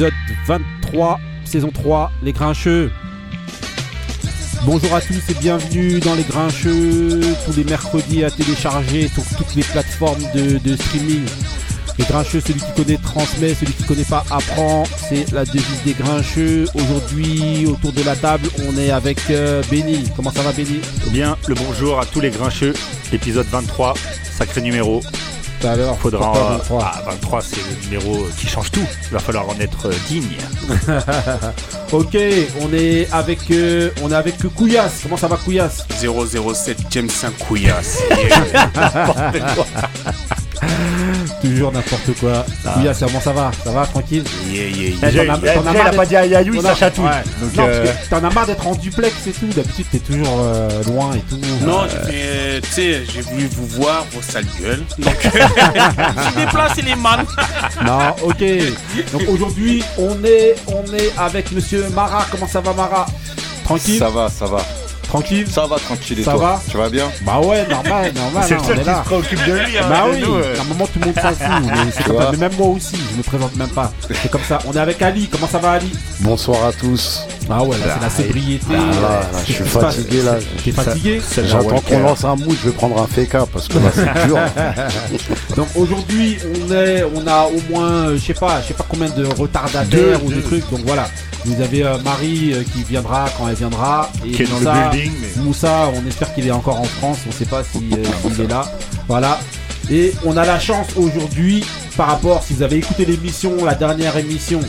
épisode 23, saison 3, Les Grincheux. Bonjour à tous et bienvenue dans Les Grincheux, tous les mercredis à télécharger sur toutes les plateformes de, streaming. Les Grincheux, celui qui connaît transmet, celui qui connaît pas apprend. C'est la devise des Grincheux. Aujourd'hui, autour de la table, on est avec euh, Benny. Comment ça va, Benny? Eh bien, le bonjour à tous les grincheux, épisode 23, sacré numéro. Tout à l'heure, Faudra. pourquoi euh, 23 ah, 23, c'est le numéro qui change tout. Il va falloir en être digne. Ok, on est avec, euh, on est avec Couillasse. Comment ça va, Couillasse? 007 James 5 Couillasse. Toujours n'importe quoi. Couillasse, comment ça va Ça va, tranquille Yeah, yeah, Déjà, t'en il as- a- t'en as déjà, il a marre pas dit aïe aïe, On ça a- chatouille. ouais. Donc, non, euh, parce que t'en as marre d'être en duplex et tout. D'habitude, t'es toujours euh, loin et tout. Non, Euh, j'ai fait, tu sais, j'ai voulu vous voir, vos sales gueules. Donc, j'ai déplacé les man. non, ok. Donc aujourd'hui, on est, on est avec Monsieur Mara. Comment ça va, Mara? Tranquille? Ça va, ça va. Tranquille Ça va, tranquille. Et Ça toi va Tu vas bien Bah ouais, normal, normal. c'est hein, le on est là. préoccupe de lui. hein, Bah oui, nous, euh. à un moment tout le monde s'en fout, mais c'est comme vois. ça. Mais même moi aussi, je me présente même pas. C'est comme ça. On est avec Ali. Comment ça va, Ali? Bonsoir à tous. Ah ouais, là c'est la sobriété. Ah, là, là, Qu'est-ce je suis fatigué là. T'es fatigué? J'attends qu'on lance un mood, je vais prendre un FK parce que là c'est dur. Donc aujourd'hui, on est, on a au moins, euh, je sais pas, je sais pas combien de retardataires ou de trucs. Donc voilà, vous avez euh, Marie euh, qui viendra quand elle viendra et Qui est dans le Moussa, building. Mais... Moussa, on espère qu'il est encore en France. On sait pas si, euh, s'il est là. Voilà. Et on a la chance aujourd'hui, par rapport, si vous avez écouté l'émission, la dernière émission,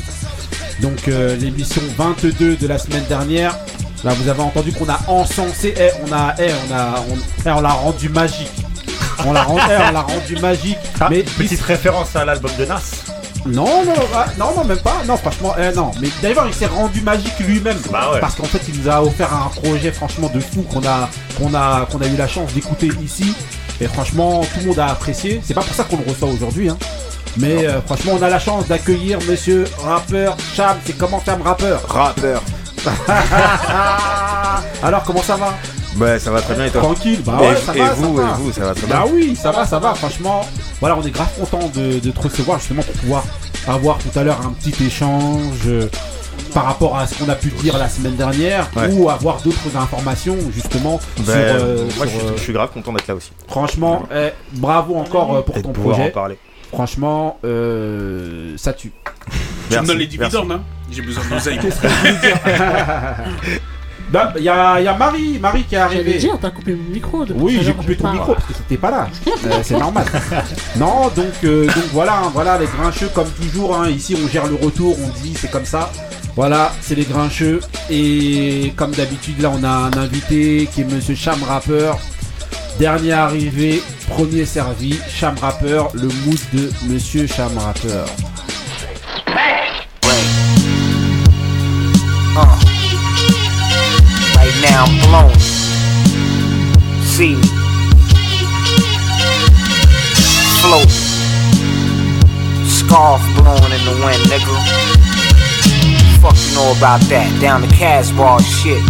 donc euh, l'émission 22 de la semaine dernière. Là, vous avez entendu qu'on a encensé, eh, on a, eh, on a, on, eh, on l'a rendu magique. On l'a rendu, eh, on l'a rendu magique. Ah, mais petite référence à l'album de Nas. Non, non, ah, non, non, même pas. Non, franchement, eh, non. Mais d'ailleurs, il s'est rendu magique lui-même. Bah ouais. Parce qu'en fait, il nous a offert un projet franchement de fou qu'on a, qu'on a, qu'on a eu la chance d'écouter ici. Et franchement, tout le monde a apprécié. C'est pas pour ça qu'on le reçoit aujourd'hui, hein. Mais euh, franchement, on a la chance d'accueillir Monsieur rappeur Cham. C'est comment Cham rappeur? Rappeur. Alors, comment ça va? Ouais, ça va très bien et toi Tranquille. Bah Et, ouais, ça et va, vous, ça et va. vous, ça va très Bah bien oui, ça va, ça va. Franchement, voilà, on est grave content de, de te recevoir justement pour pouvoir avoir tout à l'heure un petit échange euh, par rapport à ce qu'on a pu dire la semaine dernière Ouais. ou avoir d'autres informations justement Ben, sur. euh, Moi, sur, je, suis, euh, je suis grave content d'être là aussi. franchement, eh, bravo encore pour Et de ton pouvoir en projet. parler. Franchement, euh, ça tue. Tu me donnes les dividendes, hein J'ai besoin de l'oseille. Bah, Il y, a, il y a Marie, Marie qui est J'allais arrivée. dire, t'as coupé mon micro. Oui, j'ai coupé ton micro parce que t'étais pas là. Euh, c'est normal. Non, donc, euh, donc voilà, hein, voilà les grincheux comme toujours. hein, ici, on gère le retour, on dit c'est comme ça. Voilà, c'est les grincheux. Et comme d'habitude, là, on a un invité qui est Monsieur Cham Rapper. Dernier arrivé, premier servi, Cham Rapper, le mood de Monsieur Cham Rapper. Right now I'm blown. See me. Float. Scarf blowing in the wind, nigga. Fuck you know about that? Down the Casbah shit.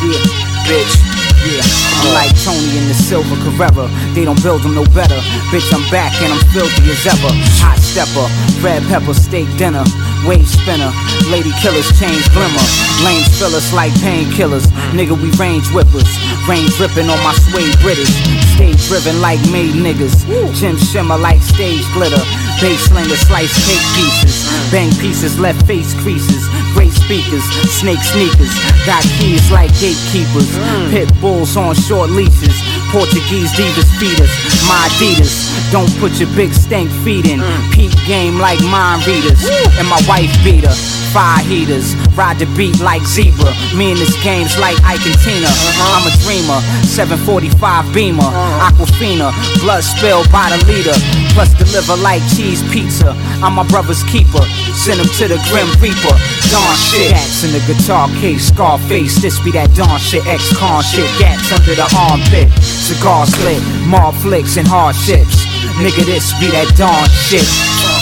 Yeah, bitch. Yeah, I'm like Tony in the silver Carrera. They don't build them no better. Bitch, I'm back and I'm filthy as ever. Hot stepper, red pepper steak dinner, wave spinner, lady killers change glimmer. Lanes fill us like painkillers. Nigga, we range whippers. Range ripping on my suede British. Stage driven like made niggas. Jim shimmer like stage glitter. Bass slinger slice cake pieces. Bang pieces, left face creases. Great speakers, snake sneakers. Got keys like gatekeepers. Pit bulls on short leashes. Portuguese divas feed us. My Adidas. Don't put your big stank feet in. Peak game like mind readers. And my wife beater. Fire heaters, ride the beat like zebra. Me and this game's like Ike and Tina. Uh-huh. I'm a dreamer, 745 Beamer, uh-huh. Aquafina, blood spilled by the leader. Plus deliver like cheese pizza. I'm my brother's keeper. Send him to the Grim Reaper. Dawn shit. Gats in the guitar case, Scarface. This be that Dawn shit, ex-con shit. Gats under the armpit. Cigar slit, mob flicks and hardships. Nigga, this be that Dawn shit.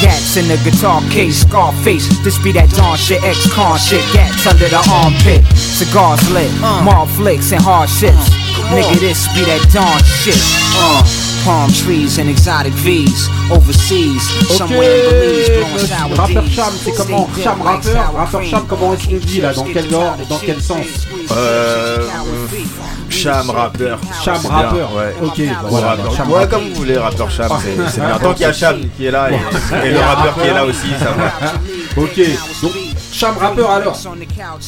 Gats in the guitar case, Scarface. This be that Dawn shit, ex-con shit. Gats under the armpit. Cigars lit, mob flicks and hardships. Nigga, this be that Dawn shit. Uh, Palm trees and exotic V's. Overseas, somewhere in Belize, blowing monsieur, sour rappeur D's. Cham, c'est comment Cham rappeur cream. Cham, comment est-ce qu'on dit là Dans quel ordre Dans quel sens Euh, Cham rappeur. Cham rappeur Ouais. Ok, voilà, rappeur. Cham ouais, comme vous voulez, rappeur Cham, c'est c'est bien. Tant qu'il y a Cham qui est là et, et le rappeur qui est là aussi, ça va. Ok, donc Cham rappeur alors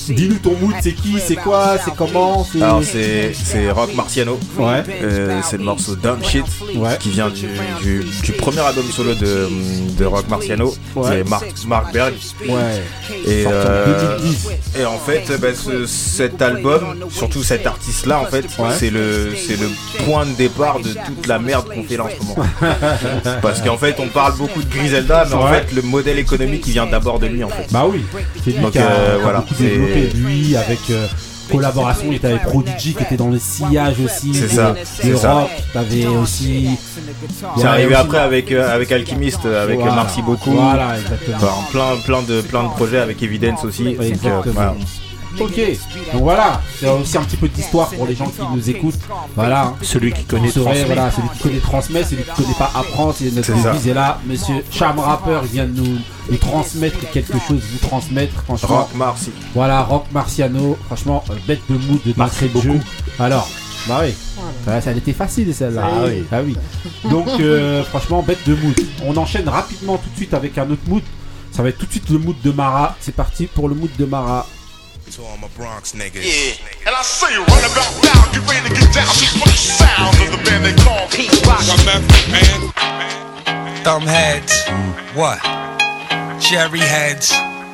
Dis-nous ton mood, c'est qui, c'est quoi, c'est comment Alors c'est c'est Rock Marciano. Ouais. Euh, c'est le morceau Dumb Shit Ouais. qui vient du, du, du premier album solo de, de Rock Marciano. Ouais. C'est Mark, Mark Berg. Ouais. Et, euh, 2010. et en fait, bah, ce- cet album, surtout cet artiste-là, en fait, Ouais. c'est le c'est le point de départ de toute la merde qu'on fait là en ce moment. Parce qu'en fait, on parle beaucoup de Griselda, mais en fait, le modèle économique, il vient d'abord de lui, en fait. Bah oui, c'est lui Donc, qui a, euh, voilà, beaucoup développé, lui, avec euh, collaboration, il était avec Prodigy qui était dans le sillage aussi. C'est de- ça, de c'est ça. rock, t'avais aussi... C'est arrivé aussi- après avec euh, avec Alchemist, euh, avec Voilà. Merci beaucoup. Voilà, exactement. Enfin, plein plein de plein de projets avec Evidence aussi. Donc, euh, Exactement. voilà. Ok, donc voilà, c'est aussi un petit peu d'histoire pour les gens qui nous écoutent. Voilà, hein. Celui qui connaît transmet. voilà, celui qui connaît transmet, celui qui connaît pas apprend. C'est notre devise. Et là, monsieur Cham Rapper vient de nous, nous transmettre quelque chose, vous transmettre, franchement. Rock Marcy. Voilà, Rock Marciano, franchement, euh, bête de mood de d'entrée de jeu. Alors, bah oui, ça elle était facile celle-là. Ah oui. Ah oui. Donc, euh, franchement, bête de mood. On enchaîne rapidement tout de suite avec un autre mood. Ça va être tout de suite le mood de Mara. C'est parti pour le mood de Mara. To all my Bronx niggas. Yeah. And I say you run about now, get ready to get down. These funky sound of the band they call Pete Rock. I left man. Thumb heads, what? Cherry heads,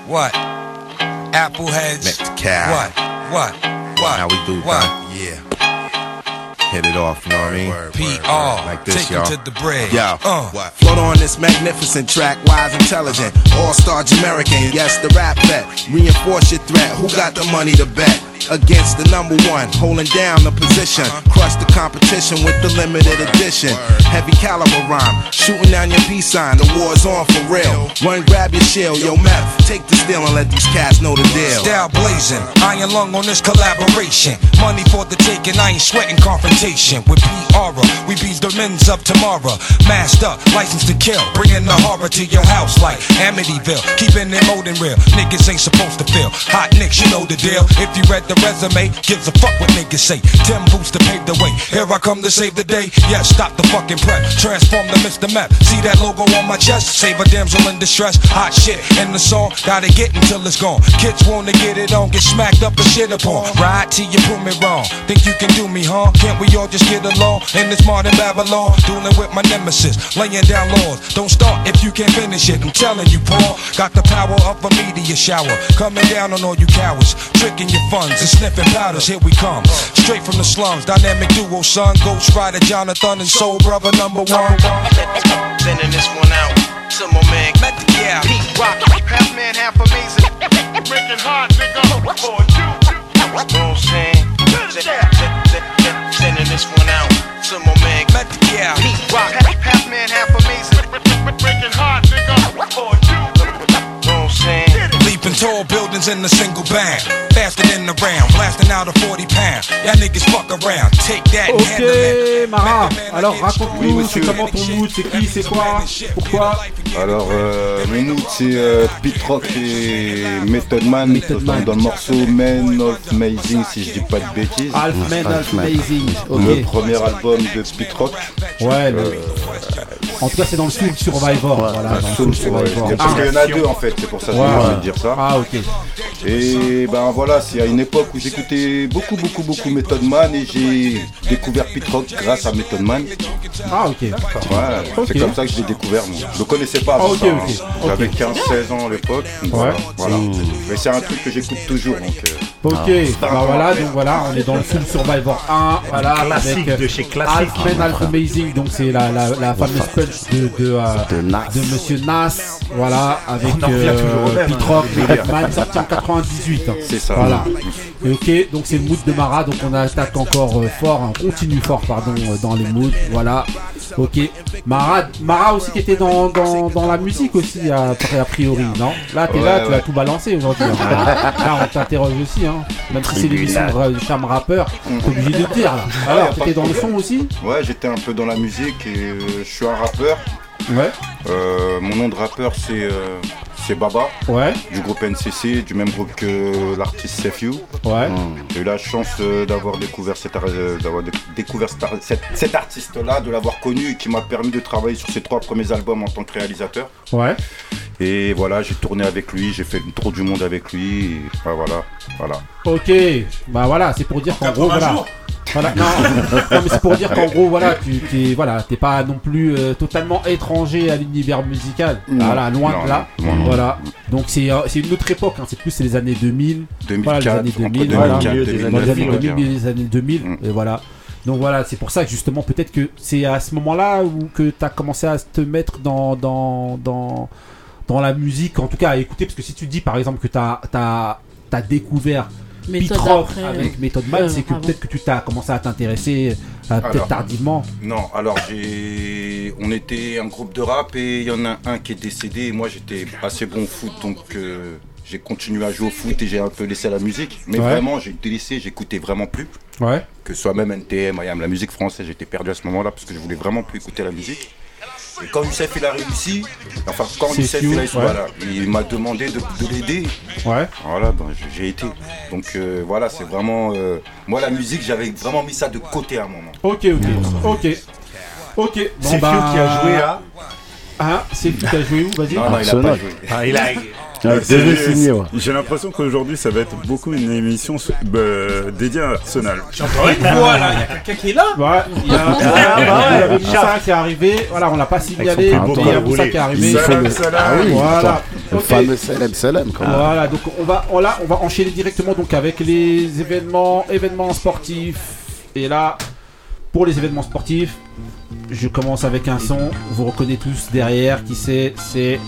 what? Apple heads, Next cow. what? What? What? How we do, what? Don? Yeah. Hit it off, you know what I mean? PR, Like this, take 'em y'all. to the bread. Yo, Uh. what? Float on this magnificent track, wise, intelligent, all-star American. Yes, the rap vet. Reinforce your threat. Who got the money to bet? Against the number one, holding down the position. Crush the competition with the limited edition. Heavy caliber rhyme, shooting down your peace sign. The war's on for real. Run, grab your shield, yo, meth. Take the steel and let these cats know the deal. Style blazing, iron lung on this collaboration. Money for the taking, I ain't sweating confrontation. With PR, we beat the men's up tomorrow. Masked up, license to kill, bringing the horror to your house like Amityville. Keeping it molding real, niggas ain't supposed to feel. Hot nicks, you know the deal. If you read the resume, gives a fuck what niggas say. Tim Boots to pave the way. Here I come to save the day. Yeah, stop the fucking prep. Transform the Mr. Map. See that logo on my chest? Save a damsel in distress. Hot shit in the song. Gotta get until it's gone. Kids wanna get it on, get smacked up and shit upon. Ride till you prove me wrong. Think you can do me, huh? Can't we all just get along in this modern Babylon? Dueling with my nemesis, laying down laws. Don't start if you can't finish it. I'm telling you, Paul. Got the power of a meteor shower. Coming down on all you cowards. Tricking your funds and sniffing powders. Here we come. Straight from the slums. Dynamic duo, son. Ghost Rider, Jonathan, and Soul Brother number one. Sending this one out to my man. Met the yeah. Pete Rock. Half man, half amazing. Breaking hard, nigga. For you. Know what I'm saying? Sending this one out to my man. Yeah. Pete Rock. Half man, half amazing. Breaking hard, nigga. For you. Know what I'm saying? Tall buildings in a single bang. Faster than the round. Blasting out a 40 pound. Y'all niggas fuck around. Take that. Ok, Mara. Alors raconte-nous, c'est comment ton mood, c'est qui, c'est quoi, pourquoi Alors, euh, mon mood, c'est euh, Pete Rock et Method Man, Method Man. dans le morceau Man of Amazing, si je dis pas de bêtises. Half Man, Man. Amazing. Ok. Le premier album de Pete Rock. Ouais, le- en tout cas, c'est dans le Soul Survivor. Voilà, dans le Soul Survivor. Parce qu'il y en a Ah, deux en fait, c'est pour ça que Ouais. envie de dire ça. Ah, ok. Et ben voilà, c'est à une époque où j'écoutais beaucoup, beaucoup, beaucoup Method Man et j'ai découvert Pete Rock grâce à Method Man. Ah, ok. Ok. c'est comme ça que je l'ai découvert. Moi. Je le connaissais pas Ah, avant ok, ça, ok, hein. ok. J'avais 15-16 ans à l'époque. Voilà. Ouais. voilà. Mais c'est un truc que j'écoute toujours. Donc, euh, Ok, Ah. bah voilà, donc voilà, on est dans le Soul Survivor 1, voilà, Classique avec euh, de chez classique. Half Man, Half Amazing, donc c'est la, la, la fameuse punch de, de, euh, de Nas. de Monsieur Nas, voilà, avec euh, Pete hein, Rock, sorti en 98. hein. C'est ça. Voilà. Ok, donc c'est le mood de Mara, donc on attaque encore euh, fort, hein, on continue fort, pardon, euh, dans les moods. Voilà. Ok. Mara, Mara aussi qui était dans, dans, dans la musique aussi, a, a priori, non? Là, t'es Ouais, là, tu as tout balancé aujourd'hui. hein. là, on t'interroge aussi, hein. Même si c'est l'émission de Cham Rappeur, t'es obligé de le dire là. Alors, t'étais dans le son aussi? Ouais, j'étais un peu dans la musique et euh, je suis un rappeur. Ouais. Euh, mon nom de rappeur c'est euh, c'est Baba. Ouais. Du groupe NCC, du même groupe que l'artiste Sef You. Ouais. J'ai eu la chance euh, d'avoir découvert, cet, euh, d'avoir dé- découvert cet, ar- cet- cet artiste-là, de l'avoir connu et qui m'a permis de travailler sur ses trois premiers albums en tant que réalisateur. Ouais. Et voilà, j'ai tourné avec lui, j'ai fait le tour du monde avec lui. Et, bah, voilà, voilà. Ok, bah voilà, c'est pour dire qu'en gros, 80 voilà. non, non, mais c'est pour dire qu'en gros, voilà, tu t'es, voilà, t'es pas non plus euh, totalement étranger à l'univers musical. Non. Voilà, loin Non, de là. Voilà. Donc c'est, euh, c'est une autre époque, hein, c'est plus les années 2000. 2004, voilà, les années entre 2000, 2004, voilà. 2009, Dans les années on va 2000, dire. les années 2000, et voilà. Donc voilà, c'est pour ça que justement, peut-être que c'est à ce moment-là où que tu as commencé à te mettre dans, dans, dans, dans la musique, en tout cas à écouter, parce que si tu dis par exemple que tu as, as, découvert Pitrock avec euh, Method Man, euh, c'est que peut-être que tu t'as commencé à t'intéresser euh, peut-être tardivement. Non, alors j'ai. On était un groupe de rap et il y en a un qui est décédé et moi j'étais assez bon au foot donc euh, j'ai continué à jouer au foot et j'ai un peu laissé la musique. Mais Ouais. vraiment, j'ai délaissé, j'écoutais vraiment plus. Ouais. Que ce soit même NTM, IAM, la musique française, j'étais perdu à ce moment-là parce que je voulais vraiment plus écouter la musique. Et quand Youssef il a réussi, enfin quand Youssef il a ouais. voilà, il m'a demandé de, de l'aider. Ouais. Voilà, ben, j'ai- été. Donc euh, voilà, c'est vraiment. euh, moi la musique, j'avais vraiment mis ça de côté à un moment. Ok, ok, ok. Ok. C'est Fio qui a joué à- Hein C'est qui a joué où? Vas-y. Non, non, il a pas joué. Ah, il a- Ah. J'ai l'impression qu'aujourd'hui ça va être beaucoup une émission euh, dédiée à Arsenal. J'entends une voix là, il y a quelqu'un qui est là Ouais, il y a, Ah, bah ouais, Moussa qui est arrivé. Voilà, on l'a pas signalé. Mais Il y a Moussa qui est arrivé. Faut le- Ah oui, voilà. le fameux Salem Salem quand même. Voilà, donc on va, on, là, on va enchaîner directement donc avec les événements, événements sportifs. Et là, pour les événements sportifs, je commence avec un son. Vous reconnaissez tous derrière qui c'est C'est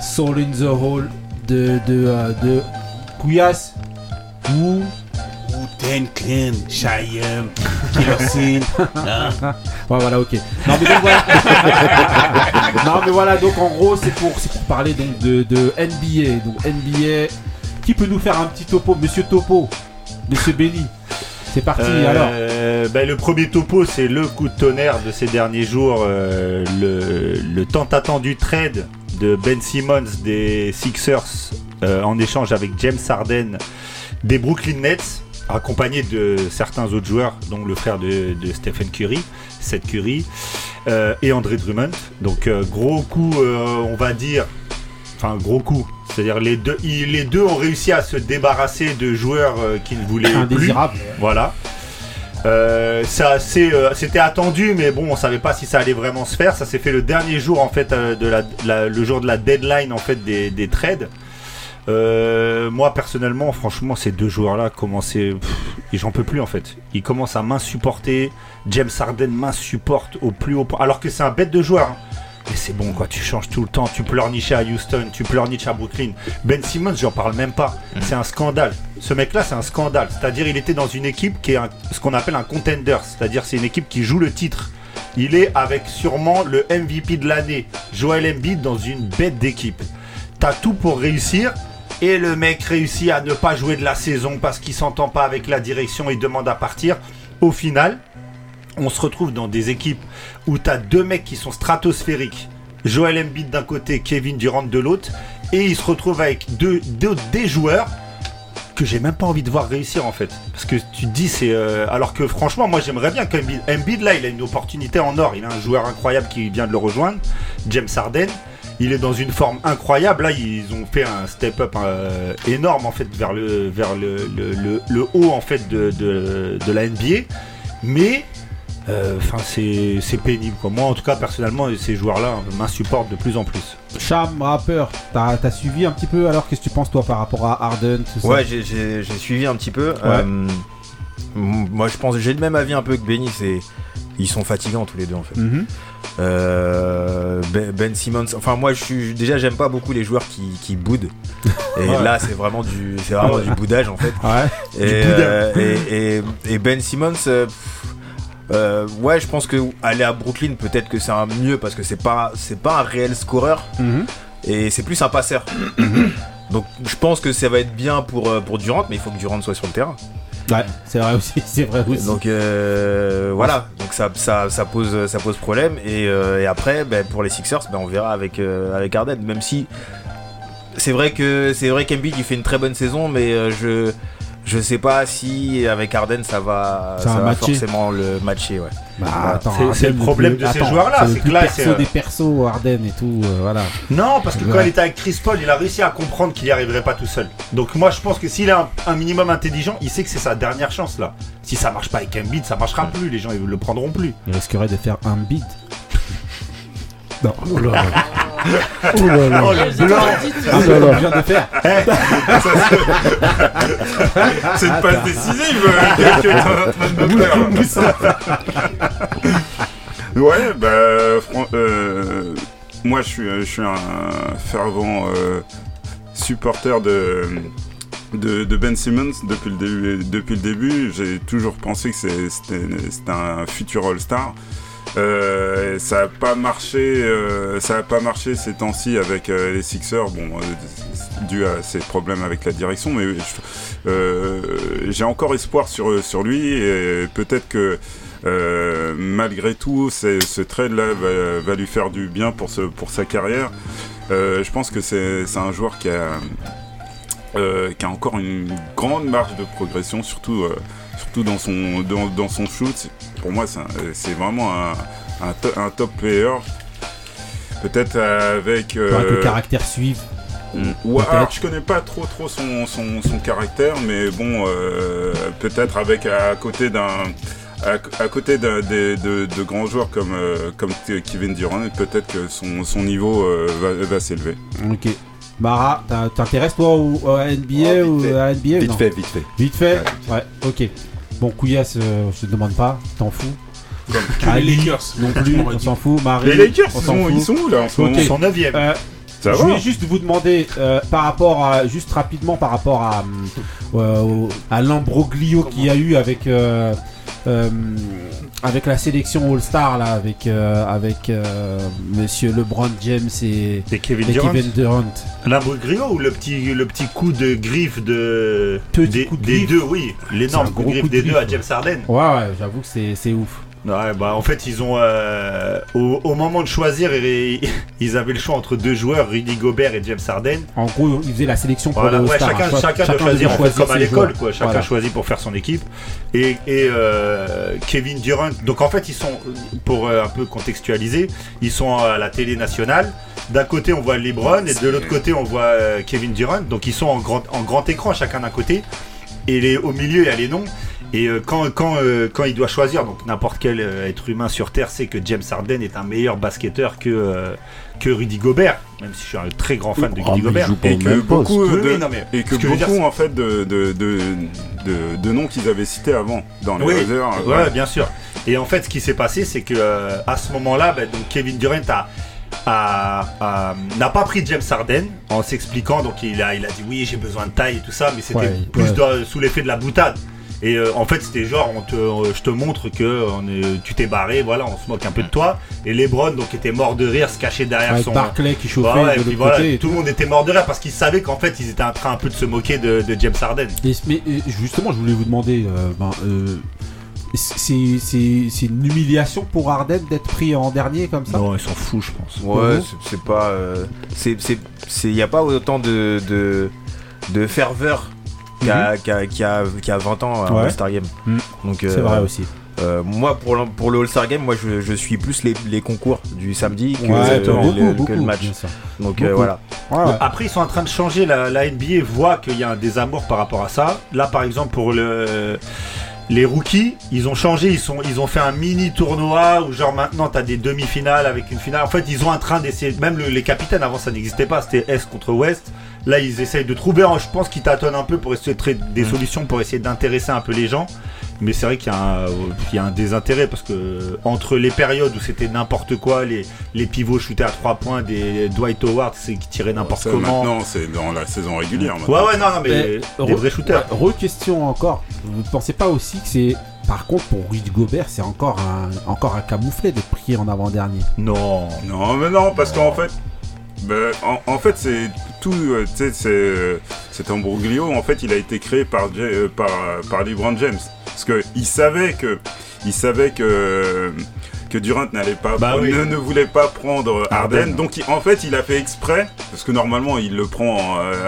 Soul in the Hole de de euh, de Kouyas ou Wu-Tang Clan, Cheyenne, Killer Sin. hein. Ouais, voilà, ok. Non, mais donc voilà. non, mais voilà, donc en gros, c'est pour, c'est pour parler donc de, de NBA. Donc NBA, qui peut nous faire un petit topo? Monsieur Topo, Monsieur Benny. C'est parti, alors. Euh, ben, le premier topo, c'est le coup de tonnerre de ces derniers jours, euh, le, le tant attendu trade de Ben Simmons des Sixers euh, en échange avec James Harden des Brooklyn Nets, accompagné de certains autres joueurs, dont le frère de, de Stephen Curry, Seth Curry, euh, et André Drummond. Donc euh, gros coup, on va dire, enfin gros coup. C'est-à-dire les deux, ils- les deux ont réussi à se débarrasser de joueurs qui ne voulaient plus. Indésirables. Voilà. Euh, euh, c'était attendu, mais bon, on savait pas si ça allait vraiment se faire. Ça s'est fait le dernier jour en fait euh, de la, le jour de la deadline en fait des, des trades. Euh, moi personnellement, franchement, ces deux joueurs-là commençaient, j'en peux plus en fait. Ils commencent à m'insupporter. James Harden m'insupporte au plus haut point, alors que c'est un bête de joueur. hein. Mais c'est bon quoi, tu changes tout le temps, tu pleurniches à Houston, tu pleurniches à Brooklyn. Ben Simmons, j'en parle même pas. C'est un scandale. Ce mec-là, c'est un scandale. C'est-à-dire, il était dans une équipe qui est un- ce qu'on appelle un contender. C'est-à-dire, c'est une équipe qui joue le titre. Il est avec sûrement le MVP de l'année, Joel Embiid, dans une bête d'équipe. T'as tout pour réussir. Et le mec réussit à ne pas jouer de la saison parce qu'il s'entend pas avec la direction et demande à partir. Au final, on se retrouve dans des équipes où tu as deux mecs qui sont stratosphériques. Joel Embiid d'un côté, Kevin Durant de l'autre. Et ils se retrouvent avec deux, des joueurs que j'ai même pas envie de voir réussir en fait. Parce que tu te dis, c'est. euh, alors que franchement, moi j'aimerais bien qu'Embiid. Embiid là, il a une opportunité en or. Il a un joueur incroyable qui vient de le rejoindre, James Harden. Il est dans une forme incroyable. Là, ils ont fait un step-up euh, énorme en fait vers le, haut en fait de, de, de la NBA. Mais enfin c'est c'est pénible quoi. Moi en tout cas personnellement ces joueurs là m'insupportent de plus en plus. Cham, rappeur, t'as suivi un petit peu alors Qu'est-ce que tu penses toi par rapport à Harden tout ça? Ouais, j'ai- suivi un petit peu. Euh, moi, je pense, j'ai le même avis un peu que Benny. C'est, ils sont fatigants tous les deux en fait. Mhm. Euh, ben, Ben Simmons, enfin moi je suis déjà j'aime pas beaucoup les joueurs qui, qui boudent. Et Ouais. là c'est vraiment du c'est vraiment Ouais. du boudage en fait. Ouais. Et, euh, et, et- et Ben Simmons, euh, pff, euh, ouais je pense que aller à Brooklyn peut-être que c'est un mieux parce que c'est pas c'est pas un réel scoreur Mhm. et c'est plus un passeur. Donc je pense que ça va être bien pour euh, pour Durant, mais il faut que Durant soit sur le terrain. Ouais, c'est vrai aussi, c'est vrai aussi. Donc euh, voilà, donc ça, ça, ça pose ça pose problème et, euh, et après ben, pour les Sixers, ben, on verra avec euh, avec Harden. Même si c'est vrai que c'est vrai qu'Embiid il fait une très bonne saison, mais je je sais pas si avec Harden ça va Ça ça, va va matcher. forcément le matcher ouais. Bah, C'est- le problème plus- de ces joueurs-là, c'est que là, perso c'est, euh, des persos, Harden et tout, euh, voilà. Non, parce que quand il était avec Chris Paul, il a réussi à comprendre qu'il n'y arriverait pas tout seul. Donc moi, je pense que s'il est un, un minimum intelligent, il sait que c'est sa dernière chance là. Si ça marche pas avec Embiid, ça marchera plus. Les gens ils le prendront plus. Il risquerait de faire un bid. Non, oh là là. Oh le blanc. Ah, là là. De faire. C'est une passe décisive euh. Ouais, bah, fran- euh, moi je suis, je suis un fervent euh, supporter de, de, de Ben Simmons depuis le début. Depuis le début, j'ai toujours pensé que c'est- c'était c'était un futur All-Star. Euh, ça n'a pas marché, euh, ça a pas marché ces temps-ci avec euh, les Sixers. Bon, euh, dû à ses problèmes avec la direction, mais euh, j'ai encore espoir sur sur lui et peut-être que euh, malgré tout, ce trade-là va, va lui faire du bien pour ce pour sa carrière. Je pense que c'est un joueur qui a qui a encore une grande marge de progression, surtout, surtout dans, son, dans, dans son shoot. Pour moi, c'est c'est vraiment un, un, to- un top player. Peut-être avec. Faudra que le euh, caractère suive. Ouais, Peut-être. alors je connais pas trop trop son, son, son caractère, mais bon, euh, peut-être avec à côté d'un à, à côté d'un- des- de, de grands joueurs comme euh, comme Kevin Durant, peut-être que son, son niveau euh, va, va s'élever. Ok. Mara, t'as- t'intéresses toi au, NBA ou à NBA Vite non fait, vite fait. Vite fait Ouais, ok. Bon, Couillasse, euh, je te demande pas, t'en fous. que les Lakers, non plus, on s'en fout. Marie, Les Lakers, on ils s'en sont, fout. ils sont où là en ce Ok. moment Ils sont 9 Euh, je voulais juste vous demander euh, par rapport à juste rapidement par rapport à euh, à l'imbroglio qu'il y a eu avec euh, avec la sélection All Star là avec euh, avec euh, Monsieur LeBron James et, Et Kevin et Durant. Kevin Durant. L'imbroglio ou le petit, le petit coup de griffe de, des, coup de des griffe. deux, oui. L'énorme coup de griffe de des deux griffe, à James Harden. Ouais ouais, j'avoue que c'est ouf. Ouais, bah en fait, ils ont. euh, au, au moment de choisir, ils, ils avaient le choix entre deux joueurs, Rudy Gobert et James Harden. En gros, ils faisaient la sélection pour Voilà, le ouais, chacun, doit devait choisir, en fait, comme à l'école, quoi. Chacun Voilà. choisit pour faire son équipe. Et, et euh, Kevin Durant. Donc en fait, ils sont, pour euh, un peu contextualiser, ils sont à la télé nationale. D'un côté, on voit LeBron et de l'autre côté, on voit euh, Kevin Durant. Donc ils sont en grand, en grand écran, chacun d'un côté. Et les, au milieu, il y a les noms. Et euh, quand, quand, euh, quand il doit choisir, donc n'importe quel euh, être humain sur Terre sait que James Harden est un meilleur basketteur que, euh, que Rudy Gobert, même si je suis un très grand fan de Oh, Rudy Gobert. Et que beaucoup, de, oui, non, mais et que dire, beaucoup en fait de, de, de, de, de noms qu'ils avaient cités avant dans les Oui, réserves. ouais, bien sûr. Et en fait, ce qui s'est passé, c'est que euh, à ce moment-là, bah, donc Kevin Durant a, a- a- n'a pas pris James Harden en s'expliquant. Donc il a, il a dit oui, j'ai besoin de taille et tout ça, mais c'était Ouais, plus sous l'effet de la boutade. Et euh, en fait, c'était genre, on te, euh, je te montre que on est- tu t'es barré, voilà, on se moque un peu de toi. Et LeBron, donc, était mort de rire, se cachait derrière Avec son. Barclay qui chauffait Ouais, ouais, de et puis l'autre voilà, côté. et tout le monde était mort de rire parce qu'ils savaient qu'en fait, ils étaient en train un peu de se moquer de, de James Harden. Et- mais euh, justement, je voulais vous demander, euh, ben, euh, c'est c'est- c'est une humiliation pour Arden d'être pris en dernier comme ça? Non, ils s'en foutent, je pense. Ouais, c'est- c'est pas. euh, c'est, c'est, c'est, y a pas autant de, de, de ferveur qu'il y a, qu'il y a- qu'il y a- qu'il y a 20 ans à Ouais. All-Star Game. Mm. Donc, C'est euh, vrai aussi. euh, moi, pour le, pour le All-Star Game, moi, je, je suis plus les, les concours du samedi que, Ouais, le, beaucoup, le- que le match. Donc, euh, voilà. Ouais, ouais. Après, ils sont en train de changer. La, la NBA voit qu'il y a un désamour par rapport à ça. Là, par exemple, pour le, les rookies, ils ont changé. Ils, sont, ils ont fait un mini tournoi où, genre, maintenant, tu as des demi-finales avec une finale. En fait, ils ont en train d'essayer. Même le- les capitaines, avant, ça n'existait pas. C'était Est contre Ouest. Là, ils essayent de trouver. Je pense qu'ils tâtonnent un peu pour essayer de trouver des solutions pour essayer d'intéresser un peu les gens. Mais c'est vrai qu'il y, a un- il y a un désintérêt parce que entre les périodes où c'était n'importe quoi, les, les pivots shootaient à 3 points, des Dwight Howard c'est qui tiraient n'importe Ça, comment. Maintenant, c'est dans la saison régulière. Ouais, maintenant. ouais, non, non, mais des re- vrais shooters. ouais, Re-question encore. Vous ne pensez pas aussi que c'est. Par contre, pour Rudy Gobert, c'est encore un, encore un camouflet de prier en avant-dernier? Non. Non, mais non, parce qu'en fait, ben, en, en fait, c'est tout, euh, tu sais, c'est, euh, cet embroglio, en fait, il a été créé par, euh, par, euh, par LeBron James. Parce que il savait que, il savait que, que Durant n'allait pas, Bah oui. ne, ne voulait pas prendre Harden. Harden. Donc, il- en fait, il a fait exprès, parce que normalement, il le prend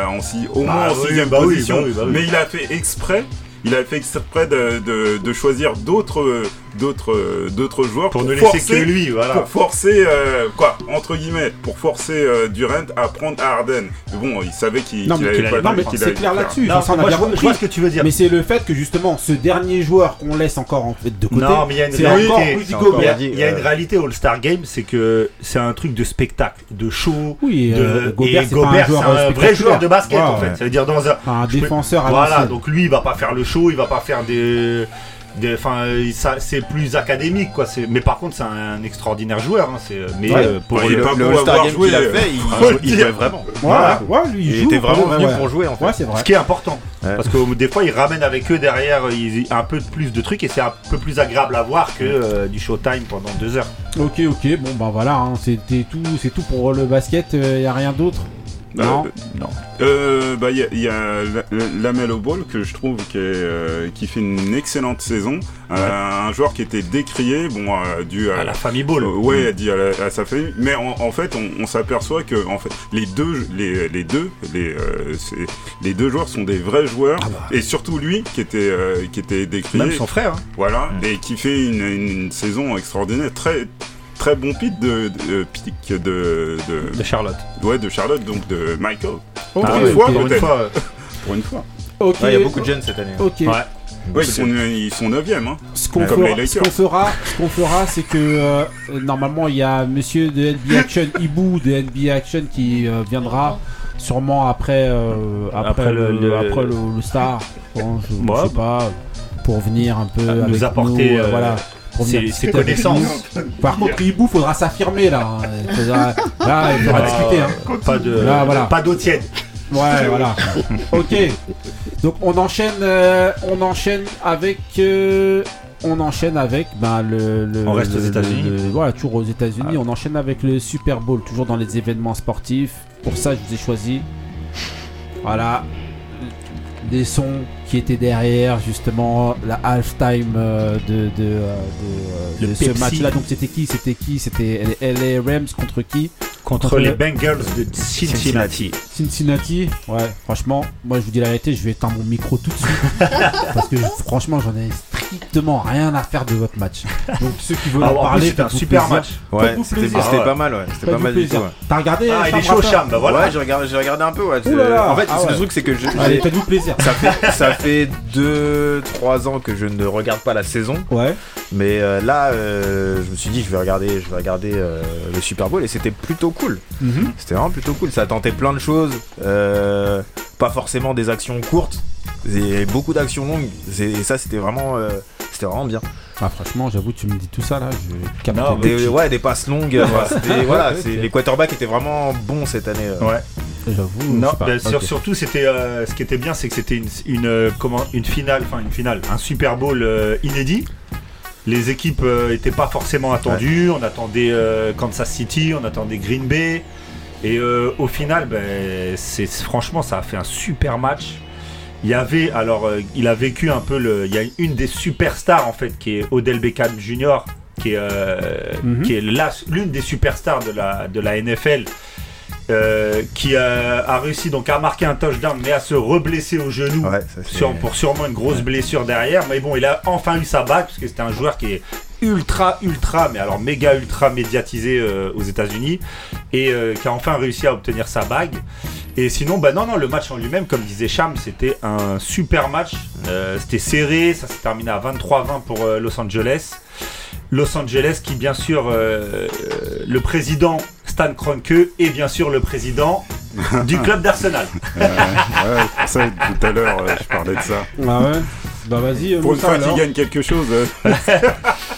en, si, au Bah moins en sixième bah oui, position. oui. Mais il a fait exprès. Il a fait exprès de, de, de choisir d'autres, d'autres, d'autres joueurs Pour ne laisser forcer- que lui, voilà. pour forcer, euh, quoi, entre guillemets, pour forcer euh, Durant à prendre Harden. Mais bon, il savait qu'il Non, qu'il mais, allait qu'il pas non, mais c'est clair là-dessus. Enfin, on a bien je, vois- je compris. vois ce que tu veux dire. Mais c'est le fait que justement, ce dernier joueur qu'on laisse encore en fait de côté, Non, mais il y a une c'est réalité. C'est. Il y a une réalité au All-Star Game, c'est que c'est un truc de spectacle, de show. Oui, de, euh, Gobert, et c'est un Gobert, c'est joueur, un euh, vrai joueur de basket en fait. Ça veut dire dans un. défenseur à Voilà, donc lui il va pas faire le show, il va pas faire des. Enfin, c'est plus académique quoi. Mais par contre, c'est un, extraordinaire joueur. hein, c'est, mais Ouais. euh, pour Ouais, le- pas Le Game joué, qu'il a euh, fait, il, le il jouait vraiment. Ouais, Voilà. ouais, lui, il Il joue, était vraiment venu ouais. pour jouer en fait. Ouais, c'est vrai. Ce qui est important. Ouais. Parce que des fois, ils ramènent avec eux derrière ils- un peu plus de trucs et c'est un peu plus agréable à voir que euh, du showtime pendant deux heures. Ok, ok, bon bah voilà, hein, c'était tout, c'est tout pour le basket, il y a rien d'autre? Euh, Non. non. Euh, bah, il y a, il y a la- la- Lamelo Ball que je trouve qui, est, euh, qui fait une excellente saison. Euh, un joueur qui était décrié, bon, euh, dû à, À la famille Ball. Euh, ouais, dit à, la- à sa famille. Mais en, en fait, on, on s'aperçoit que en fait, les deux, les, les deux, les, euh, c'est- les deux joueurs sont des vrais joueurs. Et surtout lui, qui était, euh, qui était décrié. Même son frère. hein. Voilà, et qui fait une, une- une saison extraordinaire, très très bon pic de, de pic de, de, De Charlotte. ouais de Charlotte, donc de Michael. Pour Ah une ouais, fois, pour une peut-être. fois, euh, Pour une fois. Ouais, il y a beaucoup de jeunes cette année. ok. Ouais. Ouais, ils sont ils sont neuvième. Hein. Ce qu'on fera, ce qu'on fera, ce qu'on fera, c'est que euh, normalement il y a Monsieur de NBA Action, Ibu de NBA Action qui euh, viendra sûrement après, euh, après, Après le, le- le- après le, le Star, bon, je, sais pas, pour venir un peu nous avec apporter, nous, euh, euh, voilà, connaissances. nous. Par contre, Ibu faudra s'affirmer là, hein. Il faudra- là il faudra Ah, discuter. Hein. Pas de, Là, voilà. pas d'eau tiède. Ouais, voilà. ok. Donc on enchaîne, euh, on enchaîne avec, euh, on enchaîne avec, ben le. le- On reste aux États-Unis. Voilà, toujours aux États-Unis. On enchaîne avec le Super Bowl, toujours dans les événements sportifs. Pour ça, je vous ai choisi. Voilà. Des sons qui étaient derrière justement la halftime euh, de, de, euh, de, euh, de ce match-là. Donc c'était qui? C'était qui? C'était les LA Rams contre qui? Contre Contre les le- Bengals de Cincinnati. Cincinnati, ouais, franchement, moi je vous dis la vérité, je vais éteindre mon micro tout de suite. parce que franchement, j'en ai strictement rien à faire de votre match. Donc ceux qui veulent Ah, en parler, c'était un super plaisir. match. Ouais, c'était Ah pas mal, ouais. C'était pas mal du tout. ouais. T'as regardé Ah, il est chaud, Cham, bah voilà. Ouais, j'ai regardé, j'ai regardé un peu. Ouais. Ouh là là. En fait, Ah le truc, c'est que je, Allez, faites-vous plaisir. ça fait ça fait 2-3 ans que je ne regarde pas la saison. Ouais. Mais euh, là, euh, je me suis dit, je vais regarder, je vais regarder euh, le Super Bowl et c'était plutôt cool. Mhm. C'était vraiment plutôt cool. Ça tentait plein de choses. euh, pas forcément des actions courtes. Et beaucoup d'actions longues. Et ça, c'était vraiment, euh, c'était vraiment bien. Ah, franchement, j'avoue, tu me dis tout ça là, je Non, Des, ouais, des passes longues. c'était- voilà, les quarterbacks étaient vraiment bons cette année. euh. Ouais. J'avoue. Non, sur- surtout c'était euh, ce qui était bien, c'est que c'était une, une, euh, comment, une finale, enfin une finale, un Super Bowl euh, inédit. Les équipes n'étaient pas forcément attendues. On attendait euh, Kansas City, on attendait Green Bay. Et euh, au final, ben, c'est franchement, ça a fait un super match. Il y avait, alors, euh, il a vécu un peu le. Il y a une des superstars en fait, qui est Odell Beckham Jr., qui est, euh, Mhm. qui est la- l'une des superstars de la, de la NFL. Euh, qui a, a réussi donc à marquer un touchdown mais à se reblesser au genou. Ouais, ça, c'est- sur- pour sûrement une grosse blessure derrière. Mais bon il a enfin eu sa bague parce que c'était un joueur qui est ultra ultra mais alors méga ultra médiatisé euh, aux États-Unis et euh, qui a enfin réussi à obtenir sa bague. Et sinon bah non non le match en lui-même comme disait Cham c'était un super match. C'était serré ça s'est terminé à 23-20 pour Los Angeles. Los Angeles qui bien sûr le président Stan Kroenke et bien sûr le président du club d'Arsenal Euh, ouais, ça, tout à l'heure, euh, je parlais de ça. Ah ouais. Bah vas-y, Pour une fois qu'il gagne quelque chose. euh,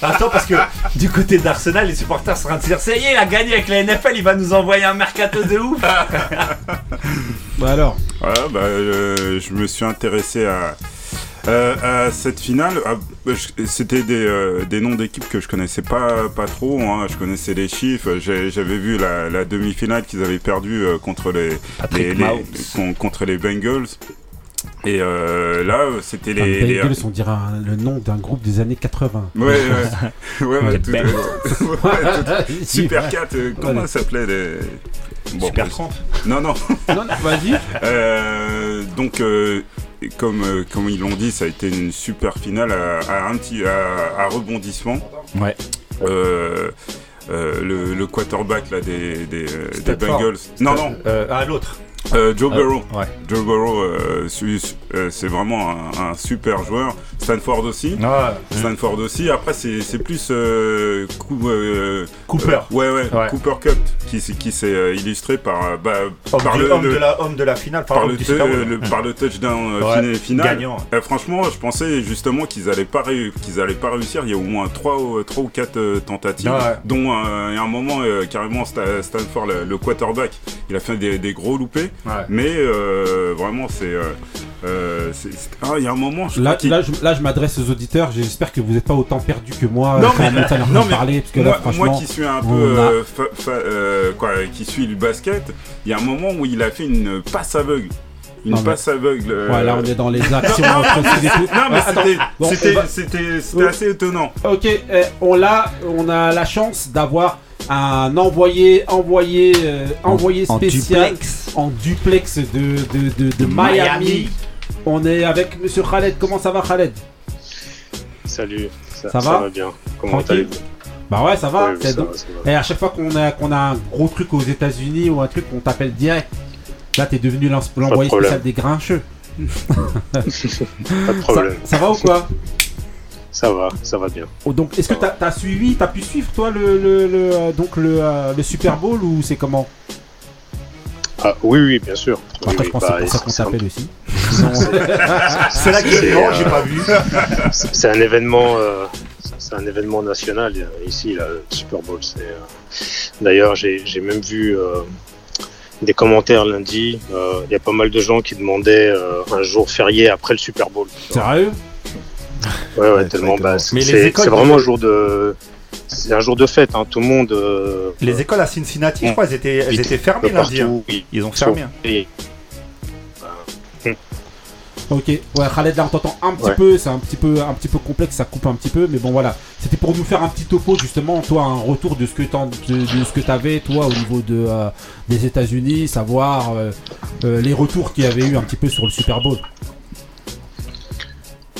Attends, parce que du côté d'Arsenal, les supporters sont en train de se dire Ça y est, il a gagné avec la NFL, il va nous envoyer un mercato de ouf. Bah alors. Voilà, bah, euh, je me suis intéressé à, euh, à cette finale. Ah, bah, C'était des, euh, des noms d'équipes que je connaissais pas, pas trop. hein. Je connaissais les chiffres. J'avais vu la, la demi-finale qu'ils avaient perdue euh, contre les, Patrick les- les- Mahomes. con- contre les Bengals. Et euh, là, c'était les, les- Bengals, on dirait un- le nom d'un groupe des années 80. Ouais, ouais. ouais, tout- ouais, tout- Super 4, euh, comment Voilà. ça s'appelait les... Super bah, 30. Non, non. Non, non, vas-y. Euh, donc, euh, comme, euh, comme ils l'ont dit, ça a été une super finale à, à un petit à, à rebondissement. Ouais. Euh, euh, le, le quarterback là, des, des, des Stafford. Bengals. Non, non. Euh, ah, l'autre. Euh, Joe Euh, Burrow. ouais. Joe Burrow, euh, su- euh, c'est vraiment un, un super joueur. Stanford aussi. Ouais. Stanford aussi. Après, c'est plus Cooper. ouais, ouais, Ouais. Cooper Cup qui, s'est illustré par, bah, par le, homme le- de la, homme de la finale, par, le, par touchdown Ouais, final. gagnant. Franchement, je pensais justement qu'ils allaient pas ré- qu'ils allaient pas réussir. Il y a au moins trois, ou- quatre tentatives, Ouais. dont il y a un moment carrément Sta- Stanford, le, le quarterback, il a fait des, des gros loupés. Ouais. Mais euh, vraiment, c'est euh, euh, ah, il y a un moment. Je Là, là, je, là, je m'adresse aux auditeurs. J'espère que vous n'êtes pas autant perdus que moi. Non, quand mais- non, mais parler, parce que moi, là, franchement, moi qui suis un peu a- euh, fa- fa- euh, quoi, qui suis le basket, il y a un moment où il a fait une passe aveugle. Une Non, mais- passe aveugle. euh, Ouais, là, on est dans les actions Non, mais attends. c'était- va- assez étonnant. Ok, eh, on l'a, on a la chance d'avoir un envoyé, envoyé, euh, envoyé en spécial duplex. en duplex de, de, de, de Miami. Miami. On est avec Monsieur Khaled. Comment ça va, Khaled? Salut, ça, Ça ça va va bien. Comment allez-vous Bah ouais, ça va. Oui, ça donc- va, ça va. Et à chaque fois qu'on a, qu'on a un gros truc aux États-Unis ou un truc, on t'appelle direct. Là, t'es devenu l'en- l'envoyé spécial des grincheux. Pas de problème. Ça, ça va ou quoi? Ça va, ça va bien. Oh, Donc, est-ce que t'as as suivi, t'as pu suivre toi le, le, le, euh, donc le, euh, le Super Bowl ou c'est comment? Ah, oui, oui, bien sûr. Oui, Après, oui, je pense que bah, c'est pour ça qu'on aussi. C'est dit non, euh, j'ai pas vu. C'est un événement, euh, c'est un événement national ici, là, le Super Bowl. c'est, euh, D'ailleurs, j'ai j'ai même vu euh, des commentaires lundi. euh, Il y a pas mal de gens qui demandaient euh, un jour férié après le Super Bowl. Sérieux Ouais, ouais, tellement. Bah, Mais les c'est écoles- c'est vraiment un jour de, c'est un jour de fête. Hein, tout le monde. euh, Les écoles à Cincinnati, je crois, elles étaient, elles Oui, étaient fermées lundi. hein. partout, ils- Ils ont fermé. hein. Et- Ok, ouais, Khaled, là on t'entend un petit Ouais. peu, c'est un petit peu, un petit peu complexe, ça coupe un petit peu, mais bon voilà. C'était pour nous faire un petit topo justement, toi, un retour de ce que t'en- de, de ce que t'avais, toi, au niveau de euh, des États-Unis, savoir euh, euh, les retours qu'il y avait eu un petit peu sur le Super Bowl.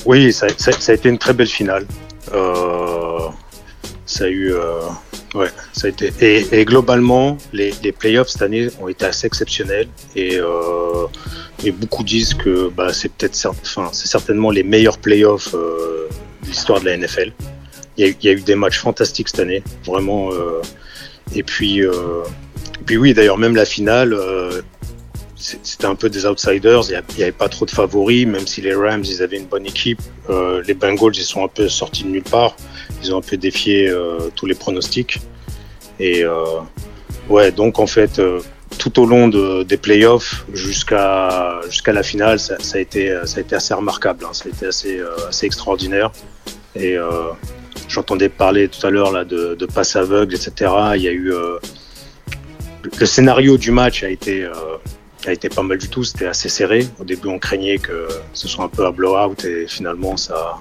Oui, ça, ça- ça a été une très belle finale. Ça a eu, ouais, ça a été. Et, globalement, les, les playoffs cette année ont été assez exceptionnels et, euh, et beaucoup disent que bah, c'est peut-être, cer- enfin, certainement les meilleurs playoffs euh, de l'histoire de la NFL. Il y, a, eu- des matchs fantastiques cette année, vraiment. euh, et puis, puis oui, d'ailleurs même la finale. c'était un peu des outsiders, il n'y avait pas trop de favoris, même si les Rams, ils avaient une bonne équipe. Les Bengals, ils sont un peu sortis de nulle part. Ils ont un peu défié tous les pronostics. Et euh, ouais, donc en fait, euh, tout au long de- des playoffs jusqu'à jusqu'à la finale, ça, a été, ça a été assez remarquable. hein. Ça a été assez, euh, assez extraordinaire. Et j'entendais parler tout à l'heure de, de passe aveugle, etc. Il y a eu le scénario du match a été a été pas mal du tout. C'était assez serré. Au début, on craignait que ce soit un peu à blowout et finalement, ça,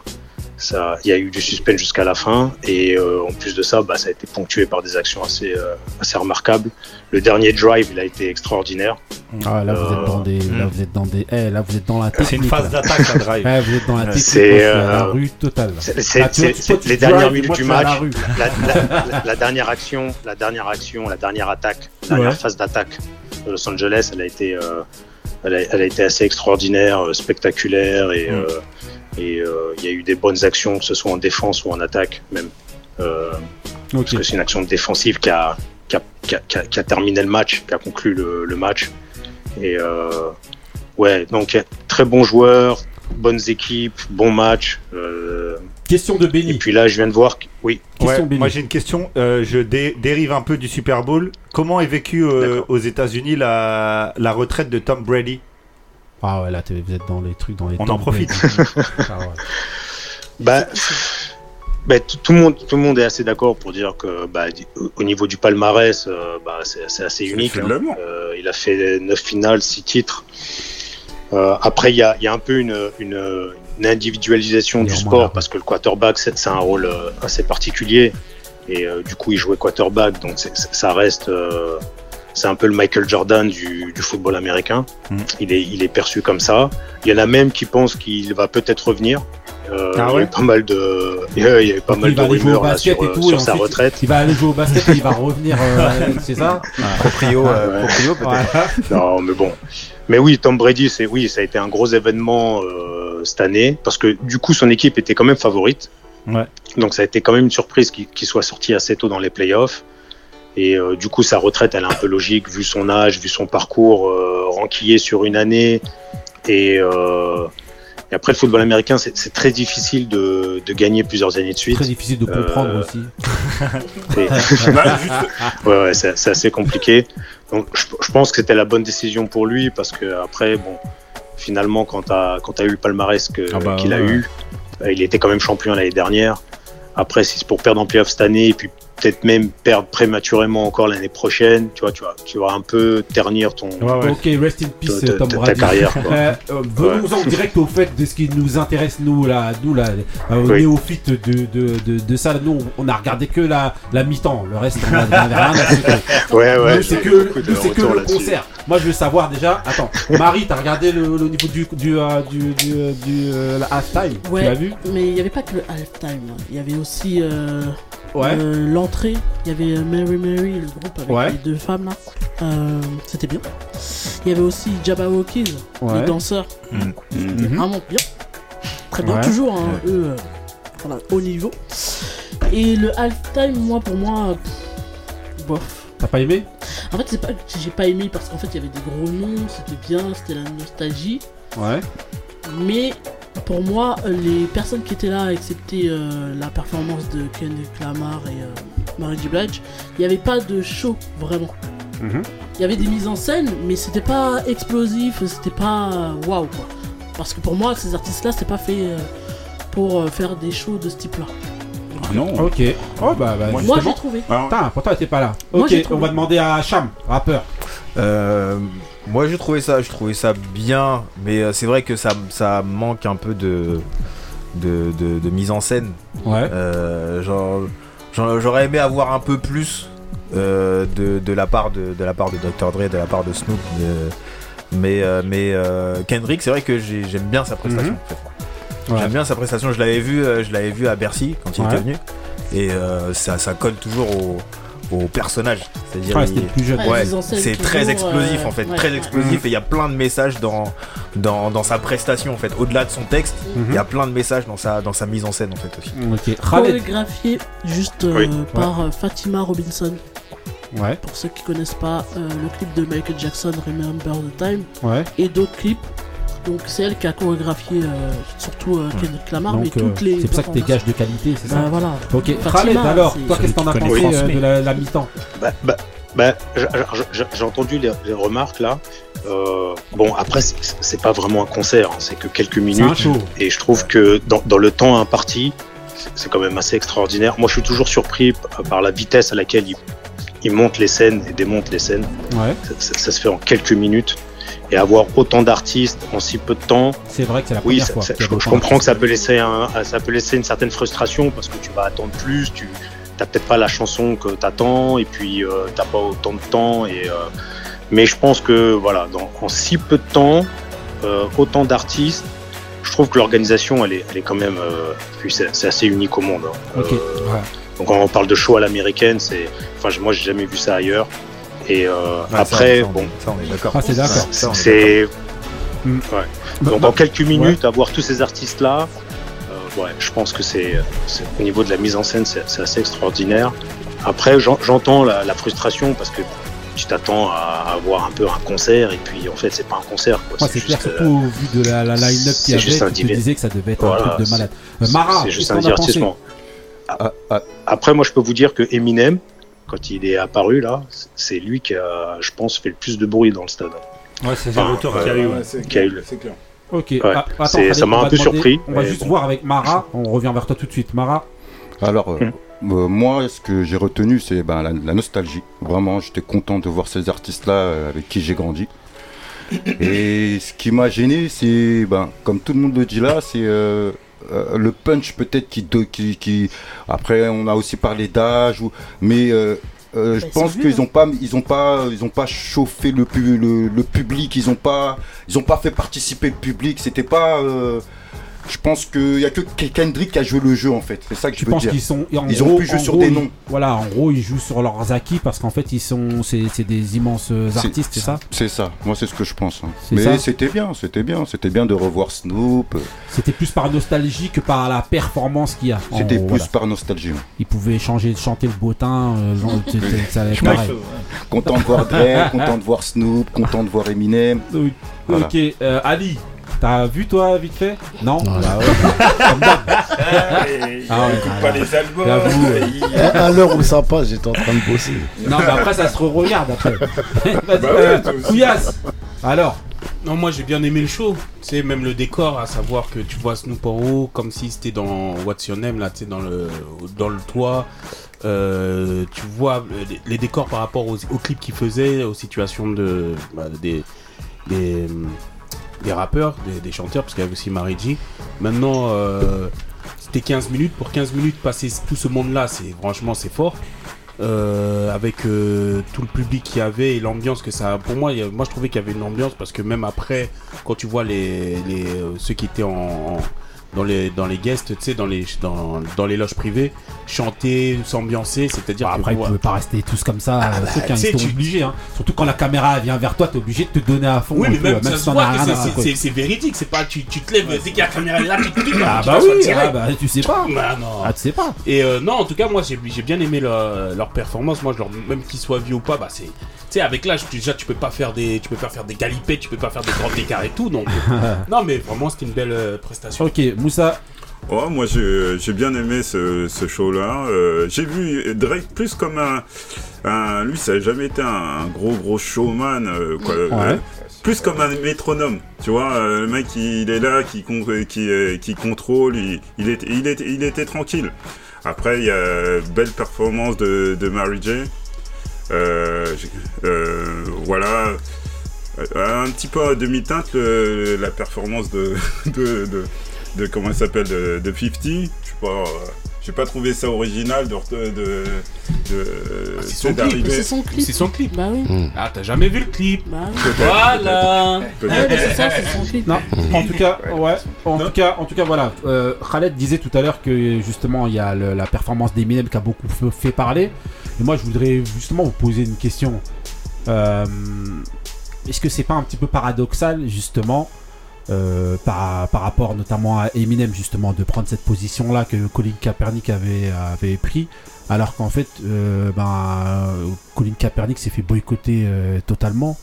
ça, il y a eu du suspense jusqu'à la fin. Et euh, en plus de ça, bah, ça a été ponctué par des actions assez, euh, assez remarquables. Le dernier drive, il a été extraordinaire. Ah, là, vous Euh, êtes dans des, là, vous êtes dans des, eh, là, vous êtes dans la technique. C'est une phase d'attaque, un drive. Ouais, vous êtes dans la technique, C'est, la euh, rue totale. C'est les dernières minutes du match. rue. La, la- la- la dernière action, la dernière action, la dernière attaque, la dernière Ouais. phase d'attaque de Los Angeles, elle a été, euh, elle, a, elle a été assez extraordinaire, euh, spectaculaire et Mm. euh, et euh, il y a eu des bonnes actions, que ce soit en défense ou en attaque même. Euh, Parce que c'est une action défensive qui a, qui, a, qui, a, qui a- qui a terminé le match, qui a conclu le, le match. Et euh, ouais, donc très bon joueur, bonnes équipes, bons matchs. euh, Question de Benny. et puis là, je viens de voir. que- Oui. Ouais, moi j'ai une question, euh, je dé- dérive un peu du Super Bowl. Comment est vécu euh, aux États-Unis la, la retraite de Tom Brady? Ah ouais, là, vous êtes dans les trucs, dans les On en profite. Ah ouais. Bah, bah, tout, tout le monde, tout le monde est assez d'accord pour dire que bah, au- au niveau du palmarès, euh, bah, c'est assez unique. hein. Euh, il a fait 9 finales, 6 titres. Euh, après, il y a, il y a un peu une, une, une individualisation du sport parce que le quarterback, c'est c'est un rôle assez particulier. Et euh, du coup, il jouait quarterback, donc ça reste. Euh, c'est un peu le Michael Jordan du, du football américain. Il, est, il est perçu comme ça. Il y en a même qui pensent qu'il va peut-être revenir. Euh, Ah il y a eu pas mal de, il y a eu pas mal il de va aller jouer au rumeurs là, sur, et tout, sur et sa ensuite, retraite. Il va aller jouer au basket et il va revenir, euh, c'est ça Proprio, euh, proprio, peut-être. Non, mais bon. Mais oui, Tom Brady, c'est oui, ça a été un gros événement euh, cette année parce que du coup, son équipe était quand même favorite. Ouais. Donc ça a été quand même une surprise qu'il qu'il soit sorti assez tôt dans les playoffs. Et euh, du coup, sa retraite, elle est un peu logique vu son âge, vu son parcours euh, ranquillé sur une année. Et, euh, et après, le football américain, c'est très difficile de, de gagner plusieurs années de suite. Très difficile de comprendre Euh, aussi. et- Bah, ouais, ouais, c'est assez compliqué. Donc, je, je pense que c'était la bonne décision pour lui parce que après, bon, finalement, quand t'as quand t'as eu le palmarès Ah bah, qu'il a ouais. eu, euh, il était quand même champion l'année dernière. Après, si c'est pour perdre en playoff cette année et puis peut-être même perdre prématurément encore l'année prochaine, tu vois, tu vas, tu vas un peu ternir ton. Ok, rest in peace, ta- Tom ta Brady. carrière, quoi. Euh, euh, Venons-en Ouais. direct au fait de ce qui nous intéresse, nous, là, nous, là, euh, Oui. néophytes de, de, de, de ça. Nous, on a regardé que la, la mi-temps. Le reste, on avait rien à foutre. Ouais, ouais, c'est que, nous, c'est que le concert. Moi, je veux savoir déjà. Attends, Marie, t'as regardé le, le niveau du, du, euh, du, du, euh, du, la halftime Tu Ouais, l'as vu? mais il n'y avait pas que le halftime. hein. Il y avait aussi euh, Ouais. euh, l'entrée. Il y avait euh, Mary Mary, le groupe avec Ouais. les deux femmes là. Euh, C'était bien. Il y avait aussi Jabberwockies, Ouais. les danseurs. C'était Mhm. vraiment bien. Très bien, Ouais. toujours, hein, eux, euh, voilà, haut niveau. Et le halftime, moi, pour moi, pff, bof. T'as pas aimé? En fait, c'est pas que j'ai pas aimé parce qu'en fait, il y avait des gros noms, c'était bien, c'était la nostalgie. Ouais. Mais pour moi, les personnes qui étaient là, excepté euh, la performance de Kendrick Lamar et euh, Mary J. Blige, il n'y avait pas de show vraiment. Il y avait des mises en scène, mais c'était pas explosif, c'était pas euh, waouh quoi. Parce que pour moi, ces artistes-là, c'est pas fait euh, pour euh, faire des shows de ce type-là. Ah non. Ok. Oh bah, bah Moi, j'ai trouvé. Putain, pourtant t'es pas là. Moi, ok, on va demander à Cham, rappeur. Euh, moi j'ai trouvé ça, je trouvais ça bien, mais euh, c'est vrai que ça, ça manque un peu de, de, de- de mise en scène. Ouais. Euh, genre, j'aurais aimé avoir un peu plus euh, de, de la part de, de la part de Dr Dre, de la part de Snoop, mais mais euh, Kendrick, c'est vrai que j'ai- j'aime bien sa prestation. Mhm. en fait. Ouais. J'aime bien sa prestation. Je l'avais vu, je l'avais vu à Bercy quand il Ouais. était venu, et ça, ça colle toujours au, au personnage. C'est-à-dire, Ouais, il-. Ouais, c'est très explosif euh, en fait, ouais, très ouais. explosif et il y a plein de messages dans, dans, dans sa prestation en fait. Au-delà de son texte, il Mhm. y a plein de messages dans sa, dans sa mise en scène en fait aussi. Ok. Khaled. Chorégraphié juste euh, Oui. par euh, Fatima Robinson. Ouais. Pour ceux qui connaissent pas euh, le clip de Michael Jackson, Remember the Time, Ouais. et d'autres clips. Donc c'est elle qui a chorégraphié euh, surtout euh, Kendrick Lamar, mais Donc, euh, toutes les. c'est pour ça que t'es gage de qualité, c'est ça Bah, voilà. Ok, Khaled, alors, toi, qu'est-ce que t'en as pensé euh, de la, la mi-temps Bah, bah, bah, j'ai entendu les, les remarques là. Euh, bon, après, c'est- pas vraiment un concert, hein, c'est que quelques minutes. Et je trouve que dans, dans le temps imparti, c'est- quand même assez extraordinaire. Moi, je suis toujours surpris par la vitesse à laquelle il, il monte les scènes et démonte les scènes. Ouais. Ça, ça- ça se fait en quelques minutes. Et avoir autant d'artistes en si peu de temps, C'est vrai que c'est la oui, première ça- fois. ça- je, comprends que ça peut laisser un, ça peut laisser une certaine frustration parce que tu vas attendre plus, tu t'as peut-être pas la chanson que t'attends et puis euh, t'as pas autant de temps et euh, mais je pense que voilà, dans, en si peu de temps, euh, autant d'artistes, je trouve que l'organisation elle est, elle est quand même, euh, c'est assez unique au monde. hein. Ouais. donc quand on parle de show à l'américaine, c'est, enfin moi j'ai jamais vu ça ailleurs. Et euh, Ouais, après, ça, bon, ça, on est d'accord. Ah, c'est d'accord. Mm. ouais. Donc bah, en quelques minutes, avoir tous ces artistes-là, euh, ouais, je pense que c'est, au niveau de la mise en scène, c'est, assez extraordinaire. Après, j'en- j'entends la, la frustration parce que tu t'attends à avoir un peu un concert et puis en fait c'est pas un concert quoi. Ouais, c'est clair, juste, surtout au vu de la, la line-up un avait, tu te disais que ça devait être un truc de malade. c'est- Euh, Mara, c'est qu'est-ce juste un divertissement. A- Après, moi, je peux vous dire que Eminem, quand il est apparu là, c'est lui qui a, je pense, fait le plus de bruit dans le stade. Ouais, c'est Enfin, le retour qu'il y a eu. ouais. qui a eu le- C'est clair. Ok, Ouais, ah, attends, ça m'a un peu demander- surpris, On va juste bon. voir avec Mara, on revient vers toi tout de suite. Mara, Alors, euh, euh, moi, ce que j'ai retenu, c'est ben, la, la nostalgie. Vraiment, j'étais content de voir ces artistes-là euh, avec qui j'ai grandi. Et ce qui m'a gêné, c'est, ben, comme tout le monde le dit là, c'est euh, le punch peut-être qui, do- qui, qui- Après, on a aussi parlé d'âge, ou... mais euh, euh, je Bah, pense qu'ils n'ont pas, ils ont pas, ils ont pas chauffé le, pu- le, le public. Ils n'ont pas, ils ont pas fait participer le public. C'était pas. Je pense qu'il y a que Kendrick qui a joué le jeu en fait. C'est ça que je tu veux penses dire. qu'ils sont. en Ils gros- ont pu jouer sur gros, des ils- noms. Voilà, en gros, ils jouent sur leurs acquis parce qu'en fait, ils sont, c'est des immenses artistes, c'est ça C'est ça. Moi, c'est ce que je pense. hein. Mais c'était bien, c'était bien, c'était bien de revoir Snoop. C'était plus par nostalgie que par la performance qu'il y a. C'était plus voilà. par nostalgie. ouais. Ils pouvaient changer, chanter le botin, euh, ça allait pareil. Content de voir Drake, content de voir Snoop, content de voir Eminem. Voilà. Ok, euh, Ali, t'as vu toi vite fait Non Non. Bah ouais. Ah écoute bah, pas les albums, À l'heure où ça passe, j'étais en train de bosser. Non, mais après ça se re-regarde après. Bah ouais, euh. Couillasse. Alors Non, moi j'ai bien aimé le show. Tu sais, même le décor, à savoir que tu vois Snoop en haut, comme si c'était dans What's Your Name, là, tu sais, dans le, dans le toit. Euh, tu vois les, les décors par rapport aux, aux clips qu'il faisait, aux situations de, bah, des, des, des rappeurs, des, chanteurs, parce qu'il y avait aussi Mary G. Maintenant, euh, c'était 15 minutes. Pour 15 minutes, passer tout ce monde-là, c'est franchement, c'est fort. Euh, avec euh, tout le public qu'il y avait et l'ambiance que ça pour moi a- moi je trouvais qu'il y avait une ambiance parce que même après quand tu vois les, ceux qui étaient en, en- dans les dans les guests tu sais dans les dans, dans les loges privées chanter s'ambiancer c'est-à-dire que après ils voilà. pouvaient pas rester tous comme ça. Ah, euh, bah, tu ils sont tu- obligés. Hein. Surtout quand la caméra vient vers toi, t'es obligé de te donner à fond. Oui, mais même, euh, ça si que c'est- c'est- véridique. C'est pas tu, tu te lèves dès qu'il y a la caméra là, tu te Ah tu bah vas oui, ah bah, tu sais pas. Bah non. Ah, tu sais pas. Et euh, non, en tout cas, moi j'ai j'ai bien aimé leur, leur performance. Moi, je leur, même qu'ils soient vieux ou pas, bah c'est. Tu sais, avec l'âge, tu- déjà tu peux pas faire des, tu peux pas faire des galipettes, tu peux pas faire des grands écarts et tout. Donc, non, mais vraiment c'était une belle euh, prestation. Ok, Moussa. Oh, moi j'ai bien aimé ce, ce show-là. Euh, j'ai vu Drake plus comme un, un- lui, ça a jamais été un, un gros gros showman, euh, quoi. Ouais. Euh, plus comme un métronome, tu vois. le mec il est là, qui qui, qui contrôle, il, il était il était il était tranquille. Après il y a belle performance de, de Mary J. Voilà. Un petit peu à demi-teinte la performance de, de, de, de- comment elle s'appelle de, de 50. Je sais pas, euh, j'ai pas trouvé ça original de de, de, de- C'est son clip, C'est son clip. C'est son clip. Bah oui. Ah, t'as jamais vu le clip Bah oui. Voilà. c'est ça, c'est son clip. Non, en tout cas, ouais. En tout cas, en tout cas, voilà. Euh, Khaled disait tout à l'heure que justement il y a le- la performance d'Eminem qui a beaucoup fait parler. Et moi, je voudrais justement vous poser une question. Euh, Est-ce que c'est pas un petit peu paradoxal justement euh, par, par rapport notamment à Eminem justement de prendre cette position là que Colin Kaepernick avait, avait pris alors qu'en fait euh, ben, Colin Kaepernick s'est fait boycotter euh, totalement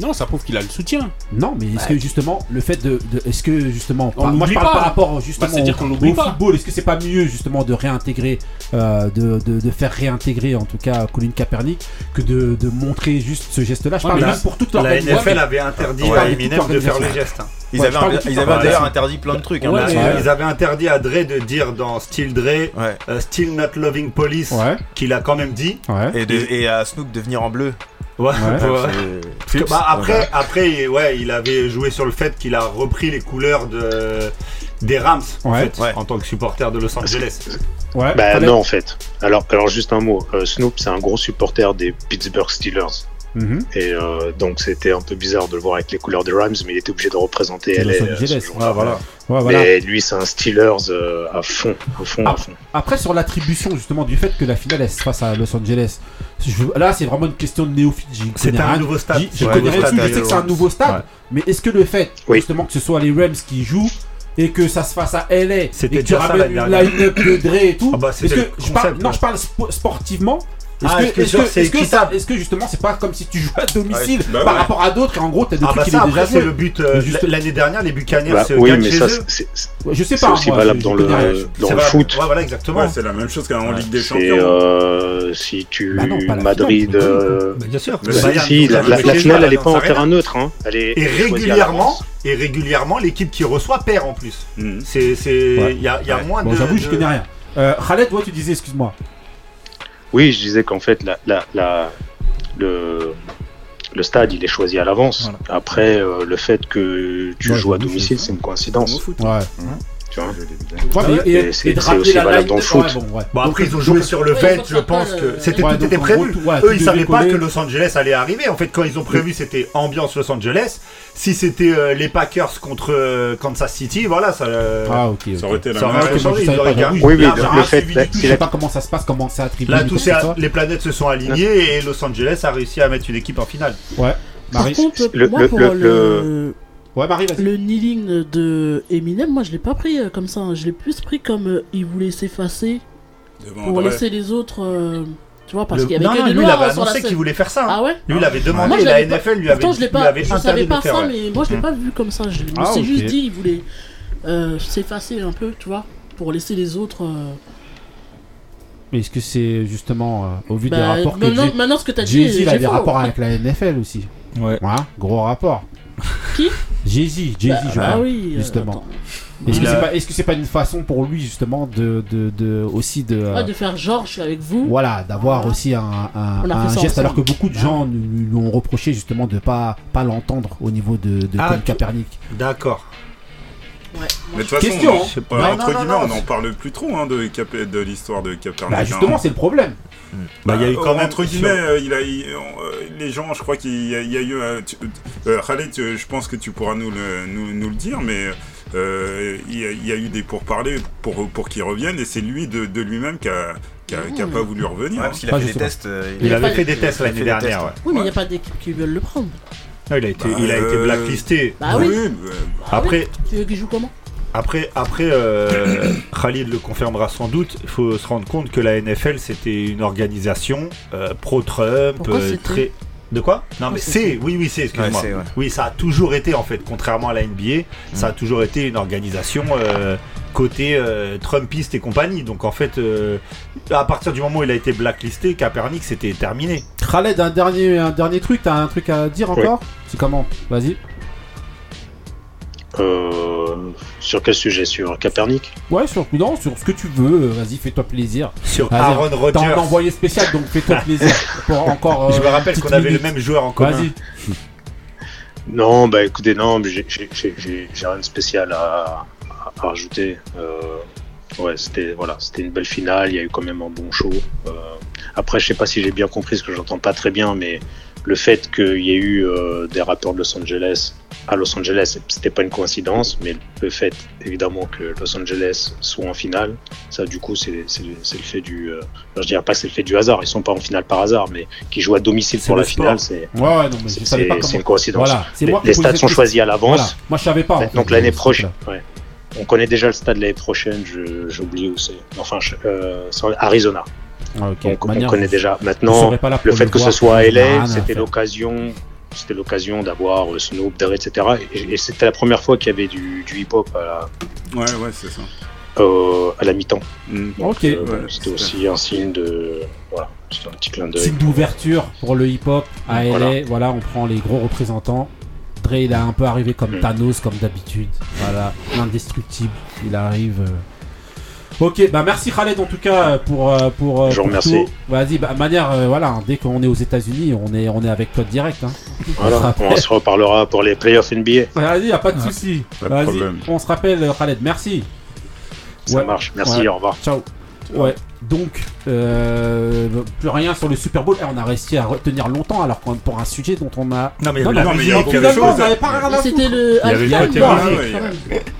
Non, ça prouve qu'il a le soutien. non, mais est-ce que justement le fait de, de- est-ce que justement On par- moi je parle pas. par rapport justement Bah, qu'on au, pas. football, est-ce que c'est pas mieux justement de réintégrer, euh, de, de, de faire réintégrer en tout cas Colin Kaepernick que de, de montrer juste ce geste-là? Je Ouais, parle là, pour toute La. NFL avait interdit à Eminem de faire le l'organisation. geste. hein. Ils Ouais, avaient, ils avaient d'ailleurs interdit plein de trucs. hein, Ils avaient interdit à Dre de dire dans Still Dre, Ouais. euh, Still Not Loving Police, Ouais, qu'il a quand même dit. ouais. Et, de- et à Snoop de venir en bleu. Ouais, Ouais. ouais. C'est- Parce que, bah, après, après, ouais, il avait joué sur le fait qu'il a repris les couleurs de des Rams en Ouais. fait, Ouais. en tant que supporter de Los Angeles. ouais. Bah non en fait. Alors, alors juste un mot. Euh, Snoop c'est un gros supporter des Pittsburgh Steelers. Mhm. Et euh, donc c'était un peu bizarre de le voir avec les couleurs des Rams, mais il était obligé de représenter LA. Los euh, Angeles. ce jour-là. voilà. Ouais, voilà. Mais lui c'est un Steelers euh, à fond, à fond, Ah. à fond. Après, sur l'attribution justement du fait que la finale elle se fasse à Los Angeles, je- là c'est vraiment une question de néophyte. C'est un nouveau stade. Je Ouais, connais rien je sais que c'est un nouveau stade, Ouais. mais est-ce que le fait Oui. justement que ce soit les Rams qui jouent et que ça se fasse à LA et que tu ramènes la une line-up de Dre et tout, Ah bah, que je parle, non je sportivement, Est-ce Ah, que, est-ce que ça- justement c'est pas comme si tu jouais à domicile Ouais, bah par ouais. rapport à d'autres et en gros t'as des Ah trucs bah ça, est déjà après, c'est le but. euh, Juste- L'année dernière, les Buccaneers Bah se oui, gagnent mais chez ça, eux. c'est- c'est- Ouais, je sais c'est pas, aussi moi, valable dans le, dans foot. Ouais, voilà, exactement. Ouais, c'est la même chose qu'en Ligue des Champions. euh, si tu Bah non, pas la Madrid. euh, bien sûr. Si, la, finale, elle est pas en terrain neutre. Hein. Et régulièrement, et régulièrement, l'équipe qui reçoit perd en plus. Mhm. C'est, il y a, moins de. j'avoue, je connais rien. Euh, Khaled, toi, tu disais, excuse-moi. Oui, je disais qu'en fait, la, la, la- le, le stade, il est choisi à l'avance. Après, euh, le fait que tu Ouais, joues à domicile, c'est une coïncidence. Ouais. Tu vois Ouais, mais- et- Et c'est et de c'est ramener aussi la valable dans le ouais, foot. bon, ouais. Après, ils ont joué sur le Ouais, vent, ils je pense que le- c'était Ouais, tout était prévu. ouais, Eux, ils savaient pas que Los Angeles allait arriver. En fait, quand ils ont prévu, c'était ambiance Los Angeles. Si c'était euh, les Packers contre euh, Kansas City, voilà, ça. euh, Ah, ok. Ça aurait été la Ça même aurait Ouais, chose. Oui, oui, Là, le- fait-. Je sais pas comment ça se passe, comment c'est attribué. Là, tous les planètes se sont alignées et Los Angeles a réussi à mettre une équipe en finale. Ouais. Par contre, Le- moi, le- pour le- le, Ouais, Marie, vas-y. le kneeling de Eminem, moi, je l'ai pas pris euh, comme ça. hein. Je l'ai plus pris comme euh, il voulait s'effacer Devant pour laisser les autres. euh, tu vois, parce Le- qu'il y avait non, que non, des lui, il noirs avait sur la annoncé scène. qu'il voulait faire ça. hein. Ah ouais Lui, il avait demandé Moi, je la l'avais pas- NFL lui avait, Pourtant, je l'ai lui pas, avait je interdit savais de pas le faire. ça, ouais. mais moi je l'ai Mm. pas vu comme ça. Je me Ah, suis ok. juste dit, il voulait euh, s'effacer un peu, tu vois, pour laisser les autres. euh, Mais est-ce que c'est justement euh, au vu des bah, rapports que maintenant, Jay- maintenant, ce que t'as dit, Jay-Z il a des faux. rapports avec la NFL aussi. Ouais. Gros rapport. Qui Jay-Z, Jay-Z, Bah, je bah parle, oui, euh, justement. Est-ce que c'est a- pas, est-ce que c'est pas une façon pour lui justement de, de, de aussi de, Ouais, de faire genre, je suis avec vous. voilà, d'avoir aussi un, geste alors que beaucoup de gens nous, nous ont reproché justement de pas pas l'entendre au niveau de, de Ah, Kaepernick. D'accord. Ouais. Mais de toute façon, Question, on- hein. euh, entre non, guillemets, non, on n'en parle plus trop hein, de, de l'histoire de Kaepernick. Bah hein. justement, c'est le problème. Bah, il y a eu quand même. entre guillemets, euh, il a, il- euh, les gens, je crois qu'il y, a- il y a eu. euh, tu- euh, Khaled, tu- je pense que tu pourras nous le, nous, nous le dire, mais euh, il, y a, il y a eu des pourparlers pour, pour qu'il revienne, et c'est lui de, de lui-même qui a, qui a, qui a pas voulu revenir. Ouais, parce qu'il Pas a fait des tests. euh, Il a avait pas- fait des tests il l'année dernière. tests, ouais. Oui, mais il n'y a pas d'équipe qui veulent le prendre. Non, il a été, Bah, il a été euh, blacklisté. Bah oui. euh, Après, Tu veux qu'il joue comment? Après, après euh, Khalid le confirmera sans doute, il faut se rendre compte que la NFL c'était une organisation euh, pro-Trump, euh, très. De quoi? Non, mais c'est, oui, oui, c'est, excuse-moi. Ouais, c'est, ouais. Oui, ça a toujours été en fait, contrairement à la NBA, ça a toujours été une organisation euh, côté euh, Trumpiste et compagnie. Donc en fait, euh, à partir du moment où il a été blacklisté, Kaepernick c'était terminé. Khaled, un dernier, un dernier truc, t'as un truc à dire encore? C'est comment? Vas-y. Euh, sur quel sujet? Sur Capernic Ouais, sur, non, sur ce que tu veux, euh, vas-y, fais-toi plaisir. Sur Aaron T'as Rodgers. un envoyé spécial, donc fais-toi plaisir. Pour encore, Je euh, me rappelle qu'on avait le même joueur en commun. Vas-y. Non, bah écoutez, non, j'ai- rien de spécial à, à- à rajouter. Euh, ouais, c'était voilà, c'était une belle finale. Il y a eu quand même un bon show. Euh, après, je sais pas si j'ai bien compris ce que j'entends pas très bien, mais le fait qu'il y ait eu euh, des rappeurs de Los Angeles à Los Angeles, c'était pas une coïncidence, mais le fait évidemment que Los Angeles soit en finale, ça du coup c'est le fait du, euh, je dirais pas que c'est le fait du hasard, ils sont pas en finale par hasard, mais qui jouent à domicile pour la sport. finale, c'est Ouais, c'est- une coïncidence. Voilà, les, stades sont choisis à l'avance. Voilà. Moi, je savais pas. en Donc l'année prochaine, ouais. on connaît déjà le stade l'année prochaine. J'ai oublié où c'est. Enfin, je- euh, Arizona. Ah. Donc on connaît déjà. Maintenant, le fait le que ce soit à LA, c'était l'occasion. C'était l'occasion d'avoir euh, Snoop, Dre, etc. Et, et c'était la première fois qu'il y avait du, du hip-hop à la, Ouais, ouais, c'est ça. euh, à la mi-temps. Mm. Ok. euh, Ouais, c'était c'est aussi un signe de. Voilà, c'était un petit clin d'œil. Signe d'ouverture pour le hip-hop à LA. Voilà. Voilà. on prend les gros représentants. Dre, il a un peu arrivé comme Mm. Thanos, comme d'habitude. Voilà, indestructible. Il arrive. euh. Ok, bah merci Khaled en tout cas pour euh, pour. euh, Je remercie. Vas-y, bah manière euh, voilà, dès qu'on est aux États-Unis, on est on est avec toi direct. Hein. On se Voilà, rappelle. on se reparlera pour les playoffs NBA. Vas-y, y a pas de Ouais, souci. pas de Vas-y, problème. on se rappelle euh, Khaled. Merci. Ça Ouais. marche. Merci, Ouais. au revoir. Ciao. Ouais. Donc, euh, plus rien sur le Super Bowl. Eh, on a réussi à retenir longtemps alors qu'on pour un sujet dont on a. Non, mais il y Non, avait la non, mais il y mais choses. on n'avait pas rien à C'était le Il y avait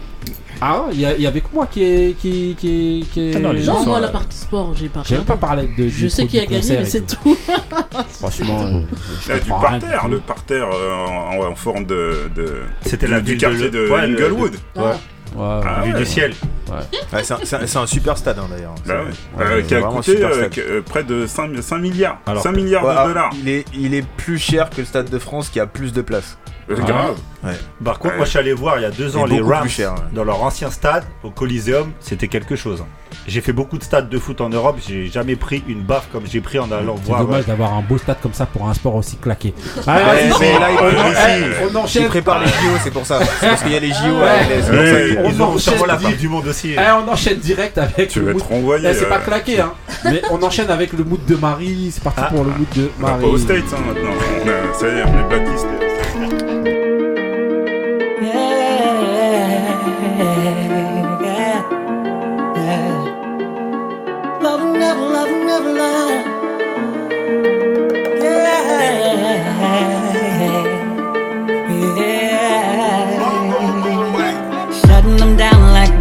Ah, il y, y avait que moi qui est. Qui, qui, qui est- Ah non, les gens Non, sont, moi, euh, la partie sport, j'ai pas J'ai même pas parlé de. Je sais qui a gagné, mais c'est tout. Franchement, euh, je Là, du rien parterre, le parterre euh, en, en forme de, de C'était du- la du quartier de- de ouais, le- Inglewood. Ah. Ah Vue ouais. du ciel. Ouais, c'est un- c'est un, super stade hein, d'ailleurs. Bah ouais. Euh, ouais, qui a coûté euh, euh, près de 5, 5 milliards. Alors, 5 milliards ouais, de ah, dollars. Il est, il est plus cher que le Stade de France qui a plus de places. Euh, grave. Ouais. Par contre, moi je suis allé voir il y a deux ans les Rams plus cher, ouais. dans leur ancien stade au Coliseum, c'était quelque chose. J'ai fait beaucoup de stades de foot en Europe, j'ai jamais pris une baffe comme j'ai pris en allant C'est voir. dommage d'avoir un beau stade comme ça pour un sport aussi claqué. Ouais, Allez, vas-y, mais là, il on, eh, on enchaîne. Il prépare les JO, c'est pour ça. C'est parce qu'il y a les JO. C'est On enchaîne la Coupe du Monde aussi. Eh, on enchaîne direct avec Tu le vas Eh, c'est pas claqué, hein. Mais on enchaîne avec le mood de Marie. C'est parti pour le mood de On Marie. pas aux States hein, maintenant. On ça y est, on est blacklisté.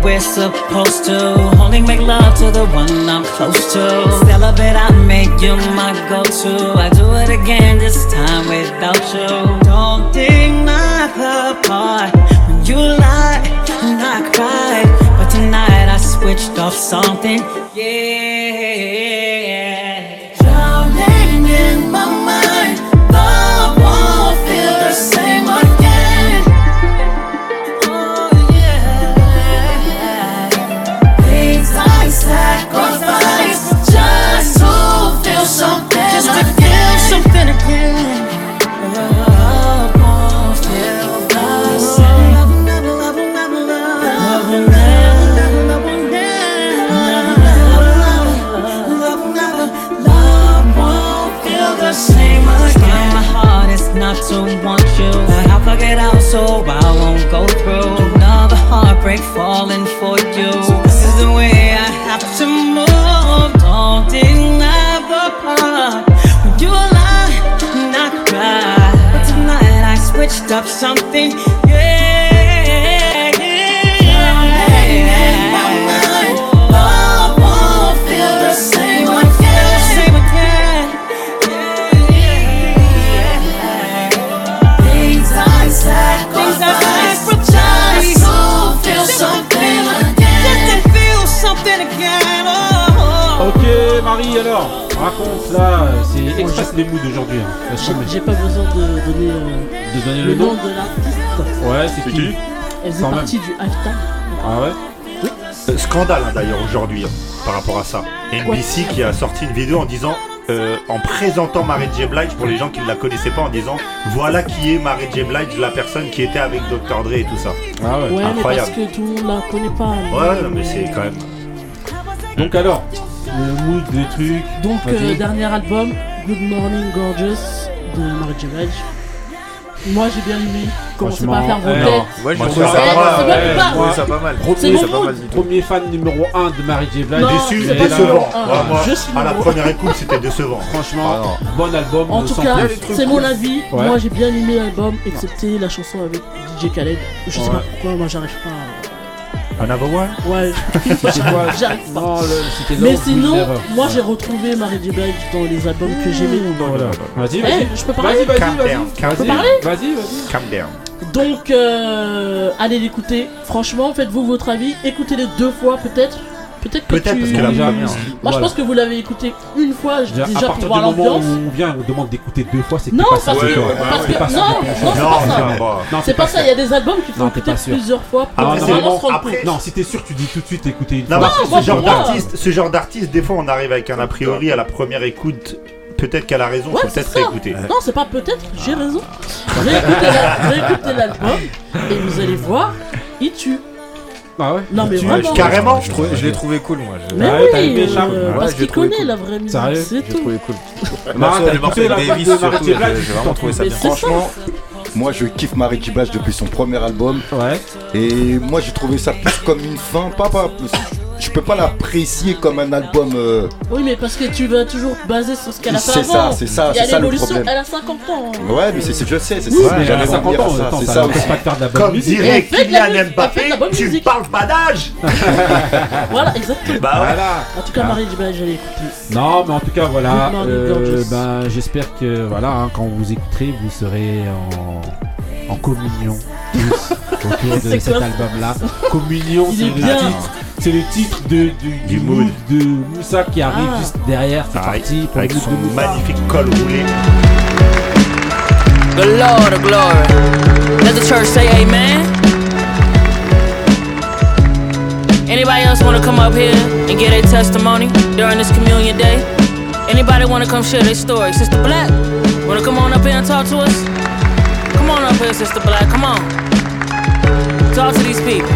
We're supposed to. Only make love to the one I'm close to. Celebrate, I make you my go to. I do it again, this time without you. Don't deny the part when you lie and I cry. But tonight I switched off something. Yeah. Not to want you, but I'll I won't go through another heartbreak falling for you. Switched up something. Marie, alors, raconte là. C'est express les moods aujourd'hui. hein. J'ai- pas besoin de donner euh, De donner le le nom nom de l'artiste. Ouais, c'est qui Elle faisait même. partie du halftime. Ah ouais Euh, Scandale hein, d'ailleurs aujourd'hui hein, par rapport à ça. NBC qui a sorti une vidéo en disant, euh, en présentant Mary J. Blige pour les gens qui ne la connaissaient pas, en disant voilà qui est Mary J. Blige, la personne qui était avec Dr. Dre et tout ça. Ah ouais, Ouais, mais parce incroyable. que tout le monde la connaît pas. Ouais, non, mais c'est quand même. Donc alors, le mood, le truc. Donc, euh, dernier album, Good Morning Gorgeous de Mary J. Blige. Moi j'ai bien aimé. Commencez pas à faire vos têtes. Moi, je trouve ça pas mal. ouais, mal. ça pas mal. C'est Oui, mon c'est pas mood. mal du tout. Premier fan numéro 1 de Mary J. Blige. Déçu, c'est décevant. Ouais, moi, suis à la première écoute, c'était décevant. Franchement, bon album. En tout cas, trucs c'est mon avis. Ouais. Moi j'ai bien aimé l'album, excepté la chanson avec DJ Khaled. Je sais Ouais. pas pourquoi, moi j'arrive pas à. Another one? Ouais, j'arrive pas. Non, le- c'était Mais sinon, moi j'ai retrouvé Mary J. Blige dans les albums que j'aimais. Voilà. Vas-y, Eh, vas-y. je peux parler? Vas-y, vas-y, Calm vas-y. down, calm Vas-y. Vas-y, vas-y. Calm down. Donc, euh, allez l'écouter. Franchement, faites-vous votre avis. Écoutez-les deux fois peut-être. Peut-être que Peut-être tu... parce que la Déjà, première. Moi, voilà. je pense que vous l'avez écouté une fois Déjà, déjà à pour partir voir moment où l'ambiance. on vient, on demande d'écouter deux fois, c'est que Non, t'es pas parce sûr que, de toi. parce T'es que- pas sûr non, non, c'est Non, pas ça. non, bah. Non, C'est pas ça, il y a des albums qu'il faut Non, t'es écouter pas sûr. plusieurs fois pour Ah, non, vraiment non, se rendre après- compte. Non, si t'es sûr, tu dis tout de suite écouter une Non, fois. parce que moi, ce genre pour moi- d'artiste, ce genre d'artiste, des fois on arrive avec un a priori à la première écoute. Peut-être qu'elle a raison, Ouais, faut c'est peut-être ça. réécouter. Non, c'est pas peut-être, j'ai raison. Réécoutez la- réécoutez l'album et vous allez voir, il tue. Ah ouais Non, mais Tu- vraiment. Carrément Je, l'ai trouvé cool, moi. Je- Mais Ah ouais, oui, aimé, Charles euh, Ouais, parce je l'ai qu'il trouvé connaît cool. la vraie musique, Sérieux c'est J'ai tout. trouvé cool. Morceau, t'as écouté avec la Davis, surtout, j'ai j'ai vraiment trouvé ça bien. Franchement, moi je kiffe J. Blige depuis son premier album. Ouais. Et moi j'ai trouvé ça plus comme une fin, pas, pas je peux pas l'apprécier comme un album. euh, Oui, mais parce que tu vas toujours baser sur ce qu'elle a fait C'est ça, c'est ça, a c'est ça le l'évolution, problème. elle a 50 ans. Ouais, mais c'est, c'est- je sais, c'est Oui, ça. mais J'allais à 50 revenir à ans, c'est ça ça pas de faire de la Comme bonne musique. dirait Elle Kylian elle Mbappé, tu parles pas d'âge Voilà, exactement. Bah. Voilà. En tout cas, Marie j'allais écouter. Non, mais en tout cas, voilà. Euh, ben, j'espère que voilà, hein, quand vous écouterez, vous serez en en communion tous autour de cet album-là. Communion, c'est est le titre. C'est le titre de, du, du mood de Moussa qui arrive Ah. juste derrière. C'est Ah, parti pour avec le son de magnifique col roulé. Good Lord of glory. Let the church say amen. Anybody else want to come up here and get a testimony during this communion day? Anybody want to come share their story? Sister Black, want to come on up here and talk to us? Come on up here, Sister Black. Come on. Talk to these people.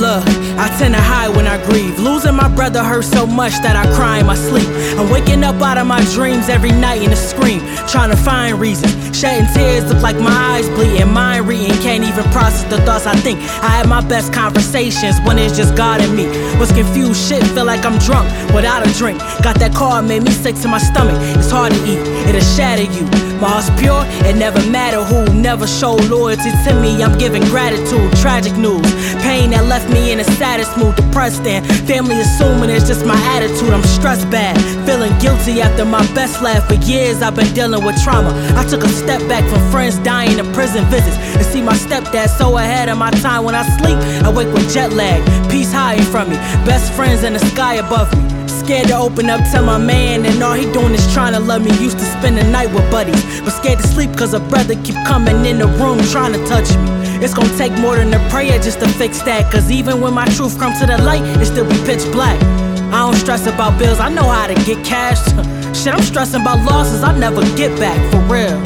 Look, I tend to hide when I grieve. Losing my brother hurts so much that I cry in my sleep. I'm waking up out of my dreams every night in a scream, trying to find reasons. Shedding tears look like my eyes bleeding, mind reading. Can't even process the thoughts I think. I have my best conversations when it's just God and me. Was confused, shit, feel like I'm drunk without a drink. Got that car, made me sick to my stomach. It's hard to eat, it'll shatter you. My heart's pure, it never matter who. Never show loyalty to me, I'm giving gratitude. Tragic news, pain that left me in the saddest mood, depressed and family assuming it's just my attitude. I'm stressed bad, feeling guilty after my best laugh. For years I've been dealing with trauma. I took a step back from friends dying and prison visits. And see my stepdad so ahead of my time when I sleep. I wake with jet lag, peace hiding from me. Best friends in the sky above me. Scared to open up to my man, and all he doing is trying to love me. Used to spend the night with buddies, but scared to sleep cause a brother keep coming in the room trying to touch me. It's gonna take more than a prayer just to fix that. Cause even when my truth comes to the light, it still be pitch black. I don't stress about bills, I know how to get cash. Shit, I'm stressing about losses I never get back, for real.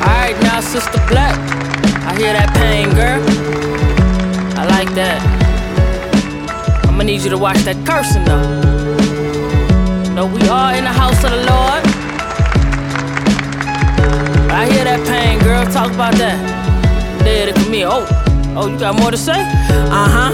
Alright, now, Sister Black. I hear that pain, girl. I like that. I'ma need you to watch that cursing, though. No, we are in the house of the Lord. I hear that pain, girl. Talk about that. There, it me. Oh, oh, you got more to say? Uh huh.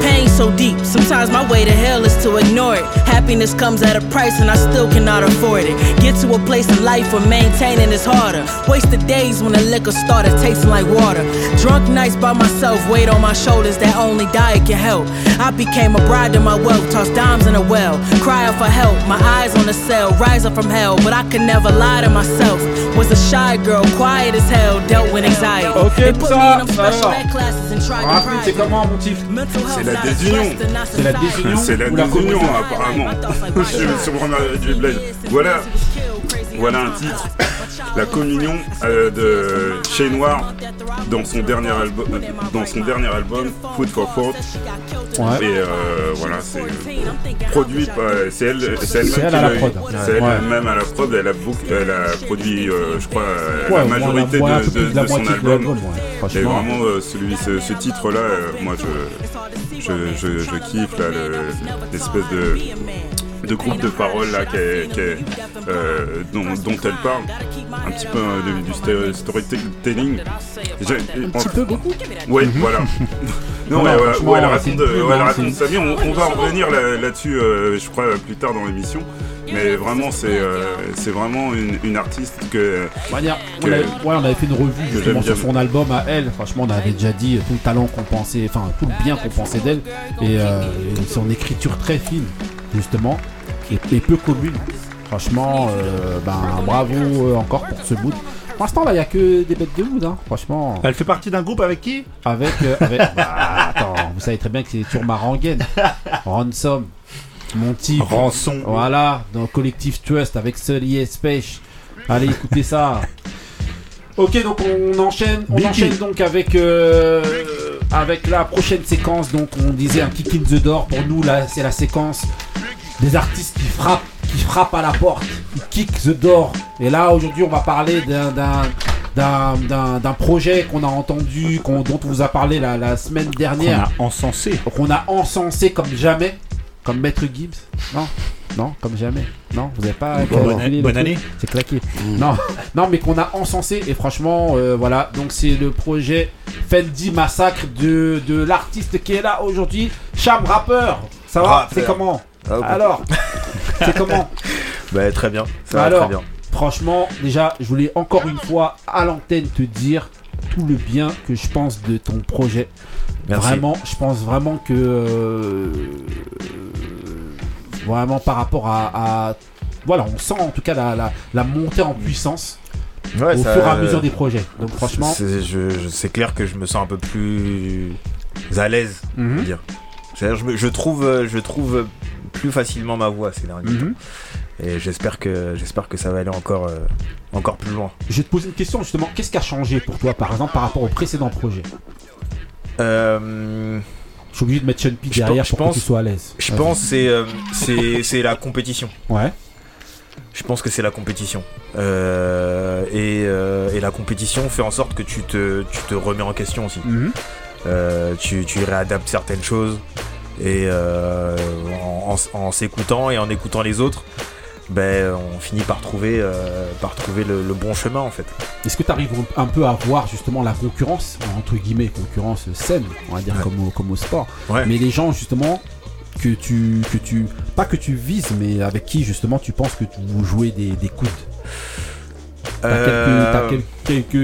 Pain so deep, sometimes my way to hell is to ignore it. Happiness comes at a price and I still cannot afford it. Get to a place in life where maintaining is harder. Wasted days when the liquor started tasting like water. Drunk nights by myself, weight on my shoulders that only diet can help. I became a bride to my wealth, tossed dimes in a well. Crying for help, my eyes on the cell, rise up from hell. But I could never lie to myself. Was a shy girl, quiet as hell, dealt with anxiety. Ok, They put me ça, in them special alors. classes and tried to Rapide, c'est pride comment mon tif C'est la désunion. C'est la désunion C'est la ou la désunion, apparemment. Du. Voilà, voilà un titre. La communion euh, de Chez Noir dans son dernier album, dans son dernier album Food for Thought. Ouais. Et euh, voilà, c'est euh, produit par, c'est elle, c'est elle-même C'est elle qui à la prod. C'est Ouais. elle-même à la prod. Elle a, beaucoup- elle a produit, euh, je crois, euh, Ouais, la majorité de, son album. Et vraiment, euh, celui, ce, ce titre-là, euh, moi, je, je, je, je kiffe l'espèce de de groupe de paroles là qu'elle- qu'elle, euh, dont, dont elle parle. Un petit peu euh, du, storytelling. Un petit peu, beaucoup. Ouais Mhm. voilà. Non, ouais, ouais, elle raconte, euh, ouais, elle raconte c'est- sa vie. On, on va revenir là- là-dessus euh, je crois plus tard dans l'émission. Mais vraiment c'est euh, c'est vraiment une, une artiste que, manière, que- on, avait, ouais, on avait fait une revue justement sur son album à elle. Franchement, on avait déjà dit tout le talent qu'on pensait, enfin tout le bien qu'on pensait d'elle. Et, euh, et son écriture très fine, justement, et, et peu commune. Franchement, euh, ben bravo euh, encore pour ce bout. Pour l'instant, là, il n'y a que des bêtes de mood, hein. franchement. Elle fait partie d'un groupe avec qui? Avec. euh, avec bah, attends, vous savez très bien que c'est sur ma rengaine. Ransom. Mon type. Rançon. Voilà, dans le collectif Trust avec Sully et. Allez, écoutez ça. Ok, donc on enchaîne, on Biggie. enchaîne donc avec euh, avec la prochaine séquence. Donc on disait un kick in the door pour nous là, c'est la séquence des artistes qui frappent, qui frappent à la porte, qui kick the door. Et là aujourd'hui on va parler d'un d'un d'un- d'un d'un projet qu'on a entendu, dont on vous a parlé la, la semaine dernière. Qu'on a encensé. Qu'on a encensé comme jamais, comme Maître Gibbs. Non, non, comme jamais. Non, vous n'avez pas. Bonne calculé année- bonne année. C'est claqué. Non, non, mais qu'on a encensé et franchement, euh, voilà. Donc c'est le projet Fendi Massacre de, de l'artiste qui est là aujourd'hui, Cham Rapper. Ça va? Rappeur. C'est comment? Ah. Alors, c'est comment Bah, très bien. Ça va Alors, très bien. franchement, déjà, je voulais encore une fois à l'antenne te dire tout le bien que je pense de ton projet. Merci. Vraiment, je pense vraiment que euh, vraiment par rapport à, à- voilà, on sent en tout cas la, la- la montée en puissance Ouais, au ça- fur et à mesure des projets. Donc franchement, c'est je- je- c'est clair que je me sens un peu plus à l'aise, Mhm. dire. C'est-à-dire, Je, me- je trouve, euh, je trouve plus facilement ma voix ces derniers Mhm. temps. Et j'espère que, j'espère que ça va aller encore, euh, encore plus loin. je vais te poser une question justement. Qu'est-ce qui a changé pour toi, par exemple, par rapport au précédent projet? Euh, Je suis obligé de mettre Sean P derrière pense- pour pense- que tu sois à l'aise. Je pense que c'est, euh, c'est, c'est la compétition. Ouais. Je pense que c'est la compétition. Euh, et, euh, et la compétition fait en sorte que tu te, tu te remets en question aussi. Mhm. Tu, tu réadaptes certaines choses. Et euh, en, en- en s'écoutant et en écoutant les autres, ben, on finit par trouver, euh, par trouver le, le bon chemin en fait. Est-ce que tu arrives un peu à voir justement la concurrence, entre guillemets, concurrence saine, on va dire, Ouais. comme, au, comme au sport Ouais. Mais les gens justement que tu, que tu. Pas que tu vises, mais avec qui justement tu penses que tu- vous jouez des, des coudes? T'as Euh,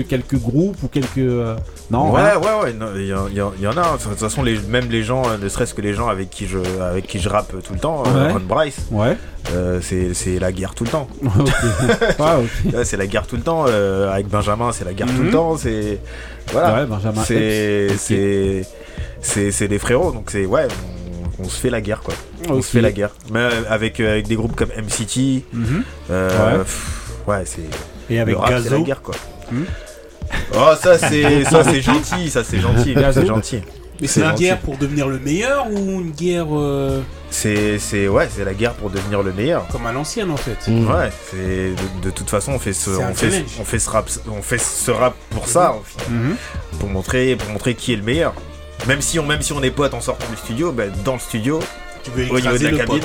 quelques, groupes ou quelques. euh, Non ouais, hein ouais, ouais, il y, en- y y a. De toute façon, les, même les gens, euh, ne serait-ce que les gens avec qui je, avec qui je rappe tout le temps, euh, Ouais. Ron Bryce, Ouais. euh, c'est la guerre tout le temps. Ouais, c'est la guerre tout le temps. avec Benjamin, c'est la guerre tout Mhm. le temps. C'est voilà. Ouais, Benjamin c'est c'est des frérots. Donc c'est ouais, on, se fait la guerre quoi. On se fait la guerre. Mais avec avec des groupes comme MCT. Mhm. euh, ouais, c'est Et avec le rap, c'est Gazo la guerre quoi. Hmm Oh ça c'est ça c'est gentil, ça c'est gentil, Gazo. c'est gentil. Mais c'est une gentil. guerre pour devenir le meilleur ou une guerre euh, C'est c'est ouais, c'est la guerre pour devenir le meilleur. comme à l'ancienne en fait Ouais, c'est de, de toute façon on fait ce on fait, on fait ce rap on fait ce rap pour ça. Mhm. pour montrer pour montrer qui est le meilleur. Même si on même si on est potes en sortant du studio, ben, dans le studio Tu veux au niveau de la cabine,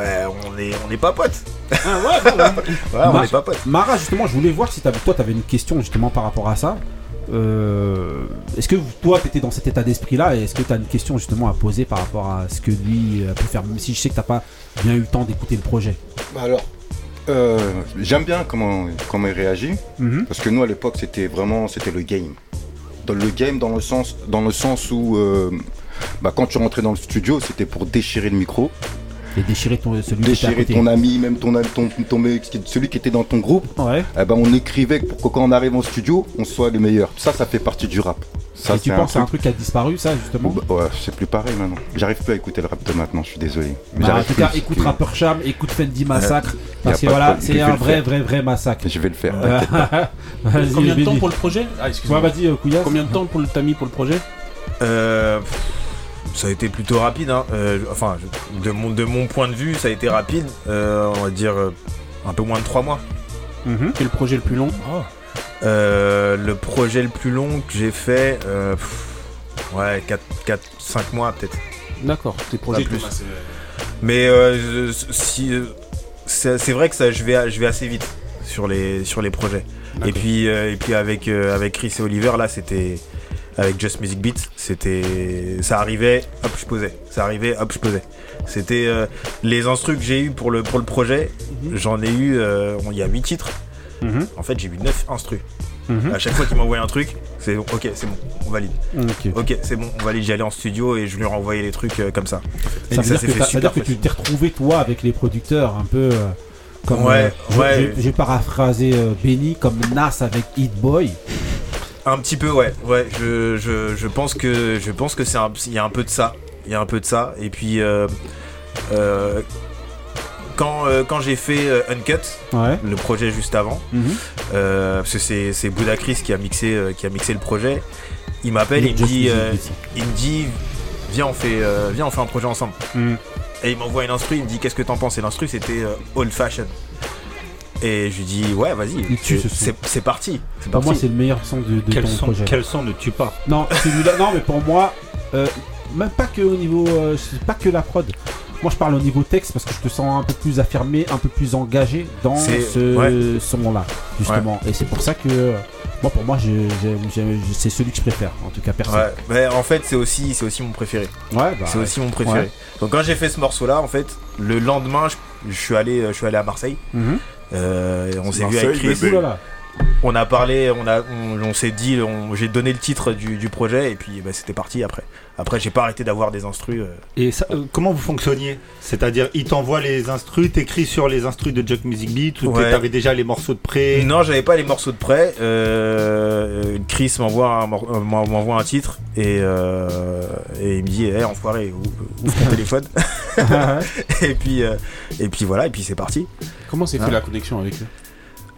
ben, on est on n'est pas potes. Ah ouais, bon, Ouais, on Mar- n'est pas potes. Mara, justement, je voulais voir si t'avais- toi, tu avais une question justement par rapport à ça. Euh, est-ce que toi, tu étais dans cet état d'esprit-là et est-ce que tu as une question justement à poser par rapport à ce que lui a pu faire, même si je sais que tu pas bien eu le temps d'écouter le projet? Bah alors, euh, j'aime bien comment, comment il réagit, Mhm. parce que nous à l'époque c'était vraiment c'était le game. Dans le game dans le sens, dans le sens où euh, bah, quand tu rentrais dans le studio c'était pour déchirer le micro, Et déchirer ton, celui qui était à déchirer côté. ton ami, même ton, ton, ton celui qui était dans ton groupe. Ouais. Eh ben, on écrivait pour que quand on arrive au studio, on soit le meilleur. Ça, ça fait partie du rap. Ça, et tu c'est penses que c'est un truc qui a disparu, ça, justement Bah, ouais, c'est plus pareil maintenant. J'arrive plus à écouter le rap de maintenant, je suis désolé. Mais Bah, En tout cas, écoute Rapper Cham, écoute Fendi Massacre, parce que voilà, c'est un vrai, faire. vrai, vrai massacre. Je vais le faire. Euh, pas. Vas-y, Combien de temps pour le projet Ah, excuse-moi. Ouais, vas-y, euh, Couillasse. Combien de temps pour le Tami pour le projet Euh, ça a été plutôt rapide. Hein. Euh, enfin, de mon de mon point de vue, ça a été rapide. Euh, on va dire euh, un peu moins de 3 mois. Quel est le projet le plus long? Euh, le projet le plus long que j'ai fait, pff, ouais, 4, 4, 5 mois peut-être. D'accord, tes projets plus. Thomas, Mais si, c'est vrai que ça, je, vais, je vais assez vite sur les, sur les projets. Et puis, et puis avec, avec Chris et Oliver, là, c'était. Avec Just Music Beats, c'était. Ça arrivait, hop, je posais. Ça arrivait, hop, je posais. C'était. euh, les instrus que j'ai eu pour le, pour le projet, j'en ai eu. euh, Il y a 8 titres. Mhm. En fait, j'ai eu 9 instrus. Mhm. À chaque fois qu'il m'envoie un truc, c'est ok, c'est bon, on valide. Ok. C'est bon, on valide. J'allais en studio et je lui renvoyais les trucs euh, comme ça. Et Ça veut dire s'est que, fait t'as- ça veut dire super que tu t'es retrouvé toi avec les producteurs un peu euh, comme Ouais, euh, ouais. j'ai- paraphrasé Benny comme Nas avec Hit Boy. Un petit peu, ouais. Ouais, je, je, je pense que je pense que c'est il y a un peu de ça. Il y a un peu de ça. Et puis euh, euh, quand, euh, quand j'ai fait Uncut, Ouais. le projet juste avant, Mhm. parce que c'est c'est Bouddha Chris qui a mixé qui a mixé le projet. Il m'appelle, il me dit, il me dit, viens on fait, viens on fait un projet ensemble. Mhm. Et il m'envoie une instru, il me dit qu'est-ce que t'en penses? Et l'instru c'était old fashion. Et je lui dis ouais vas-y, Il tue ce c'est- son. c'est c'est parti. C'est Pour moi, c'est le meilleur son de, de Quel ton son, projet. quel son ne tue pas Non, celui-là, non, mais pour moi, euh, même pas que au niveau, euh, pas que la prod. Moi, je parle au niveau texte parce que je te sens un peu plus affirmé, un peu plus engagé dans ce ouais. son-là, justement. Et c'est pour ça que, euh, moi, pour moi, c'est celui que je préfère, en tout cas, perso. Ouais, mais en fait c'est aussi c'est aussi mon préféré. Ouais, bah, c'est aussi mon préféré. ouais. Donc quand j'ai fait ce morceau là en fait, le lendemain je, je suis allé je suis allé à Marseille. Mhm. On C'est s'est vu avec Chris. on a parlé, on, a, on, on s'est dit, on- j'ai donné le titre du, du projet et puis bah, c'était parti après. Après, j'ai pas arrêté d'avoir des instrus. euh. Et ça, euh, comment vous fonctionniez? C'est-à-dire, il t'envoie les instrus, t'écris sur les instrus de Junk Music Beat, ou Ouais. t'avais déjà les morceaux de près Non, j'avais pas les morceaux de près. Euh, Chris m'envoie un, euh, m'envoie titre et, euh, et il me dit hey, enfoiré, ou- ouvre ton téléphone? et, puis, euh, et puis voilà, et puis c'est parti. Comment s'est fait Hein la connexion avec eux?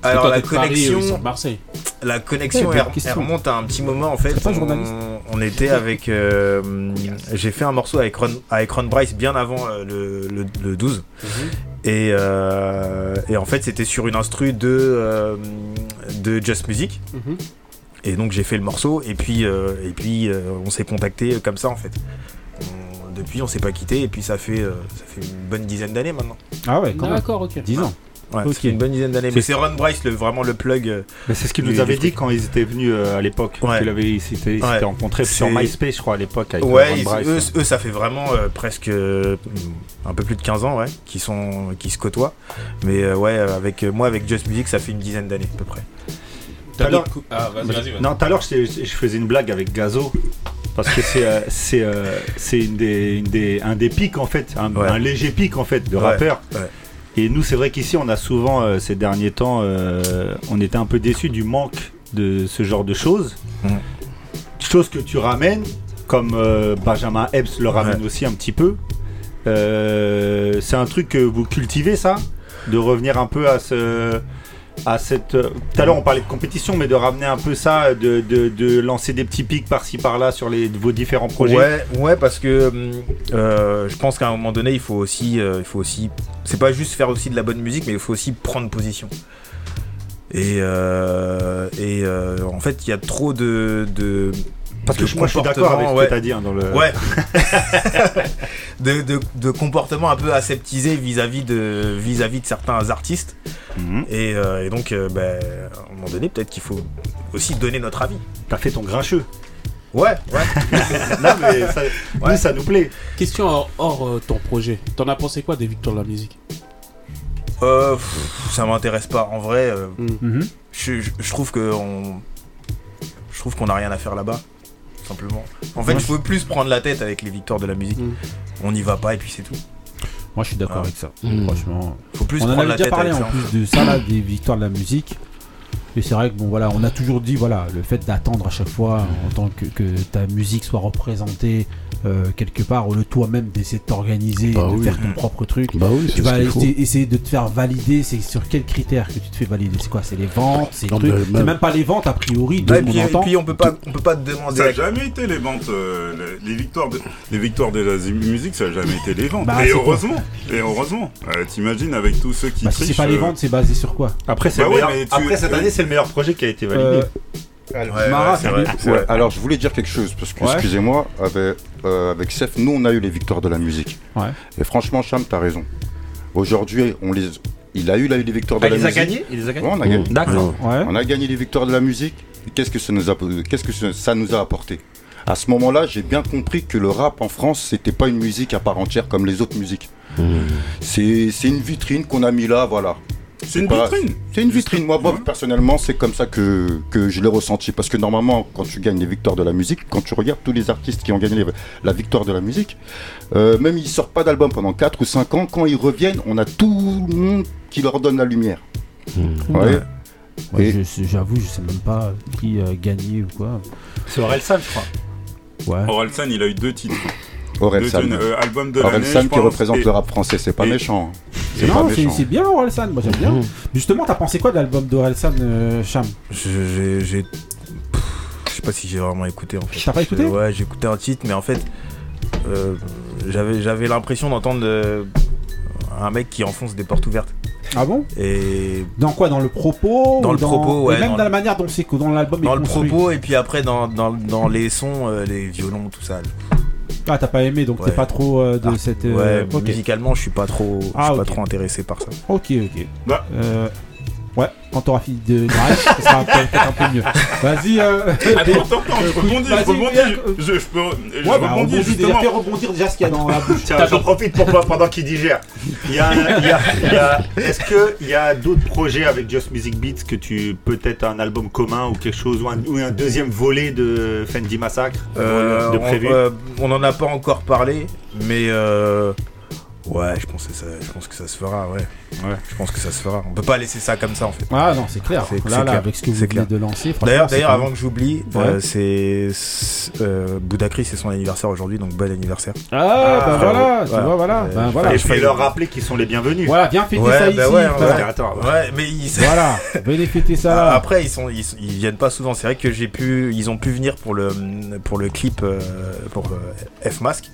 Alors la Paris, connexion, Marseille. la connexion, Ouais, elle, bonne question. elle remonte à un petit moment en fait. Pas on, journaliste on était avec, euh, j'ai fait un morceau avec Ron, avec Ron Bryce bien avant euh, le, le, le 12. Et, euh, et en fait, c'était sur une instru de, euh, de Just Music. Mhm. Et donc, j'ai fait le morceau. Et puis, euh, et puis euh, on s'est contacté comme ça, en fait. Depuis, on s'est pas quitté. Et puis, ça fait, euh, ça fait une bonne dizaine d'années maintenant. Ah ouais, quand même. D'accord, ok. 10 ans. Ouais, une bonne dizaine d'années. Mais c'est Ron Bryce, le, vraiment le plug. euh, Mais c'est ce qu'il nous avait dit quand ils étaient venus euh, à l'époque. Ouais. Qu'il avait, il s'était il Ouais. s'était rencontré sur MySpace, je crois, à l'époque. Avec Ouais, Ron ils- Bryce. eux, eux, ça fait vraiment euh, presque euh, un peu plus de 15 ans, ouais, qui sont, qui se côtoient. Mais euh, ouais, avec euh, moi, avec Just Music, ça fait une dizaine d'années à peu près. Tout à l'heure- Ah, je faisais une blague avec Gazo. Parce que c'est euh, c'est euh, c'est une des, une des- un des pics, en fait. Un, Ouais. un léger pic, en fait, de Ouais, rappeurs. ouais. Et nous, c'est vrai qu'ici, on a souvent, euh, ces derniers temps, on était un peu déçus du manque de ce genre de choses. Mm. Choses que tu ramènes, comme Benjamin Epps le ramène aussi un petit peu. C'est un truc que vous cultivez, ça? De revenir un peu à ce. Euh, Tout à l'heure, on parlait de compétition, mais de ramener un peu ça, de, de- lancer des petits pics par-ci par-là sur les, vos différents projets. Ouais, ouais, parce que euh, je pense qu'à un moment donné, il faut aussi, euh, il faut aussi, c'est pas juste faire aussi de la bonne musique, mais il faut aussi prendre position. Et, euh, et en fait, il y a trop de, de Parce que moi, je suis d'accord avec ce que comportements, t'as dit, hein, dans le- Ouais. de, de, de comportements un peu aseptisés vis-à-vis de vis-à-vis de certains artistes. Mhm. Et, euh, et donc, euh, ben, à un moment donné, peut-être qu'il faut aussi donner notre avis. T'as fait ton grincheux. Ouais, ouais. non, mais ça, nous, ça nous plaît. Question hors, hors, euh, ton projet. T'en as pensé quoi des victoires de la musique? Euh, pff, ça m'intéresse pas. En vrai, euh, Mhm. je, je- je trouve que on, je trouve qu'on a rien à faire là-bas, simplement. En fait, Moi, il faut plus prendre la tête avec les victoires de la musique. On n'y va pas et puis c'est tout. Moi, je suis d'accord Ah. avec ça. Mm. Franchement, Faut plus on en prendre avait la déjà tête parlé avec en ça. plus de ça là, des victoires de la musique. Et c'est vrai que bon voilà, on a toujours dit voilà, le fait d'attendre à chaque fois en tant que, que ta musique soit représentée euh, quelque part, ou le toi-même d'essayer de t'organiser, Bah de oui. faire ton propre truc. Bah oui, c'est tu vas essayer, essayer de te faire valider. C'est sur quels critères que tu te fais valider? C'est quoi? C'est les ventes C'est mais C'est même- même pas les ventes a priori. De et puis, et on peut pas, on peut pas te demander. Ça n'a jamais été les ventes, euh, les, les victoires de, les victoires de la musique, ça n'a jamais été les ventes. Bah, et c'est heureusement, et heureusement. Euh, T'imagines avec tous ceux qui Bah, si trichent. c'est pas les ventes, c'est basé sur quoi? Après, c'est Bah le ouais, meilleur- mais tu- Après cette année, c'est le meilleur projet qui a été validé. Euh, Ouais, Mara, ouais, c'est vrai, c'est Ouais, vrai. Alors je voulais dire quelque chose parce que Ouais. excusez-moi avec euh, avec Seth nous on a eu les victoires de la musique Ouais. et franchement Cham t'as raison aujourd'hui on les il a eu là, les victoires de Ah, la il les a musique gagnés Il les a gagnés Ouais, on a gagné Mmh. D'accord. Ouais. on a gagné les victoires de la musique Et qu'est-ce que ça nous a qu'est-ce que ça- ça nous a apporté? À ce moment-là j'ai bien compris que le rap en France c'était pas une musique à part entière comme les autres musiques c'est c'est une vitrine qu'on a mis là voilà C'est une pas- vitrine. C'est une vitrine. Moi, moi, personnellement, c'est comme ça que, que je l'ai ressenti. Parce que normalement, quand tu gagnes les victoires de la musique, quand tu regardes tous les artistes qui ont gagné les- la victoire de la musique, euh, même ils sortent pas d'album pendant 4 ou 5 ans, quand ils reviennent, on a tout le monde qui leur donne la lumière. Ouais. Ouais, Et- je J'avoue, je sais même pas qui a gagné ou quoi. C'est Orelsan, je crois. Ouais. Orelsan, il a eu deux titres. Orelsan. Euh, album de Orelsan qui représente et- le rap français, c'est pas et- méchant. hein. C'est pas Non, c'est méchant. c'est bien Orelsan, moi j'aime bien. Mhm. Justement, t'as pensé quoi de l'album d'Orelsan, euh, Cham? Je- J'ai, je sais pas si j'ai vraiment écouté en fait. T'as pas écouté? Ouais, j'ai écouté un titre, mais en fait, euh, j'avais, j'avais l'impression d'entendre euh, un mec qui enfonce des portes ouvertes. Ah bon? Et Dans quoi? Dans le propos Dans ou le propos, et même dans la manière dont c'est que dans l'album est dans le construit. propos, et puis après dans, dans, dans les sons, euh, les violons, tout ça. Ah, t'as pas aimé, donc t'es pas trop euh, de Ah, cette. euh, ouais, ok. musicalement, je suis pas trop, je Ah, suis pas trop intéressé par ça. Ok, ok. Bah. Euh, Ouais, quand t'auras fini de drive, ça sera peut-être un peu mieux. Vas-y. Euh, Attends, attends, attends, je rebondis, je rebondis. viens. Je, je peux, je Ouais, bah, rebondis rebondis déjà, justement. fais rebondir déjà ce qu'il y a dans la bouche. Tiens, j'en profite pour pas pendant qu'il digère. Il y a, il y a- il y a- Est-ce qu'il y a d'autres projets avec Just Music Beats que tu peut-être un album commun ou quelque chose ou un, ou un deuxième volet de Fendi Massacre Euh, de on, prévu? euh, on en a pas encore parlé, mais euh, ouais, je pense que ça, je pense que ça se fera, ouais. Ouais, je pense que ça se fera. On peut pas laisser ça comme ça en fait. Ah non, c'est clair. C'est- Là, c'est là, clair. avec ce que vous C'est venez clair. de lancer, D'ailleurs, c'est d'ailleurs, avant que j'oublie, Ouais. euh, c'est c'est- euh, Boudacri, c'est son anniversaire aujourd'hui, donc bon anniversaire. Ah, bah frérot. voilà, tu vois, voilà. Ben voilà. Et puis leur rappeler qu'ils sont les bienvenus. Voilà, viens fêter Ouais, ça bah ici. ouais. Attends, Ouais, mais ils... Voilà, venez fêter ça là. Ah, Après, ils sont, ils, ils viennent pas souvent. C'est vrai que j'ai pu, ils ont pu venir pour le, pour le clip euh, pour euh, F Mask.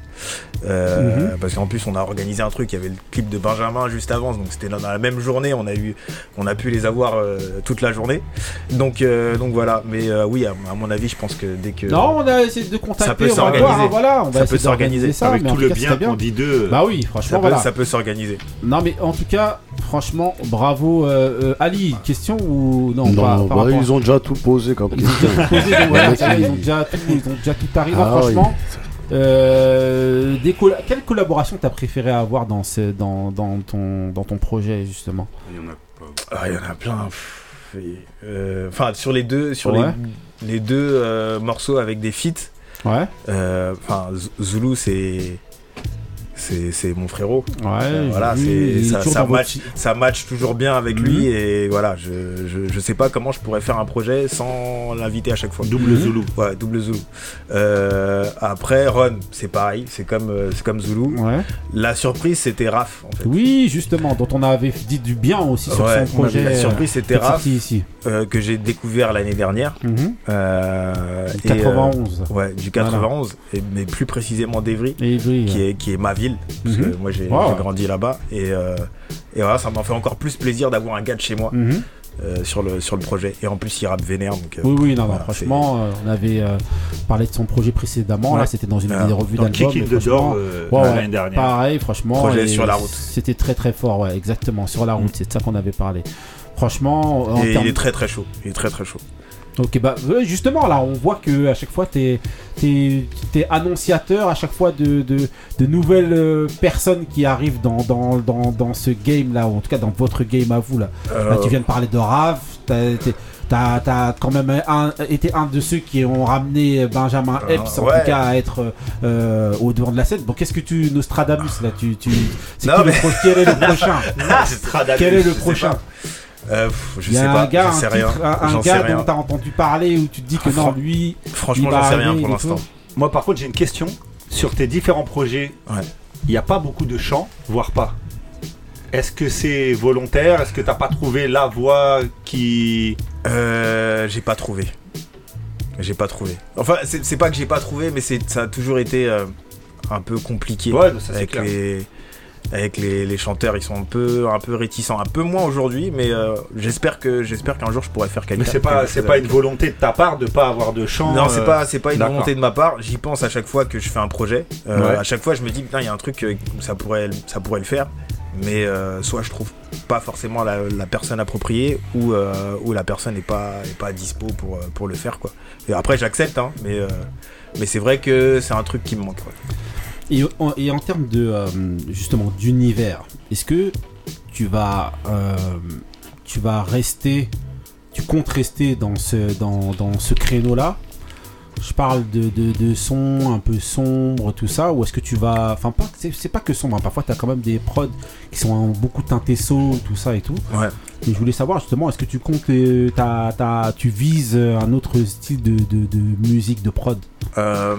Euh, Mhm. Parce qu'en plus, on a organisé un truc. Il y avait le clip de Benjamin juste avant, donc c'était dans la même journée. On a eu, on a pu les avoir euh, toute la journée. Donc, euh, donc voilà. Mais euh, oui, à, à mon avis, je pense que dès que Non, on a essayé de contacter, ça peut s'organiser. hein, voilà, on va ça essayer peut s'organiser ça, Avec mais tout le cas, bien qu'on dit d'eux. Bah oui, franchement, ça peut, voilà. ça peut s'organiser. Non, mais en tout cas, franchement, bravo. euh, euh, Ali, question ou non, Non, pas, par bah, ils ont déjà tout posé comme Ils ont déjà tout posé, donc voilà, Ouais, ça, ils, ont déjà tout, ils ont déjà tout arrivé. Ah, franchement, euh, des colla- quelle collaboration t'as préféré avoir dans, ce, dans, dans, ton, dans ton projet justement? Il y en a pas. Ah, il y en a plein. Euh, Enfin, sur les deux, sur Ouais. les, les deux euh, morceaux avec des feats. Ouais. euh, Enfin, Zulu, c'est. C'est c'est mon frérot. Ouais, Euh, voilà, ça, ça votre- match, ça match toujours bien avec Mhm. lui et voilà, je, je, je sais pas comment je pourrais faire un projet sans l'inviter à chaque fois. Double Zulu. Ouais, double Zulu. Euh, après, Ron, c'est pareil, c'est comme, euh, c'est comme Zulu. Ouais. La surprise, c'était Raph. En fait. Oui, justement, dont on avait dit du bien aussi sur Ouais, son projet. La surprise, c'était Raph, ici. euh, que j'ai découvert l'année dernière. Mhm. Euh, Du et, 91. euh, ouais, du 91, et, mais plus précisément d'Evry, qui, ouais. est, qui est ma parce Mhm. que moi j'ai Wow. grandi là-bas, et, euh, et voilà, ça m'a fait encore plus plaisir d'avoir un gars de chez moi Mhm. euh, sur, le, sur le projet. Et en plus, il rappe vénère. Donc, euh, Oui, oui, non, non, franchement, euh, on avait parlé de son projet précédemment. Ouais. Là, c'était dans une des revues dans d'album. Euh, ouais, ouais, l'année dernière. Pareil, franchement. Projet et sur la route. C'était très, très fort, ouais, exactement. Sur la route, c'est de ça qu'on avait parlé. Franchement, en et il est très très chaud. Il est très très chaud. Ok, bah justement, là, on voit que à chaque fois, t'es es, annonciateur à chaque fois de, de, de nouvelles euh, personnes qui arrivent dans, dans, dans, dans ce game là, ou en tout cas dans votre game à vous là. Euh, Là, tu viens de parler de Rav, t'as t'as quand même un- été un de ceux qui ont ramené Benjamin Ah, Epps en ouais. tout cas à être euh, au devant de la scène. Bon, qu'est-ce que tu, Nostradamus là, tu, tu, c'est qui le mais- pro- quel est le prochain? Nostradamus, Quel est le prochain? Euh, je sais a pas, un gars, j'en un, sais rien. un- un J'en sais gars rien. dont t'as entendu parler où tu te dis que non, lui. Franchement, j'en sais rien pour l'instant. Moi, par contre, j'ai une question. Sur tes différents projets, il n'y a pas beaucoup de chants, voire pas. Est-ce que c'est volontaire? Est-ce que t'as pas trouvé la voix qui. Euh, j'ai pas trouvé. J'ai pas trouvé. Enfin, c'est pas que j'ai pas trouvé, mais c'est ça a toujours été euh, un peu compliqué Ouais, ça, c'est avec clair. les avec les, les chanteurs. Ils sont un peu un peu réticents, un peu moins aujourd'hui, mais euh, j'espère que j'espère qu'un jour je pourrai faire quelque Mais c'est pas, c'est pas une volonté de ta part de pas avoir de chant. Non, c'est euh, pas, c'est pas une volonté de ma part. J'y pense à chaque fois que je fais un projet. Euh, Ouais. À chaque fois, je me dis, putain, il y a un truc, euh, ça pourrait, ça pourrait le faire. Mais euh, soit je trouve pas forcément la, la personne appropriée ou, euh, ou la personne n'est pas, est pas dispo pour, pour le faire. Quoi. Et après, j'accepte, hein, mais, euh, mais c'est vrai que c'est un truc qui me manque. ouais. Et, en- et en termes de euh, justement d'univers, est-ce que tu vas euh, tu vas rester, tu comptes rester dans ce dans, dans ce créneau là Je parle de, de, de son un peu sombre, tout ça, ou est-ce que tu vas, enfin pas, c'est pas que sombre, hein, parfois tu as quand même des prods qui sont beaucoup teintés soul, tout ça et tout. Ouais. Mais je voulais savoir justement, est-ce que tu comptes, euh, t'as- tu vises un autre style de, de, de musique, de prod? Euh,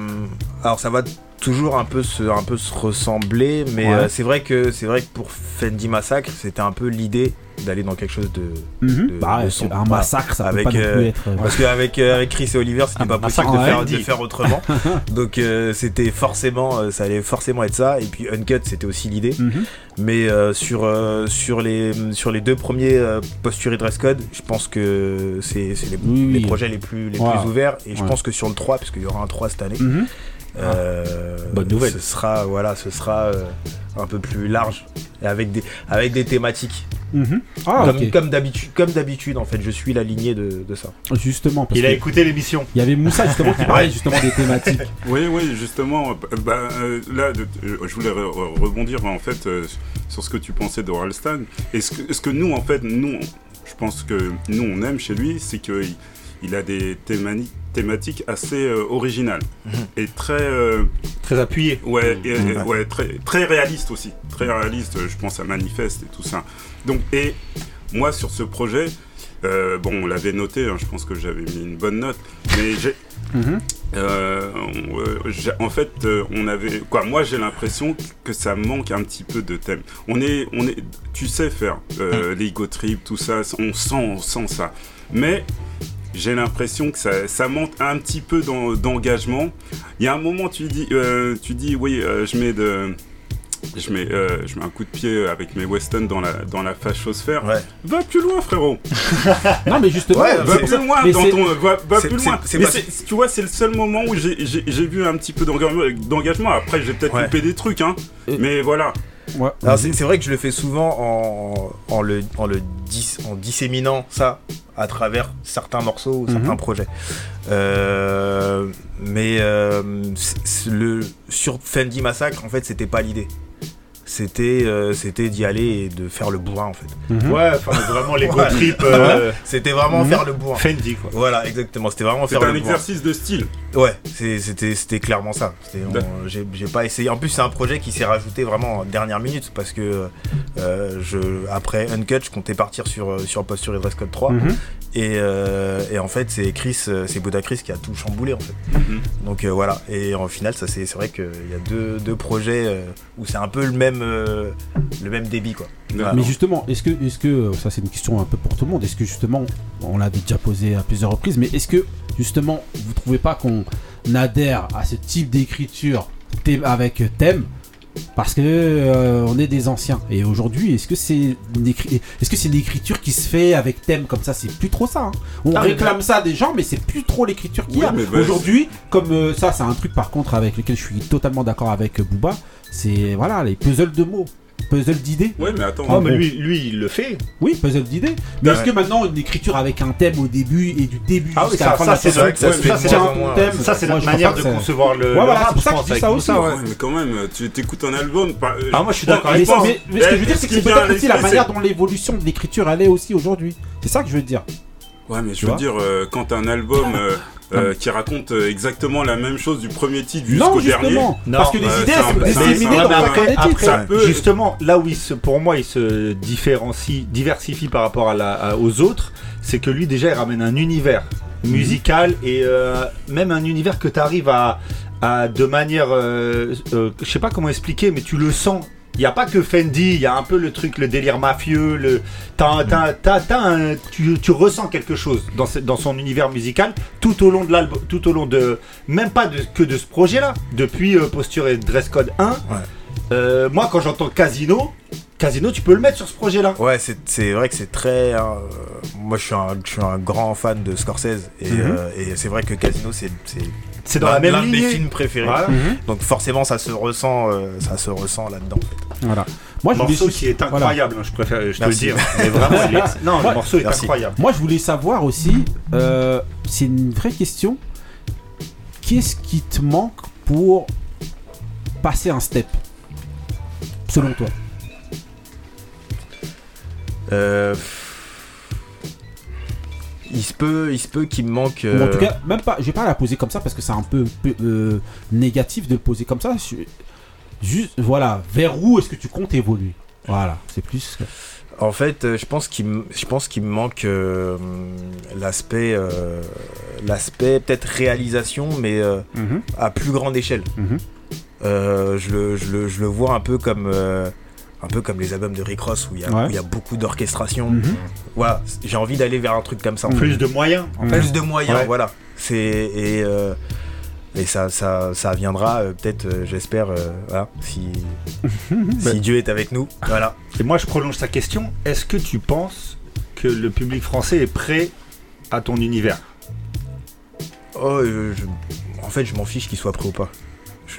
alors ça va toujours un peu se, un peu se ressembler, mais Ouais. euh, c'est vrai que c'est vrai que pour Fendi Massacre, c'était un peu l'idée d'aller dans quelque chose de, Mhm. de- Bah de un massacre, ça peut avec, pas non plus euh, être, euh, parce qu'avec euh, avec Chris et Oliver, c'était pas possible de faire, Andy. de faire autrement. Donc c'était forcément, ça allait forcément être ça. Et puis Uncut, c'était aussi l'idée. Mhm. Mais sur sur, les, sur les deux premiers posture et dress code, je pense que c'est les, Oui, les oui. projets les plus, les Ouais. plus ouverts. Et je pense que sur le 3, parce qu'il y aura un 3 cette année, Mhm. Euh, Bonne nouvelle. Ce sera, voilà, ce sera euh, un peu plus large et avec des, avec des thématiques. Mhm. Ah, comme, ok. comme d'habitude, comme d'habitude en fait, je suis la lignée de, de ça. Justement. parce Il a que écouté l'émission. Il y avait Moussa justement qui parlait justement des thématiques. Oui, oui, justement. bah, bah, euh, là, euh, je voulais re- re- rebondir en fait euh, sur ce que tu pensais de Ralston. Et ce que, ce que nous, en fait, nous, je pense que nous, on aime chez lui, c'est qu'il il a des thémani- thématiques assez euh, originales et très euh, Très appuyé. Ouais, et- et- Mhm. ouais, très, très réaliste aussi. Très réaliste, euh, je pense à Manifeste et tout ça. Donc, et moi, sur ce projet, euh, bon, on l'avait noté, hein, je pense que j'avais mis une bonne note, mais j'ai. Mhm. en fait, on avait quoi Moi, j'ai l'impression que ça manque un petit peu de thème. On est, on est, tu sais faire les ego trip, tout ça. On sent, on sent ça. Mais j'ai l'impression que ça, ça manque un petit peu d'en- d'engagement. Il y a un moment, tu dis, euh, tu dis, oui, euh, je mets de, je mets, euh, je mets un coup de pied avec mes Weston dans la, dans la fachosphère. Va plus loin, frérot. Non, mais justement, va plus loin mais dans ton, va, va c'est- plus loin. c'est Mais pas- c'est- tu vois, c'est le seul moment où j'ai- j'ai j'ai vu un petit peu d'engagement. d'engagement. Après, j'ai peut-être Ouais. loupé des trucs, hein. Mais voilà. C'est vrai que je le fais souvent en, en le, en le dis- en disséminant ça à travers certains morceaux ou certains Mhm. projets. Euh, mais euh, le, sur Fendi Massacre, en fait, c'était pas l'idée. C'était euh, c'était d'y aller et de faire le bourrin en fait. Mhm. Ouais, enfin, vraiment l'ego Ouais. trip, euh. C'était vraiment mhm. faire le bourrin. Fendi, quoi. Voilà, exactement. C'était vraiment C'est faire un le bourrin. exercice de style. Ouais, c'était c'était clairement ça. J'ai pas essayé. En plus, c'est un projet qui s'est rajouté vraiment en dernière minute parce que euh, je après Uncut, je comptais partir sur sur Posture et Dress Code 3 Mhm. et, euh, et en fait, c'est Chris, c'est Buddha Chris qui a tout chamboulé en fait. Mhm. Donc euh, voilà. Et en final, ça c'est c'est vrai qu'il y a deux, deux projets où c'est un peu le même euh, le même débit quoi. Voilà. Mais justement, est-ce que, est-ce que, ça c'est une question un peu pour tout le monde, est-ce que justement, on l'avait déjà posé à plusieurs reprises, mais est-ce que justement, vous trouvez pas qu'on adhère à ce type d'écriture avec thème parce que euh, on est des anciens. Et aujourd'hui est-ce que c'est une écri- est-ce que c'est l'écriture qui se fait avec thème comme ça? C'est plus trop ça hein. on Ah, réclame bah- ça des gens mais c'est plus trop l'écriture qu'il y a. Bah, aujourd'hui comme euh, ça c'est un truc par contre avec lequel je suis totalement d'accord avec Booba c'est voilà les puzzles de mots puzzle d'idées Ouais, mais attends. Non, mais lui, lui, il le fait. oui, puzzle d'idées. Mais Ouais. est-ce que maintenant une écriture avec un thème au début et du début Ah oui, jusqu'à ça, la fin ça, de la c'est vrai que ça. Ça, c'est notre manière de concevoir le- Ouais, voilà, c'est pour ça que je dis ça aussi. Moussa, ouais. Ouais, mais quand même, tu t'écoutes un album. pas- euh, Ah, moi, je suis d'accord Mais, avec ça, toi. mais- mais ce que je veux dire, Eh, c'est que ce c'est peut-être aussi la manière dont l'évolution de l'écriture elle est aussi aujourd'hui. C'est ça que je veux dire. Ouais, mais je veux dire, euh, quand t'as un album euh, euh, qui raconte euh, exactement la même chose du premier titre Non, jusqu'au dernier. justement, parce que les euh, idées, c'est mais chacun après, des titres. après, Ça peut- justement, là où il se, pour moi, il se différencie, diversifie par rapport à la, à- aux autres, c'est que lui déjà il ramène un univers musical et euh, même un univers que tu arrives à, à de manière, euh, euh, je sais pas comment expliquer, mais tu le sens. Il n'y a pas que Fendi, il y a un peu le truc, le délire mafieux, le, t'as, t'as- t'as- t'as un- tu, tu ressens quelque chose dans, ce- dans son univers musical tout au long de l'album, tout au long de, même pas de, que de ce projet-là, depuis euh, Posture et Dress Code 1. Euh, moi, quand j'entends Casino, Casino, tu peux le mettre sur ce projet-là. Ouais, c'est c'est vrai que c'est très. euh, moi, je suis, un, je suis un grand fan de Scorsese et, euh, et c'est vrai que Casino, c'est c'est C'est dans la même l'un lignée. films préférés. Voilà. Mhm. Donc forcément, ça se ressent, euh, ça se ressent là-dedans. en fait. Voilà. Moi, je voulais morceau qui est voilà. incroyable, hein, je préfère je te Merci. le dire. Mais vraiment, il est- non, Moi- le morceau est Merci. incroyable. Moi, je voulais savoir aussi, euh, c'est une vraie question. Qu'est-ce qui te manque pour passer un step Selon toi? Euh, il se peut, il se peut qu'il me manque. En euh, tout cas, même pas, je vais pas la poser comme ça parce que c'est un peu, peu, euh, négatif de le poser comme ça. Juste, voilà, vers où est-ce que tu comptes évoluer? Voilà, c'est plus. En fait, euh, je pense qu'il me- je pense qu'il me manque euh, l'aspect euh, l'aspect peut-être réalisation, mais euh, Mhm. à plus grande échelle. Mhm. Euh, je, le, je, le, je le vois un peu comme euh, un peu comme les albums de Rick Ross où il y a, Ouais. où il y a beaucoup d'orchestration. Mhm. Voilà, j'ai envie d'aller vers un truc comme ça. en fait. Plus de moyens. en fait. Plus de moyens, Ouais. voilà. C'est et euh, et ça, ça, ça viendra euh, peut-être, euh, j'espère, euh, voilà, si, si Dieu est avec nous. Voilà. Et moi, je prolonge ta question. Est-ce que tu penses que le public français est prêt à ton univers? Oh, euh, je- en fait, je m'en fiche qu'il soit prêt ou pas.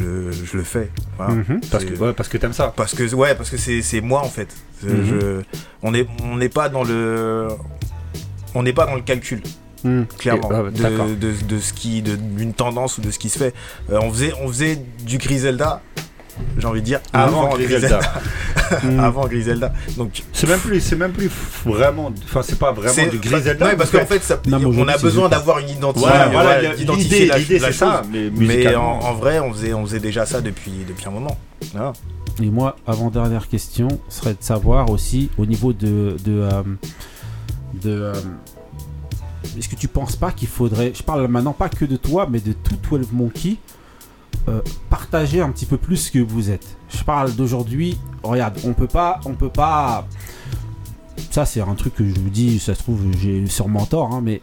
Je, le- je le fais. Voilà. Mhm. Parce que- ouais, parce que t'aimes ça. Parce que ouais, parce que c'est moi en fait. Mhm. je- on est on n'est pas dans le on n'est pas dans le calcul. Mhm. Clairement, ah de, de, de ce qui, d'une tendance ou de ce qui se fait. Euh, on faisait, on faisait du Griselda, j'ai envie de dire, Avant avant, Griselda. Griselda. Mhm. avant Griselda. Donc, C'est même plus, c'est même plus vraiment, enfin c'est pas vraiment C'est- du Griselda. Ouais, parce qu'en fait, ça- Non, on a besoin d'avoir une identité. Voilà, ouais, l'idée- la, l'idée, c'est ça, chose. mais en, en vrai, on faisait, on faisait déjà ça depuis, depuis un moment. Voilà. Et moi, avant-dernière question, serait de savoir aussi au niveau de. de, euh, de euh, Est-ce que tu penses pas qu'il faudrait. Je parle maintenant pas que de toi, mais de tout 12 Monkey. Euh, partager un petit peu plus ce que vous êtes. Je parle d'aujourd'hui. Regarde, on peut pas, on peut pas. Ça, c'est un truc que je vous dis. Ça se trouve, j'ai sûrement tort, hein, mais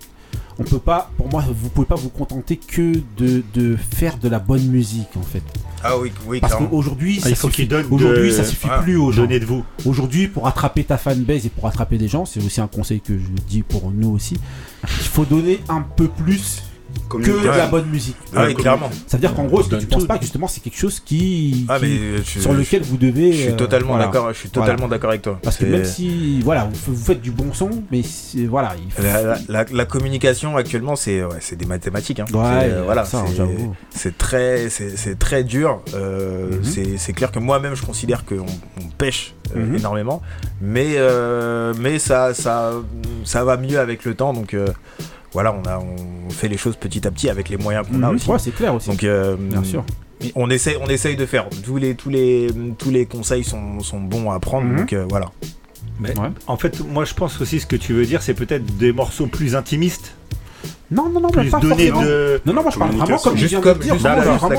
on peut pas. Pour moi, vous pouvez pas vous contenter que de, de faire de la bonne musique, en fait. Ah oui, oui, Parce qu'aujourd'hui, Ah, ça il faut qu'il donne de- Aujourd'hui, ça suffit voilà, plus aux gens. de vous. Aujourd'hui, pour attraper ta fanbase et pour attraper des gens, c'est aussi un conseil que je dis pour nous aussi. Il faut donner un peu plus que de Ouais. la bonne musique. Ah oui, clairement. Ça veut dire qu'en gros, est-ce que tu penses pas justement c'est quelque chose qui, Ah, qui- mais je- sur lequel vous devez je suis euh, totalement voilà. d'accord- je suis Voilà. totalement d'accord avec toi. Parce que même si voilà, vous, faites du bon son, mais voilà, il faut- La, la- la- la communication actuellement, c'est ouais, c'est des mathématiques. hein. Euh, voilà, ça, c'est- j'avoue. c'est très, c'est très dur. Euh, Mhm. c'est- C'est clair que moi-même, je considère qu'on on pêche euh, Mhm. énormément, mais euh, mais ça, ça, ça va mieux avec le temps. Donc euh, voilà, on a, on fait les choses petit à petit avec les moyens qu'on a Mhm. aussi. Ouais, c'est clair aussi. Donc euh, Bien sûr. On essaye, on essaye de faire. Tous les, tous les, tous les conseils sont, sont bons à prendre. Mhm. Donc euh, voilà. Mais en fait, moi je pense aussi ce que tu veux dire, c'est peut-être des morceaux plus intimistes. Non, non, non, mais plus pas donner forcément. de. Non, non, moi je parle vraiment comme je Juste viens de comme- le dire. D'accord, d'en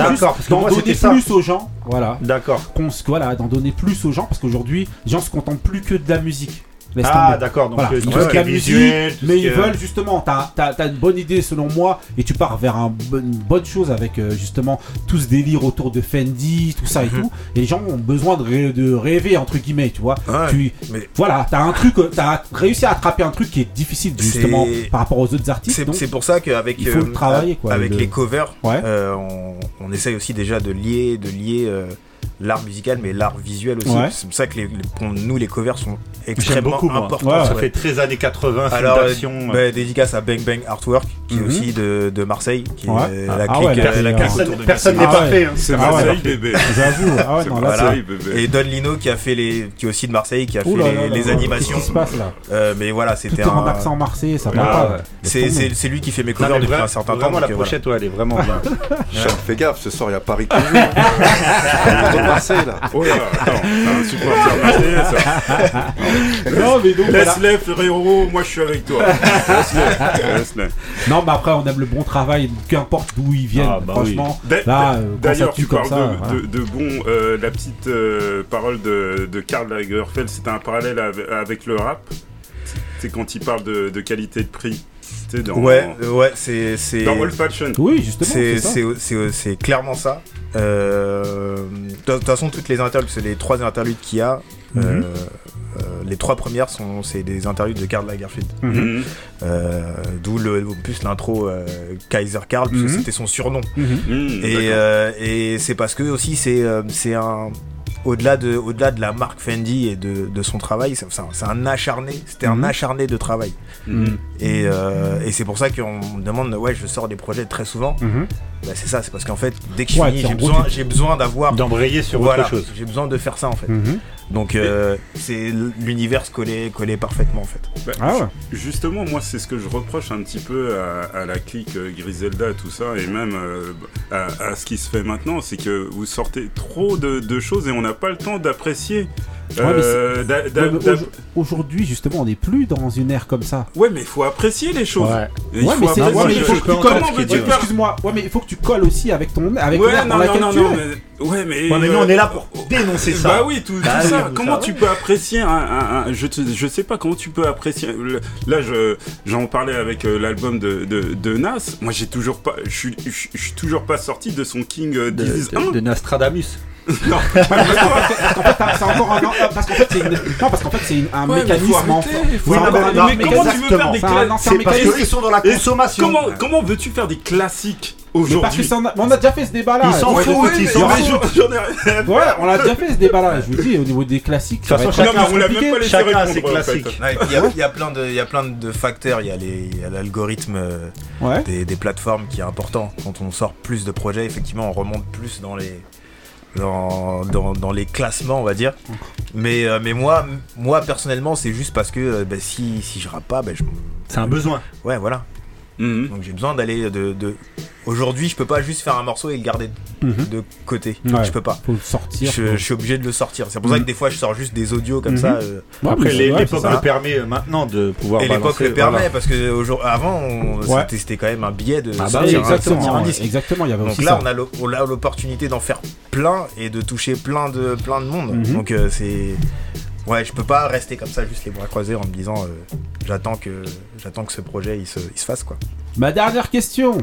donner ça. plus aux gens. Voilà. D'accord. Qu'on se- Voilà, d'en donner plus aux gens parce qu'aujourd'hui, les gens se contentent plus que de la musique. Laisse Ah, d'accord, donc, Voilà. euh, ils tout veulent la musique, mais ils veulent justement. T'as as, une bonne idée selon moi et tu pars vers un une bonne chose avec euh, justement tout ce délire autour de Fendi, tout ça et Mhm. tout. Et les gens ont besoin de, ré- de rêver entre guillemets, tu vois. Ouais, tu, mais- Voilà, t'as un truc, euh, t'as réussi à attraper un truc qui est difficile justement par rapport aux autres artistes. C'est pour ça qu'avec il faut le euh, travailler quoi. avec le- les covers, Ouais. euh, on, on essaye aussi déjà de lier, de lier euh, l'art musical, mais l'art visuel aussi. Ouais. C'est pour ça que les, les- pour nous les covers sont extrêmement beaucoup, importants. ça fait très années 80, film Alors, euh, d'action. bah, dédicace à Bang Bang Artwork, qui est Mhm. aussi de, de Marseille, qui Ouais. est Ah, la ah clique, ouais, euh, personne- la clique personne- autour de personne Marseille. n'est parfait, hein. C'est Ah. Marseille, bébé. J'avoue, ah Voilà. Et Don Lino qui a fait les, qui est aussi de Marseille, qui a Ouh fait là les, là les là, animations. qu'est-ce qui se passe, là Euh, mais voilà, Tout c'était est en un- accent marseillais, ça va. C'est lui qui fait mes covers depuis un certain temps. Vraiment, la euh, pochette, ouais, elle est vraiment bien. Fais gaffe, ce soir il y a Paris qui joue. Marseille là. Oh là, attends, un supporter marseillais, ça. Non, mais donc, Laisse-les, frérot, moi je suis avec toi. Laisse-les. Non, mais après, on aime le bon travail, qu'importe d'où ils viennent. Ah, bah franchement, D'a- là, euh, D'ailleurs, tu comme parles ça. de, voilà. de, de bon. euh, la petite euh, parole de, de Karl Lagerfeld, c'était un parallèle avec, le rap. C'est quand il parle de, de qualité de prix. Dans, Ouais, ouais, c'est Dans Old Fashion. Oui, justement, c'est clairement ça. Euh, De toute façon, toutes les interludes, c'est les trois interludes qu'il y a. Mhm. euh, euh, les trois premières sont c'est des interludes de Karl Lagerfeld. Mhm. Euh, D'où le en plus l'intro euh, Kaiser Karl, parce que Mhm. c'était son surnom. Mhm. Mhm, Et, euh, c'est parce que aussi c'est euh, c'est un au-delà de au-delà de la marque Fendi et de, de son travail, c'est c'est un, acharné. C'était Mhm. un acharné de travail. Mhm. Et, euh, et c'est pour ça qu'on me demande ouais je sors des projets très souvent. Mhm. Bah, c'est ça, c'est parce qu'en fait dès que je Ouais, finis j'ai besoin j'ai besoin d'avoir D'embrayer sur voilà, autre chose. J'ai besoin de faire ça en fait. Mhm. Donc euh, c'est l'univers collé collé parfaitement en fait. Bah, Ah ouais. ju- Justement, moi, c'est ce que je reproche un petit peu à, à la clique euh, Griselda, tout ça, et même euh, à, à ce qui se fait maintenant, c'est que vous sortez trop de, de choses et on n'a pas le temps d'apprécier. Euh, Ouais, Aujourd'hui, justement, on n'est plus dans une ère comme ça. Ouais, mais il faut apprécier les choses. Ouais. Et il ouais, faut mais c'est- apprécier ouais, mais les il faut choses. que tu. Comment veux-tu Ouais, faire Excuse-moi. Ouais, mais il faut que tu colles aussi avec ton, avec Ouais, non, mais... Ouais, mais... Ouais, mais nous, euh, on est là pour dénoncer ça. Bah oui, tout, Bah ça. Comment tu peux apprécier un, je, je sais pas comment tu peux apprécier. Là, je j'en parlais avec euh, l'album de, Nas. Moi, j'ai toujours pas, je suis toujours pas sorti de son King euh, De, Disease 1. de, de Nostradamus. Non. Parce qu'en fait, c'est encore un. Parce qu'en fait, c'est une- non, parce qu'en fait, c'est une- un Ouais, mécanisme. en- un Mais comment tu veux faire des C'est un cla- ancien C'est parce qu'ils sont dans la consommation. Comment comment veux-tu faire des classiques Mais parce que ça, on, a, mais on a déjà fait ce débat-là. Ils s'en Ouais, foutent, ils s'en foutent. Ouais, on a déjà fait ce débat-là. Je vous dis, au niveau des classiques, ça va chacun on l'a compliqué. même pas laissé Chacun a répondre, ses classiques. Il y, a- plein de, il y a plein de facteurs. Il y a les- l'algorithme des plateformes qui est important. Quand on sort plus de projets, effectivement, on remonte plus dans les dans, dans, dans les classements, on va dire. Mais, euh, mais moi, moi personnellement, c'est juste parce que euh, bah, si, si je rappe pas, bah, je... c'est un besoin. Ouais, voilà. Mhm. Donc j'ai besoin d'aller de, de... Aujourd'hui, je peux pas juste faire un morceau et le garder de, Mhm. de côté. Ouais. Je peux pas. Faut le sortir. Je, faut- je suis obligé de le sortir. C'est pour ça Mhm. que des fois, je sors juste des audios comme Mhm. ça. euh, Ouais, Après, l'époque le permet euh, maintenant de pouvoir Et l'époque le permet voilà. parce que aujourd'hui- avant on- Ouais. c'était quand même un billet de Ah bah sortir, exactement, sortir un disque. exactement, il y avait Donc aussi là ça. on a l'o- on a l'opportunité d'en faire plein et de toucher plein de plein de monde. Mhm. Donc euh, c'est ouais je peux pas rester comme ça juste les bras croisés en me disant euh, j'attends que j'attends que ce projet il se, il se fasse quoi. Ma dernière question.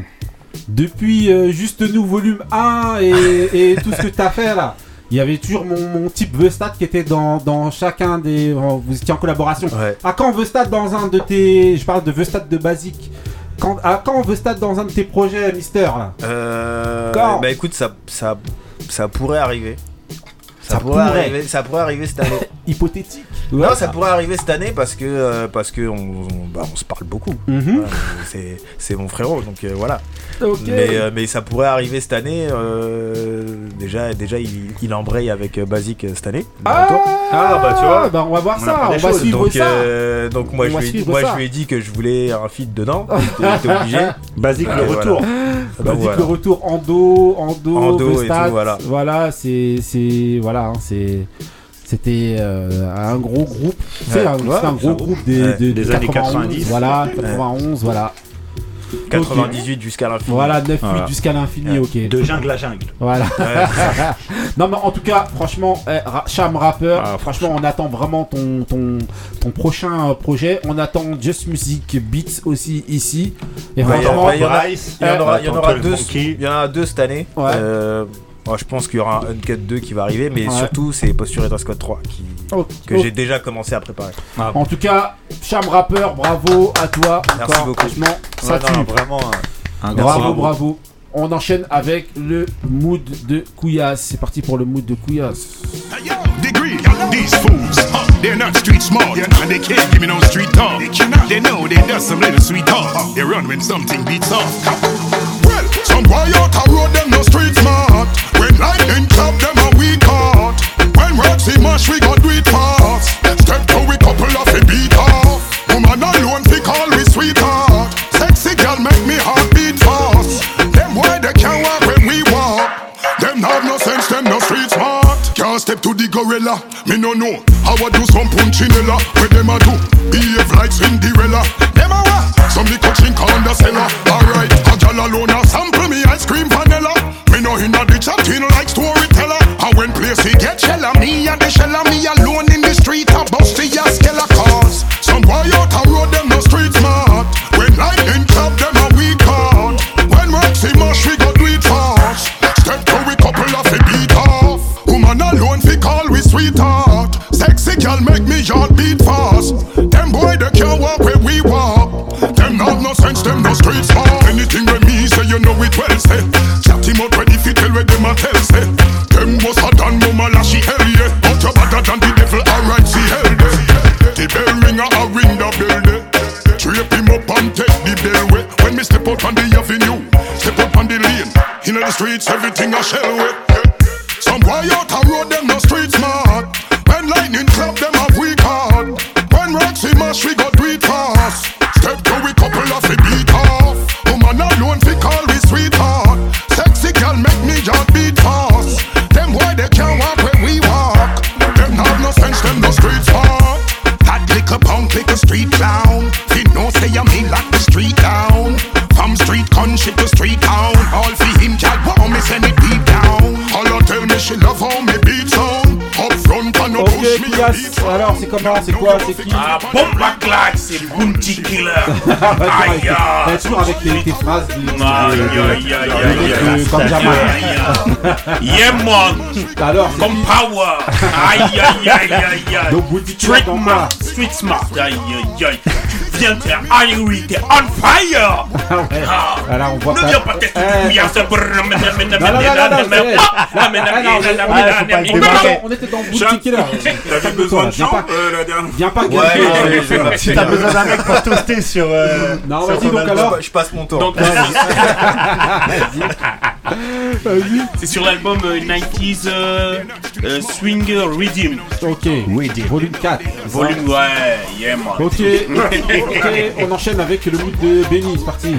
Depuis euh, Juste Nous volume 1 et, et tout ce que t'as fait là, il y avait toujours mon, mon type Vestat qui était dans, dans chacun des. Vous étiez en collaboration. Ouais. À quand Vestat dans un de tes. Je parle de Vestat de Basique. Quand, à quand Vestat dans un de tes projets, Mister là? Euh, Quand? bah écoute ça ça ça pourrait arriver. Ça, Ça pourrait, pourrait. arriver ça pourrait arriver cette année. Hypothétique. Non, ça pourrait arriver cette année parce que euh, parce que on, on- bah, on se parle beaucoup. Mhm. C'est c'est mon frérot, donc euh, voilà. Mais, euh, mais ça pourrait arriver cette année. euh, déjà, déjà, il, il embraye avec Basic cette année. Ah. Ah, bah, tu vois. bah, on va voir On ça, on va suivre donc, ça. euh, donc moi, je lui, ai dit- suivre moi ça. je lui ai dit que je voulais un feat dedans. Obligé. Basique Et le retour. Ah voilà. le retour en dos, en dos, En dos et tout, voilà. Voilà, c'est, c'est, voilà, hein, c'est, c'était euh, un gros groupe. C'est Ouais. un, Ouais, gros groupe. des, Ouais. années 91, 90. Voilà, 91, voilà. 98 jusqu'à l'infini. Voilà, 9 Voilà. 8 jusqu'à l'infini, ok. De jungle à jungle. Voilà. non mais en tout cas, franchement, eh, Ra- Cham Rapper, Ah, franchement, on attend vraiment ton, ton, ton prochain euh, projet. On attend Just Music Beats aussi ici. Et Ouais, franchement, il y en aura, deux cette année. Ouais. Euh, moi, je pense qu'il y aura un Uncut 2 qui va arriver, mais Ouais. surtout c'est Posture et Dress Code 3 qui, Oh, que oh. j'ai déjà commencé à préparer. En tout cas, Cham Rapper, bravo à toi Merci encore. beaucoup. Franchement, ça Ouais, non, tue. vraiment un, un grand Bravo, bravo. bravo. On enchaîne avec le mood de Couillasse. C'est parti pour le mood de Couillasse. degree. These fools, huh, they're not street smart, and they can't give me no street talk. They know they does some little sweet talk. They run when something beats off. Some boy out a road them no street smart. When lightning clap them a weak heart. When Roxy mash we got do it. Step to we couple of a beat off. Woman alone sweetheart. Step to the gorilla, me no know. How I do some punchinella, where them a do? Behave like Cinderella. Them a what? Some little chink on the cellar. Alright, a gal alone a sample me ice cream vanilla. Me no inna the chatting like storyteller. And when place he get shella, me and the shella, me alone streets, everything a shell way. Comment C'est quoi C'est qui Ah, la claque, c'est Bounty Killer. Aïe, aïe. toujours avec tes, tes phrases Aïe, aïe, comme Jamal. Yeah, man. Comme Power. Aïe, aïe, aïe, aïe, aïe. Donc, Bounty Killer Street dans Smart. Street Smart. Aïe, aïe, aïe. Viens te faire t'es on fire Ah ouais. Voilà, on voit Ne pas. viens pas tester Eh. vrai. Ah, non, on- était dans- Boutique Killer. T'avais besoin de pas- euh, la dernière Viens pas. Si t'as besoin d'un mec pour toaster sur. euh, Non, vas-y, donc alors. Je passe mon Vas-y. C'est sur l'album euh, 90s euh, euh, Swing Rhythm. Ok. Volume 4. c'est ça Volume, ouais, yeah, man. Ok, ok, on enchaîne avec le mood de Benny, c'est parti.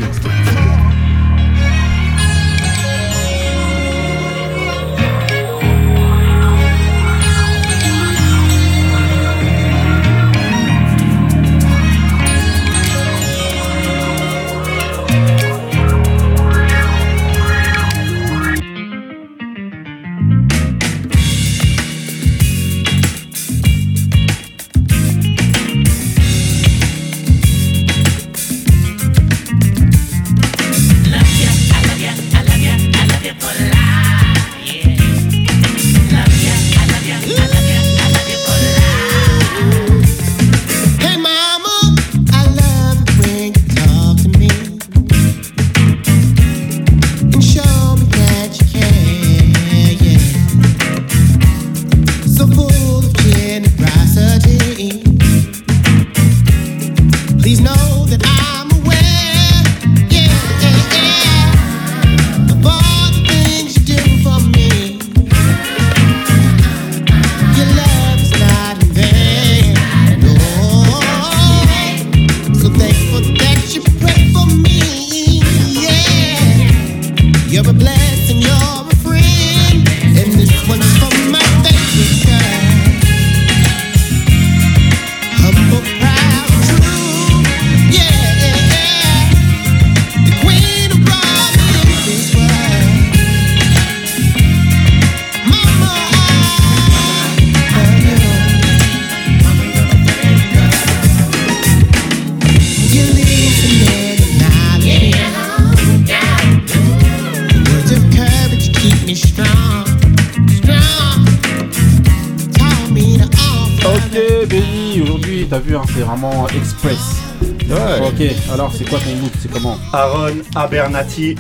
Aaron Abernathy.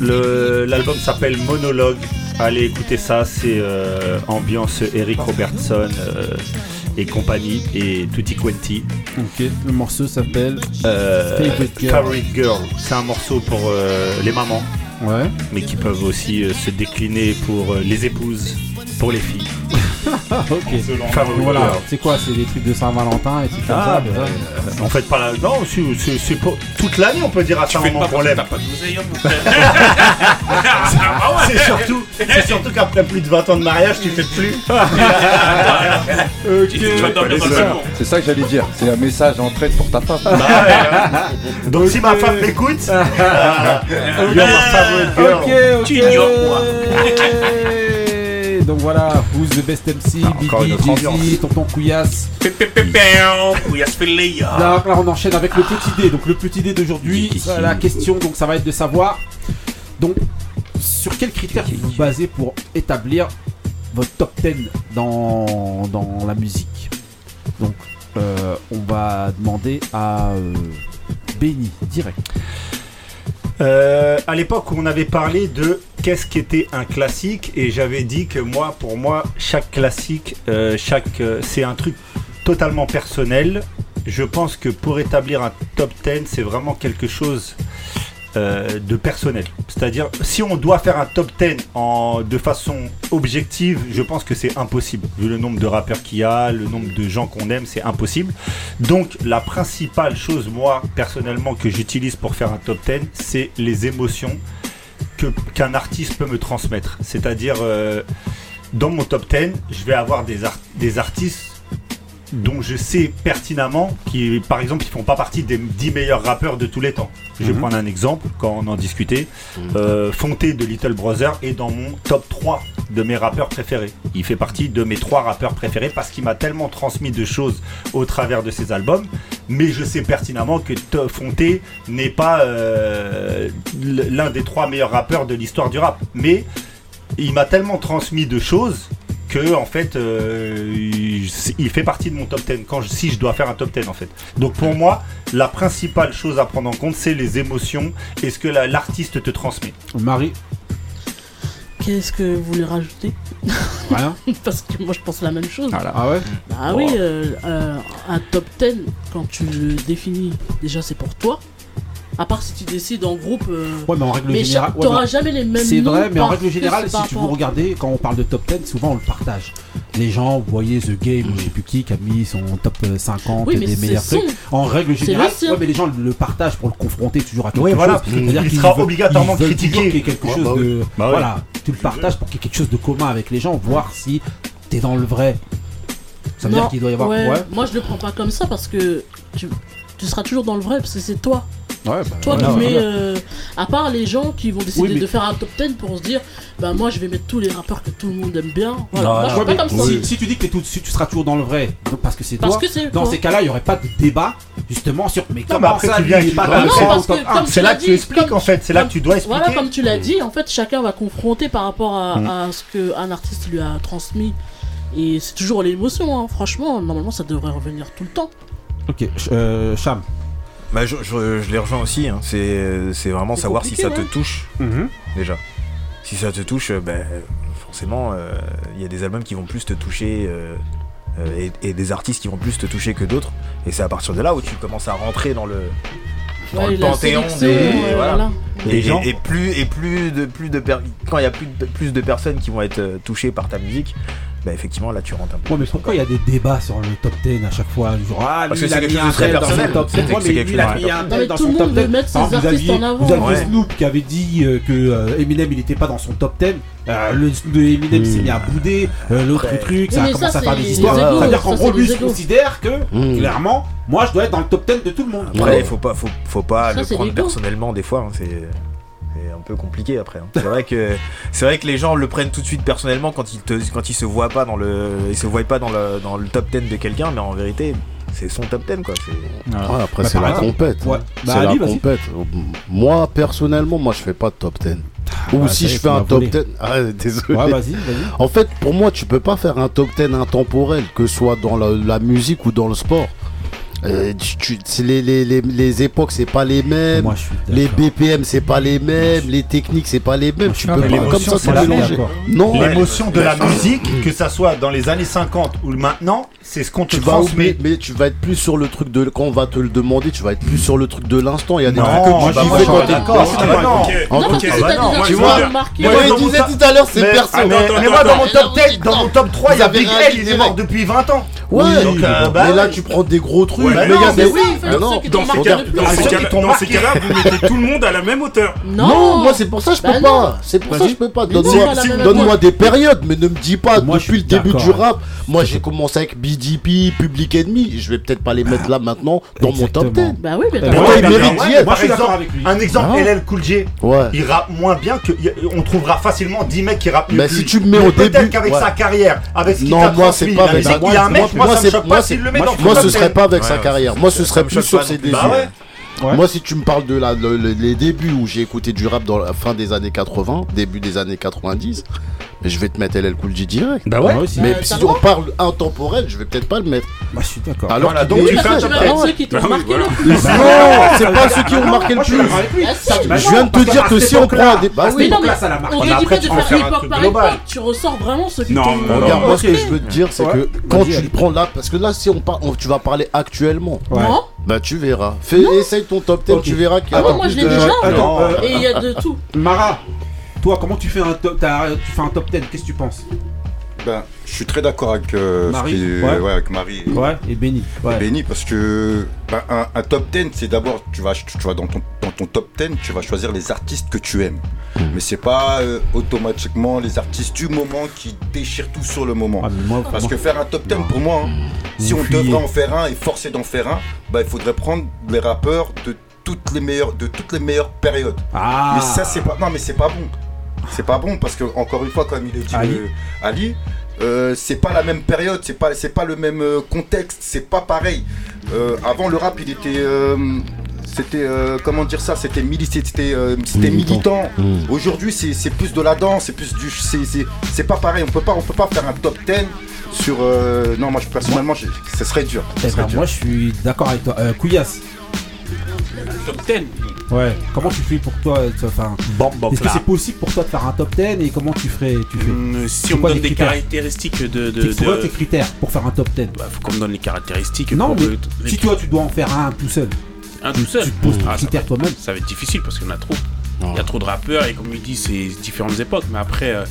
L'album s'appelle Monologue. Allez écouter ça, c'est euh, ambiance Eric Robertson euh, et compagnie et Tutti Quanti. Ok, le morceau s'appelle Euh, Favorite Girl. C'est un morceau pour les mamans. Ouais. Mais qui peuvent aussi se décliner pour les épouses, pour les filles. Ok. Favorite Voilà, Girl. c'est quoi C'est des trucs de Saint-Valentin et tout comme Ah, ça bah, c'est ça euh, en fait, pas la... Non, c'est- pour toute l'année, on peut dire à Tu ça moment pas qu'on l'aime. pas. Ah. C'est surtout, c'est surtout qu'après plus de 20 ans de mariage, tu fais plus. C'est ça, que j'allais dire. C'est un message en traite pour ta femme. Bah ouais, hein. Donc si ma femme m'écoute, euh, you're my favorite girl. Ok, ok. Tu ignores quoi Donc voilà, Who's the best MC, encore une Biggie, Jay-Z. Tonton Couillasse. Donc là, on enchaîne avec le petit dé. Donc le petit dé d'aujourd'hui, la question, donc ça va être de savoir. Donc, sur quels critères vous vous basez pour établir votre top 10 dans, dans la musique? Donc, euh, on va demander à euh, Benny direct. Euh, à l'époque où on avait parlé de qu'est-ce qu'était un classique et j'avais dit que moi, pour moi, chaque classique, euh, chaque, euh, c'est un truc totalement personnel. Je pense que pour établir un top 10, c'est vraiment quelque chose euh, de personnel. C'est-à-dire, si on doit faire un top 10 en, de façon objective, je pense que c'est impossible. Vu le nombre de rappeurs qu'il y a, le nombre de gens qu'on aime, c'est impossible. Donc, la principale chose, moi, personnellement, que j'utilise pour faire un top 10, c'est les émotions qu'un artiste peut me transmettre. C'est-à-dire, euh, dans mon top 10, je vais avoir des, ar- des artistes dont je sais pertinemment qui, par exemple, qui font pas partie des 10 meilleurs rappeurs de tous les temps. Je vais Mhm. prendre un exemple quand on en discutait. Euh, Fonté de Little Brother est dans mon top 3 de mes rappeurs préférés. Il fait partie de mes trois rappeurs préférés parce qu'il m'a tellement transmis de choses au travers de ses albums. Mais je sais pertinemment que Fonté n'est pas euh, l'un des trois meilleurs rappeurs de l'histoire du rap. Mais il m'a tellement transmis de choses que en fait euh, il fait partie de mon top 10 si je dois faire un top 10 en fait. Donc pour moi, la principale chose à prendre en compte c'est les émotions et ce que l'artiste te transmet. Marie Qu'est-ce que vous voulez rajouter? Voilà. Parce que moi je pense la même chose. Ah ouais? Bah oui, euh, euh, un top 10, quand tu le définis, déjà c'est pour toi à part si tu décides en groupe. Euh, ouais, mais en règle générale. T'auras jamais les mêmes. C'est vrai, mais en règle générale, si tu vous regardez, quand on parle de top 10, souvent on le partage. Les gens, vous voyez The Game, je sais plus qui, qui a mis son top euh, 50 oui, des meilleurs trucs. En règle générale, ouais, mais les gens le partagent pour le confronter toujours à quelque oui, voilà. chose. C'est-à-dire qu'il sera obligatoirement critiqué. Quelque chose bah de. Bah voilà, tu le partages pour qu'il y ait quelque chose de commun avec les gens, voir si t'es dans le vrai. Ça veut dire qu'il doit y avoir. Ouais. Moi, je le prends pas comme ça parce que tu seras toujours dans le vrai parce que c'est toi. Bah, toi ouais, qui mets. Euh, à part les gens qui vont décider de faire un top 10 pour se dire, bah moi je vais mettre tous les rappeurs que tout le monde aime bien. Si, tu dis que t'es tout dessus, tu seras toujours dans le vrai. Parce que c'est toi. Que dans ces cas-là, il n'y aurait pas de débat justement sur. Mais comment non, après, ça, tu viens, C'est là que tu expliques en fait. C'est là que tu dois expliquer. Voilà, comme tu l'as mm. dit, en fait, chacun va confronter par rapport à mm. ce qu'un artiste lui a transmis. Et c'est toujours l'émotion, hein. franchement, normalement ça devrait revenir tout le temps. Ok, euh, Cham. Bah, je, je, les rejoins aussi. Hein. C'est, c'est vraiment savoir si ça te touche déjà. Si ça te touche, euh, ben, forcément, euh, il y a des albums qui vont plus te toucher euh, et, des artistes qui vont plus te toucher que d'autres. Et c'est à partir de là où tu commences à rentrer dans le, dans le panthéon des, voilà. Et, gens. Et, plus et plus de plus de quand il y a plus plus de personnes qui vont être touchées par ta musique, bah effectivement là tu rentres un peu. Ouais, mais pourquoi il y a des débats sur le top 10 à chaque fois Genre, ah, lui, Parce que il a c'est mis quelque un chose de très dans personnel. son top 10. Il a mis un tel dans son top 10. Par exemple, vous aviez, vous aviez Ouais. Snoop qui avait dit euh, que euh, Eminem il était pas dans son top 10. Euh, le, le Eminem s'est mis à hmm. bouder, euh, l'autre Après- truc, ça Oui, a commencé à faire des histoires. C'est-à-dire qu'en gros, lui les se considère que, hmm. clairement, moi je dois être dans le top 10 de tout le monde. Après, faut pas, faut, faut pas le prendre personnellement des fois. Hein, c'est un peu compliqué après. Hein. C'est vrai que c'est vrai que les gens le prennent tout de suite personnellement quand ils te, quand ils se voient pas dans le ils se voient pas dans le, dans le top 10 de quelqu'un, mais en vérité c'est son top 10 quoi. Ouais, après c'est la compète. C'est la compète. Moi personnellement, moi je fais pas de top 10. Ou si je fais un top volé. 10. Ah, désolé. En fait, pour moi, tu peux pas faire un top 10 intemporel, que ce soit dans la musique ou dans le sport. Euh, les, les, les, les, époques, c'est pas les mêmes. Les BPM, c'est pas les mêmes. Les techniques, c'est pas les mêmes. Tu peux pas comme ça tout mélanger. Non. L'émotion de la musique, que ça soit dans les années 50 ou maintenant, c'est ce qu'on te tu mais tu vas être plus sur le truc de quand on va te le demander, tu vas être plus sur le truc de l'instant. Il y a des non, trucs que tu bah fais quand t'es bah, d'accord. Non, bah, tu vois, moi disais tout à l'heure, c'est perso. Mais moi dans mon top 10, dans mon top 3, il y a Big L, il est mort depuis 20 ans. Ouais, oui, donc, euh, bah, mais là tu prends des gros trucs. Ouais, mais, mais non, mais oui, non. Dans, ces cas, là vous mettez tout le monde à la même hauteur. Non, non moi c'est pour ça que je bah peux bah pas. C'est pour ça que je peux pas. Donne-moi donne des périodes, mais ne me dis pas moi, depuis le début du rap. Moi j'ai commencé avec BDP, Public Enemy. Je vais peut-être pas les mettre là ah. maintenant dans mon top 10. Bah oui, mais Moi je suis d'accord avec lui. Un exemple, ah. LL Cool J. Il rappe moins bien que. On trouvera facilement 10 mecs qui rappent mieux. Bah, mais si tu me mets au début. Peut-être qu'avec sa carrière, avec ce qu'il a transmis, il y a un mec moi, ce serait pas avec sa carrière. Moi, ce serait plus sur ses débuts. Moi, si tu me parles de la, les débuts où j'ai écouté du rap dans la fin des années 80, début des années 90, mais je vais te mettre LL Cool J direct. Bah ouais. Mais si on parle intemporel, je vais peut-être pas le mettre. Bah, je suis d'accord. Alors voilà, donc tu fais ah, ceux qui t'ont marqué le plus. Non, c'est pas ceux qui ont marqué le plus. Bah, je viens de te dire que si on prend des bases, on ne dit pas de faire l'époque. Tu ressors vraiment ceux qui t'ont marqué. Regarde, moi ce que je veux te dire, c'est que quand tu le prends là, parce que là, si on parle, tu vas parler actuellement. Non. Bah tu verras. Fais, essaye ton top 10, tu verras qu'il y a. Ah moi je l'ai déjà. Et il y a de tout. Mara. Toi, comment tu fais un top, tu fais un top 10 Qu'est-ce que tu penses? Ben, je suis très d'accord avec, euh, Marie, et, ouais, et Benny. Benny parce que ben, un, top 10, c'est d'abord, tu vas, tu vas dans, ton, dans ton top 10, tu vas choisir les artistes que tu aimes. Mmh. Mais c'est pas euh, automatiquement les artistes du moment qui déchirent tout sur le moment. Ah, parce que faire un top 10, pour moi, hein, mmh. si on devrait en faire un et forcer d'en faire un, ben, il faudrait prendre les rappeurs de toutes les meilleures, de toutes les meilleures périodes. Ah. Mais ça, c'est pas, non, mais c'est pas bon. C'est pas bon parce que encore une fois, comme il a dit Ali. euh, Ali, euh, c'est pas la même période, c'est pas, c'est pas le même euh, contexte, c'est pas pareil. Euh, avant le rap, il était, euh, c'était euh, comment dire ça, c'était c'était euh, c'était militant. Militant. Mm. Aujourd'hui, c'est c'est plus de la danse, c'est plus du, c'est c'est- c'est pas pareil. On peut pas, on peut pas faire un top 10 sur. euh, non, moi, je, personnellement, j'ai- ce serait dur. Ce Eh serait ben, dur. moi je suis d'accord avec toi. Euh, Top 10. Ouais. Comment tu fais pour toi euh, enfin, Est-ce que c'est possible pour toi de faire un top 10 et comment tu ferais tu fais Hum, Si on me donne des caractéristiques de. de, C'est quoi de- tes critères pour faire un top 10 Bah, faut qu'on me donne les caractéristiques. Non, pour mais si toi tu dois en faire un tout seul, Un tu, tout seul. tu te poses tes Ah, critères toi-même. Ça va être difficile parce qu'il y en a trop. Il y a trop de rappeurs et comme il dit, c'est différentes époques. Mais après, euh,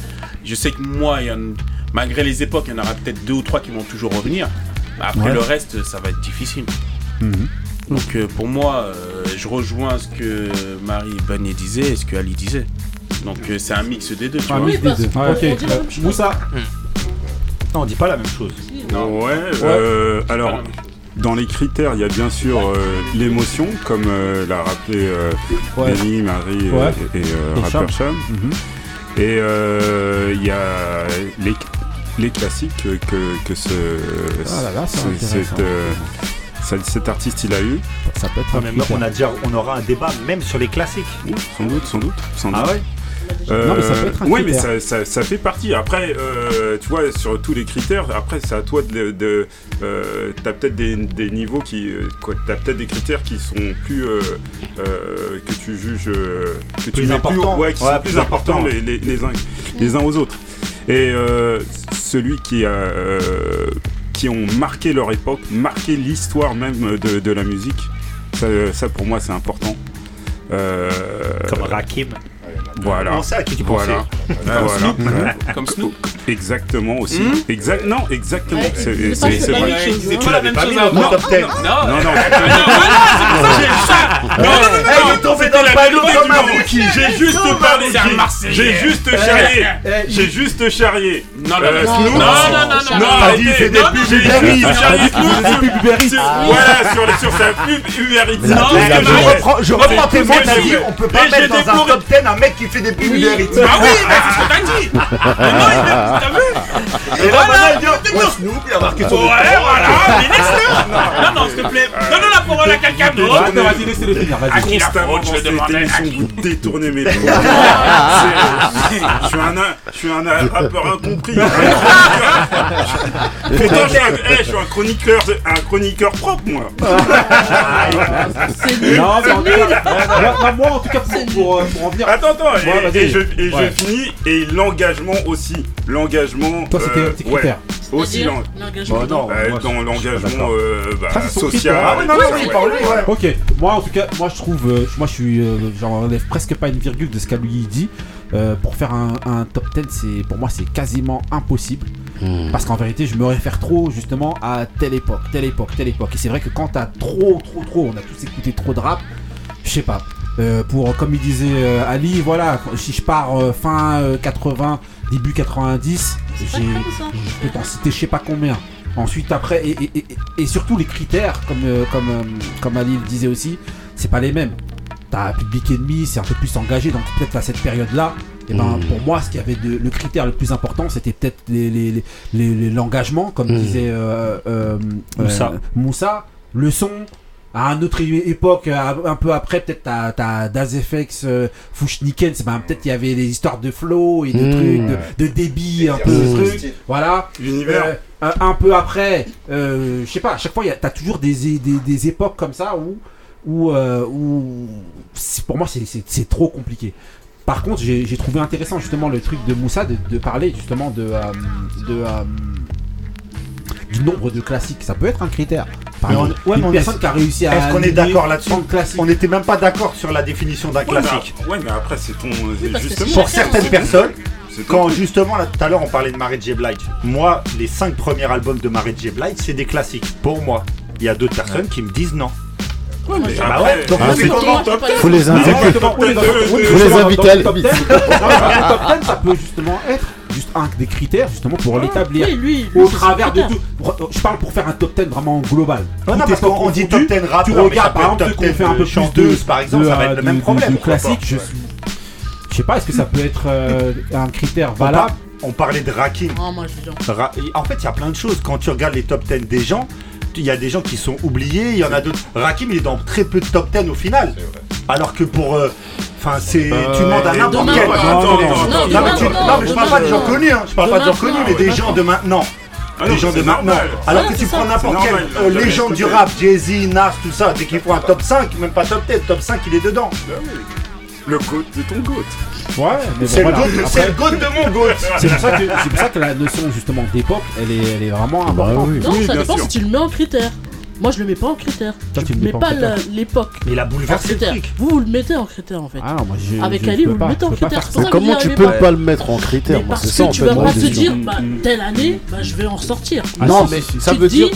je sais que moi, il y en- malgré les époques, il y en aura peut-être deux ou trois qui vont toujours revenir. Après, Ouais. le reste, ça va être difficile. Donc euh, pour moi, euh, je rejoins ce que Marie Bagné disait et ce que Ali disait. Donc euh, c'est un mix des deux. Tu Un vois. mix des deux. Ouais, ok. Euh, Moussa Non, on dit pas la même chose. Ouais, euh, alors dans les critères, il y a bien sûr euh, l'émotion, comme euh, l'a rappelé euh, Ouais. Benny, Marie euh, Ouais. et, et, euh, Et Rapper Cham. Cham. Mhm. Et euh, il y a les, les classiques que, que ce, Ah là là, c'est ce- intéressant. cette, euh, cet- cet artiste il a eu. Ça peut être mais on, a déjà, on aura un débat même sur les classiques. Sans doute, sans doute. Sans Ah doute. ouais Euh, Non, mais ça peut être un ouais, mais ça, ça- ça fait partie. Après, euh, tu vois, sur tous les critères, après, c'est à toi de. de euh, t'as peut-être des, des niveaux qui. euh, t'as peut-être des critères qui sont plus. euh, euh, que tu juges. que tu Plus mets importants. ouais, qui Ouais, sont plus plus importants importants. les, les- les uns, les uns aux autres. Et euh, celui qui a. euh, qui ont marqué leur époque, marqué l'histoire même de, de la musique, ça, ça, pour moi c'est important. Euh, Comme Rakim. Voilà. On sait à qui tu pensais. Ah, Comme voilà. Snoop. Ouais. Comme Snoop. Exactement aussi. Hmm exact. Non, exactement. Ouais, c'est c'est c'est- pas- c'est c'est pas vrai. la même chose, hein. Tu pas la l'avais même pas chose mis à dans voir. ton top 10. Non. Non, non. Non, non, c'est pour ça. Non, non, non, non, Il est tombé dans le panneau comme un rookie. J'ai juste parlé. j'ai- juste Eh, charrié. eh, J'ai juste charrié. Non, non, Euh, non, non, non, non, fait des Non, pubs Uber Eats. Ah. Voilà, sur sa pub Uber Eats. Non, je reprends, tes mots, t'as dit, on peut pas j'ai mettre dans un top 10 un mec qui fait des pubs Uber Eats. Ah oui, mais c'est ce que t'as dit. Non, t'as vu Et là, maintenant, il dit, ouais, Snoop, il a marqué son Ouais, voilà, mais laisse-le Non, non, s'il te plaît, donne-nous la parole à quelqu'un d'autre non, vas-y, laissez-le finir, vas-y. À qui la Constamment faute, je vais cette demander à émission, qui vous détournez mes mots. C'est- Je suis un, je suis un rappeur incompris. Pourtant, je suis un, eh, je suis un chroniqueur, un chroniqueur propre, moi. Non, en tout cas, moi, en tout cas, pour, pour, euh, pour en venir. Attends, attends, et, je finis, et l'engagement aussi. L'engagement. Toi, c'était petit critère. Aussi, l'en- l'engagement Bah, non, euh, moi, dans je- je suis pas l'engagement euh, bah, son social. Ah ouais, non, non, oui, Ouais. ouais. Ok, moi en tout cas, moi je trouve, euh, moi je suis, euh, j'enlève presque pas une virgule de ce qu'a lui dit. Euh, pour faire un, un top 10, c'est pour moi c'est quasiment impossible. Parce qu'en vérité, je me réfère trop justement à telle époque, telle époque, telle époque. Et c'est vrai que quand t'as trop, trop, trop, on a tous écouté trop de rap, je sais pas. Euh, pour, comme il disait euh, Ali, voilà, si je pars euh, fin euh, 80, début 90, j'ai, je peux t'en citer je sais pas combien. Ensuite, après, et, et- et- et surtout les critères, comme, euh, comme, euh, comme Ali le disait aussi, c'est pas les mêmes. T'as Public Enemy, c'est un peu plus engagé, donc peut-être à cette période-là, et ben, Mm. pour moi, ce qui avait de, le critère le plus important, c'était peut-être les, les- les- les- les- l'engagement, comme Mm. disait euh, euh, Moussa. euh, Moussa, le son. À une autre époque, euh, un peu après, peut-être t'as, t'as Das FX, euh, Fushniken, c'est ben, peut-être il y avait des histoires de flow et de Mm. trucs, de, de débit, un peu de trucs. Voilà. L'univers. Euh, un, un peu après, euh, je sais pas, à chaque fois, il y a- t'as toujours des, des, des époques comme ça où, où, euh, où pour moi, c'est- c'est c'est trop compliqué. Par contre, j'ai j'ai trouvé intéressant justement le truc de Moussa de, de parler justement de, euh, de euh, du nombre de classiques. Ça peut être un critère. Par Mais on- exemple, ouais, mais une on personne est- qui a réussi à. Est-ce qu'on est d'accord là-dessus 30 classiques. On n'était même pas d'accord sur la définition d'un Ouais, classique. Ouais, mais après, c'est ton. justement. Pour certaines personnes, quand justement, là, tout à l'heure, on parlait de Mary J. Blige. Moi, les cinq premiers albums de Mary J. Blige, c'est des classiques. Pour moi. Il y a d'autres personnes qui me disent non. Ouais, mais Bah après, ouais, donc Ah, on fait c'est- comment top Faut les inviter. Faut les inviter dans à le top limite. 10, non, dans le top 10, ça peut justement être juste un des critères justement pour l'établir. Lui, au travers de tout. Je parle pour faire un top 10 vraiment global. Non, parce qu'on dit top 10 rap, tu regardes par exemple qu'on fait un peu chanteuse par exemple, ça va être le même problème. classique, je sais pas, est-ce que ça peut être euh, un critère valable? on parlait de racking. En fait, il y a plein de choses. Quand tu regardes les top 10 des gens, il y a des gens qui sont oubliés, il y en a d'autres. Rakim, il est dans très peu de top 10 au final. Alors que pour. Euh, enfin, c'est. Euh, tu demandes à n'importe quel. Non, non, mais je parle pas des gens connus, hein. Je parle pas de gens connus, mais des gens de maintenant. Ah les gens de maintenant. Alors que tu prends n'importe quel légende euh, du rap, Jay-Z, Nas, tout ça, dès qu'il faut un top 5, même pas top 10, top 5, il est dedans. Le goat de ton goat. Ouais, c'est voilà. le, le goat de mon goat. C'est pour, ça que la notion justement d'époque, elle est, elle est, vraiment bah importante. Bah. Non, oui, ça dépend si tu le mets en critère. Moi, je le mets pas en critère. Tu le mets, pas l'époque. Mais la a bouleversé le truc. Vous, vous le mettez en critère en fait. Ah, moi, je, Avec Ali, vous le mettez en critère. comment tu peux pas le mettre en critère Parce que ça, tu vas pas te dire, bah, telle année, bah, je vais en ressortir. Ah, non, mais ça veut dire.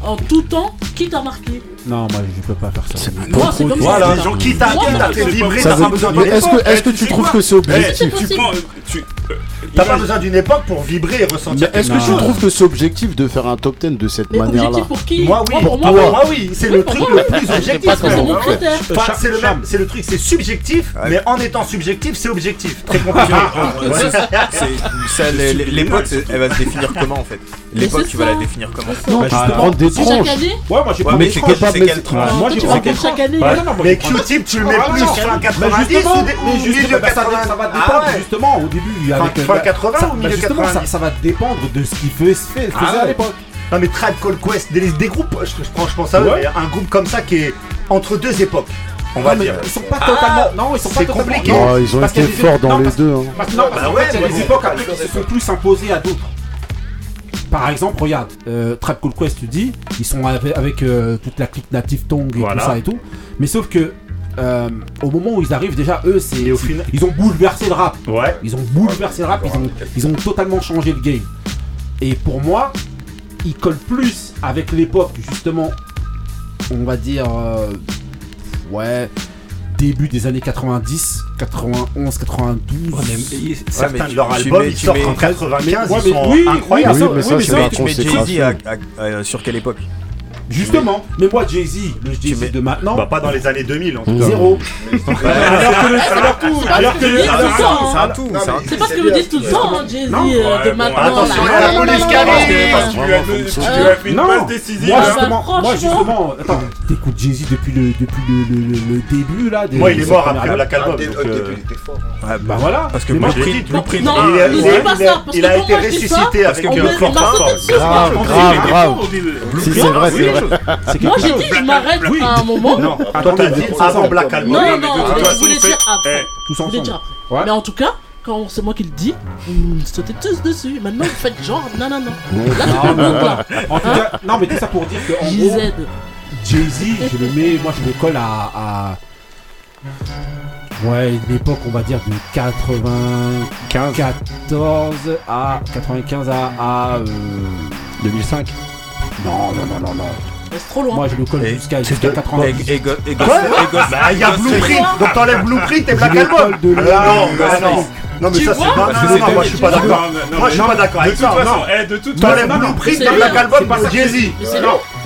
En tout temps, qui t'a marqué non, moi je peux pas faire ça. C'est comme voilà. Les gens qui vibrer, besoin de Est-ce que, est que tu trouves que c'est eh, objectif tu, T'as pas besoin d'une époque pour vibrer et ressentir. Est-ce que tu trouves que c'est objectif de faire un top 10 de cette manière-là Moi oui, pour. Ah moi oui, c'est le truc le plus objectif. C'est le même, c'est le truc, c'est subjectif, mais en étant subjectif, c'est objectif. Très compliqué. L'époque, elle va se définir comment en fait? L'époque, tu vas la définir comment Non, tu prendre des tranches. Ouais, moi j'ai pas mais tu pas mettre. Moi j'ai pas chaque année. Mais Q-Tip, tu le mets plus fin 90 ou milieu 80 Ça va ah dépendre justement au début. Fin 80 euh, bah, ou bah, milieu 80 Ça va dépendre de ce qui ah faisait à l'époque. Non mais Trad Call Quest, des, groupes, euh, je, je pense à un groupe comme ça qui est entre deux époques. On va dire. Ils sont pas totalement. Ah, non, ils sont pas totalement. Ils ont été forts dans les deux. Hein. Non, bah ouais, y a des époques après qui se sont plus imposées à d'autres. Par exemple, regarde, euh, Trap Cool Quest, tu dis, ils sont avec, euh, toute la clique native Tong et tout ça et tout. Mais sauf que euh, au moment où ils arrivent, déjà eux, c'est, ils ont bouleversé le rap. Ouais. Ils ont bouleversé le rap. Ils ont totalement changé le game. Et pour moi, ils collent plus avec l'époque justement. On va dire, ouais, début des années 90, 91, 92. Certains de leurs albums sortent en 95, mais, ils sont oui, incroyables. Oui, mais mais tu mets Jay-Z euh, sur quelle époque? Justement. Mais moi, Jay-Z, le Jay-Z de maintenant. Bah, pas dans les années 2000, en tout cas. Zéro. Alors que tout. C'est pas ce que vous dites tout le temps, Jay-Z euh, de maintenant. Attention à la police qui parce que tu as fait une passe décisive. Hein. Moi, justement, attends, t'écoutes Jay-Z depuis le début, là. Moi, il est mort après Black Album. Bah voilà. Parce que moi, je euh, l'ai dit, il a été ressuscité avec un corps grave. Grave, grave. Si c'est vrai, c'est vrai chose. Moi, j'ai dit, je m'arrête à un moment. Non, attendez, avant Black Album. Non, non, eh, je voulais dire après. Tous ensemble. Mais en tout cas c'est moi qui le dis, vous sautez tous dessus. Maintenant, vous faites genre, non, non, non. Là, non, non, non. Pas. En tout hein cas, non, mais tout ça pour dire que, en gros, Jay-Z, je le mets, moi, je le colle à, à... Ouais, une époque, on va dire, de 94 à 95 à, à euh... 2005. Non, non, non, non, non. C'est trop loin. Moi, je le colle jusqu'à 80. Et ah, bah, il y a Blueprint. Donc, t'enlèves Blueprint et Black Album. Non, non, mais ça, c'est pas. Non, non, moi, je suis pas d'accord. Moi, je suis pas d'accord avec ça. Non, de toute façon, eh, t'enlèves Blueprint et Black Album par Jay-Z.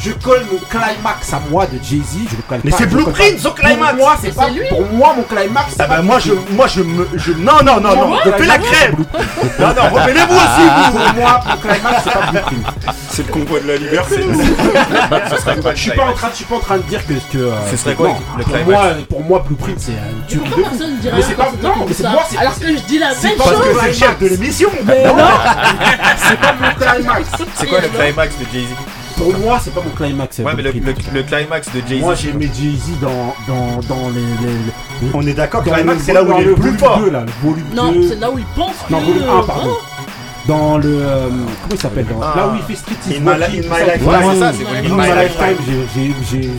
Je colle mon climax à moi de Jay-Z. Je le colle Mais c'est Blueprint, son climax. Pour moi, c'est pas lui. pour moi mon climax. c'est Ah bah moi je, moi je me, je non non non non, refais la crème. Non non, refais-le vous aussi vous. Pour moi, mon climax, c'est pas Blueprint. C'est le convoi de la liberté. Je suis pas en train, de- je suis pas en train de dire que que. euh, Ce serait quoi, non. le Pour moi, pour moi, Blueprint, c'est un pourquoi personne ne dit rien Mais c'est pas- non, mais c'est- moi, c'est- Alors que je dis la même C'est parce chose. que c'est le chef de l'émission. Mais non, c'est pas mon climax. C'est quoi le climax de Jay-Z? pour moi, c'est pas mon climax. Ouais, mais le, le, le, climax de Jay-Z. Moi, j'ai aimé Jay-Z dans, dans, dans les, les, les... On est d'accord, climax, c'est là où il est le plus fort. non, c'est là où il pense. Non, volume 1, pardon dans le euh, comment il s'appelle ah, là où il fait street in, in, my, in my life ouais, c'est ça c'est in, in my, my lifetime j'ai j'ai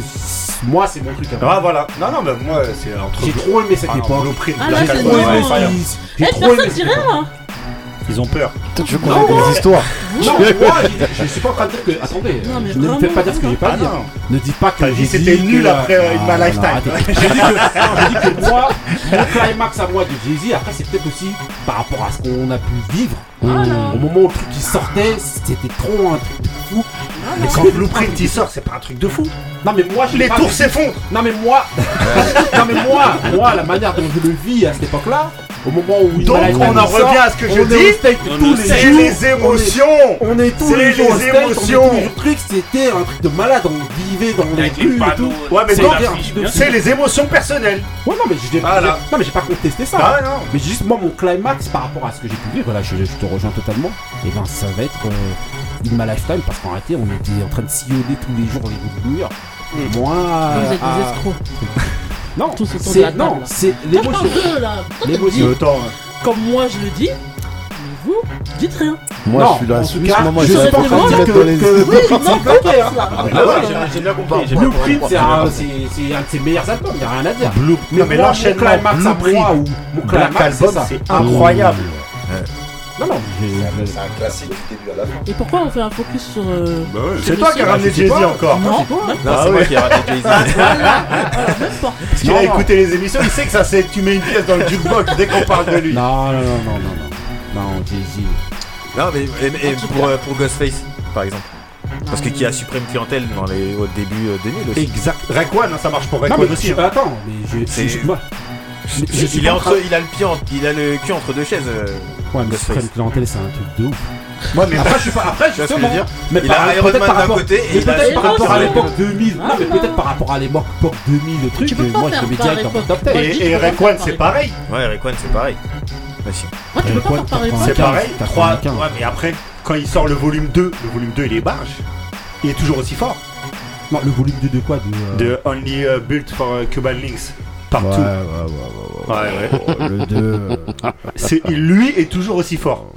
moi c'est mon truc hein. ah voilà non non mais moi c'est entre j'ai trop aimé cette ah, époque ah, là, j'ai eh, trop aimé cette époque. j'ai trop aimé ils ont peur. Toi, tu connais des histoires. Non, moi, je, je suis pas en train de dire que. Attendez, Non, mais ne me vraiment, faites pas dire ce que j'ai pas Ah, dit. non. hein. Ne dites pas que. T'as dit j'ai c'était nul après, euh, In My Ah, non, Lifetime. arrêtez. J'ai dit que, non, j'ai dit que moi, mon climax à moi de Jay-Z, après, c'est peut-être aussi par rapport à ce qu'on a pu vivre. Ah, Au moment où le truc qui sortait, c'était trop un truc de fou. Mais quand Blueprint il sort, c'est pas un truc de fou. Non mais moi je Les pas tours vu. s'effondrent. Non mais moi Non mais moi, moi la manière dont je le vis à cette époque-là, au moment où Donc on en revient à ce que je dis. C'est les émotions. On est tous les jours les émotions. Le truc c'était un truc de malade. On vivait dans les trucs et tout. Ouais mais c'est les émotions personnelles. Ouais non mais je non mais j'ai pas contesté ça. Bah mais juste moi mon climax par rapport à ce que j'ai pu vivre là je te rejoins totalement. Et ben ça va être euh, in my lifetime parce qu'en réalité on était en train de sillonner tous les jours les murs. Mm. Moi, vous êtes des. Non, tout ce temps non, c'est l'émotion. L'émotion. Le. Comme moi je le dis, vous dites rien. Moi, je suis là. En tout cas, je suis pas en train de dire que Oui, non, ah j'ai bien compris. Blueprint, c'est un de ses meilleurs albums. Il a rien à dire. Mais l'enchaînement climax ou mon climax, c'est incroyable. Non, non. C'est un, classique du début à la fin. Et pourquoi on fait un focus sur. Euh, bah ouais, c'est toi qui as ramené ah, Jay-Z encore. Non, non c'est ah moi qui ai ramené Jay-Z. Parce qu'il a écouté les émissions, il sait que ça c'est. Tu mets une pièce dans le jukebox dès qu'on parle de lui. Non, non, non, non, non. Non, non Jay-Z. Non, mais et, et pour, euh, pour Ghostface, par exemple. Parce que qui a suprême clientèle dans les, au début euh, 2000 aussi. Exact. Raekwon, hein, ça marche pour Raekwon aussi. Hein. Attends, mais je, il, est entre, il, a le pied entre, il a le cul entre deux chaises. Euh, ouais, mais c'est une c'est un truc de ouf. Ouais, mais après, je suis pas. Après, justement. Je dire. Mais il a Iron Man d'un côté et il a par rapport à l'époque 2000. Non, mais peut-être par rapport à l'époque 2000, le truc. Euh, moi, je le mets direct dans top 10. Et Rayquan, c'est pareil. Ouais, Rayquan, c'est pareil. Bah, moi, tu peux pas. C'est pareil. 3. Ouais, mais après, quand il sort le volume 2, le volume 2, il est barge. Il est toujours aussi fort. Non, le volume 2 de quoi De euh, Only Built for Cuban Links partout. Ouais, ouais, ouais. Oh, le 2. Euh. Ah, c'est, lui est toujours aussi fort.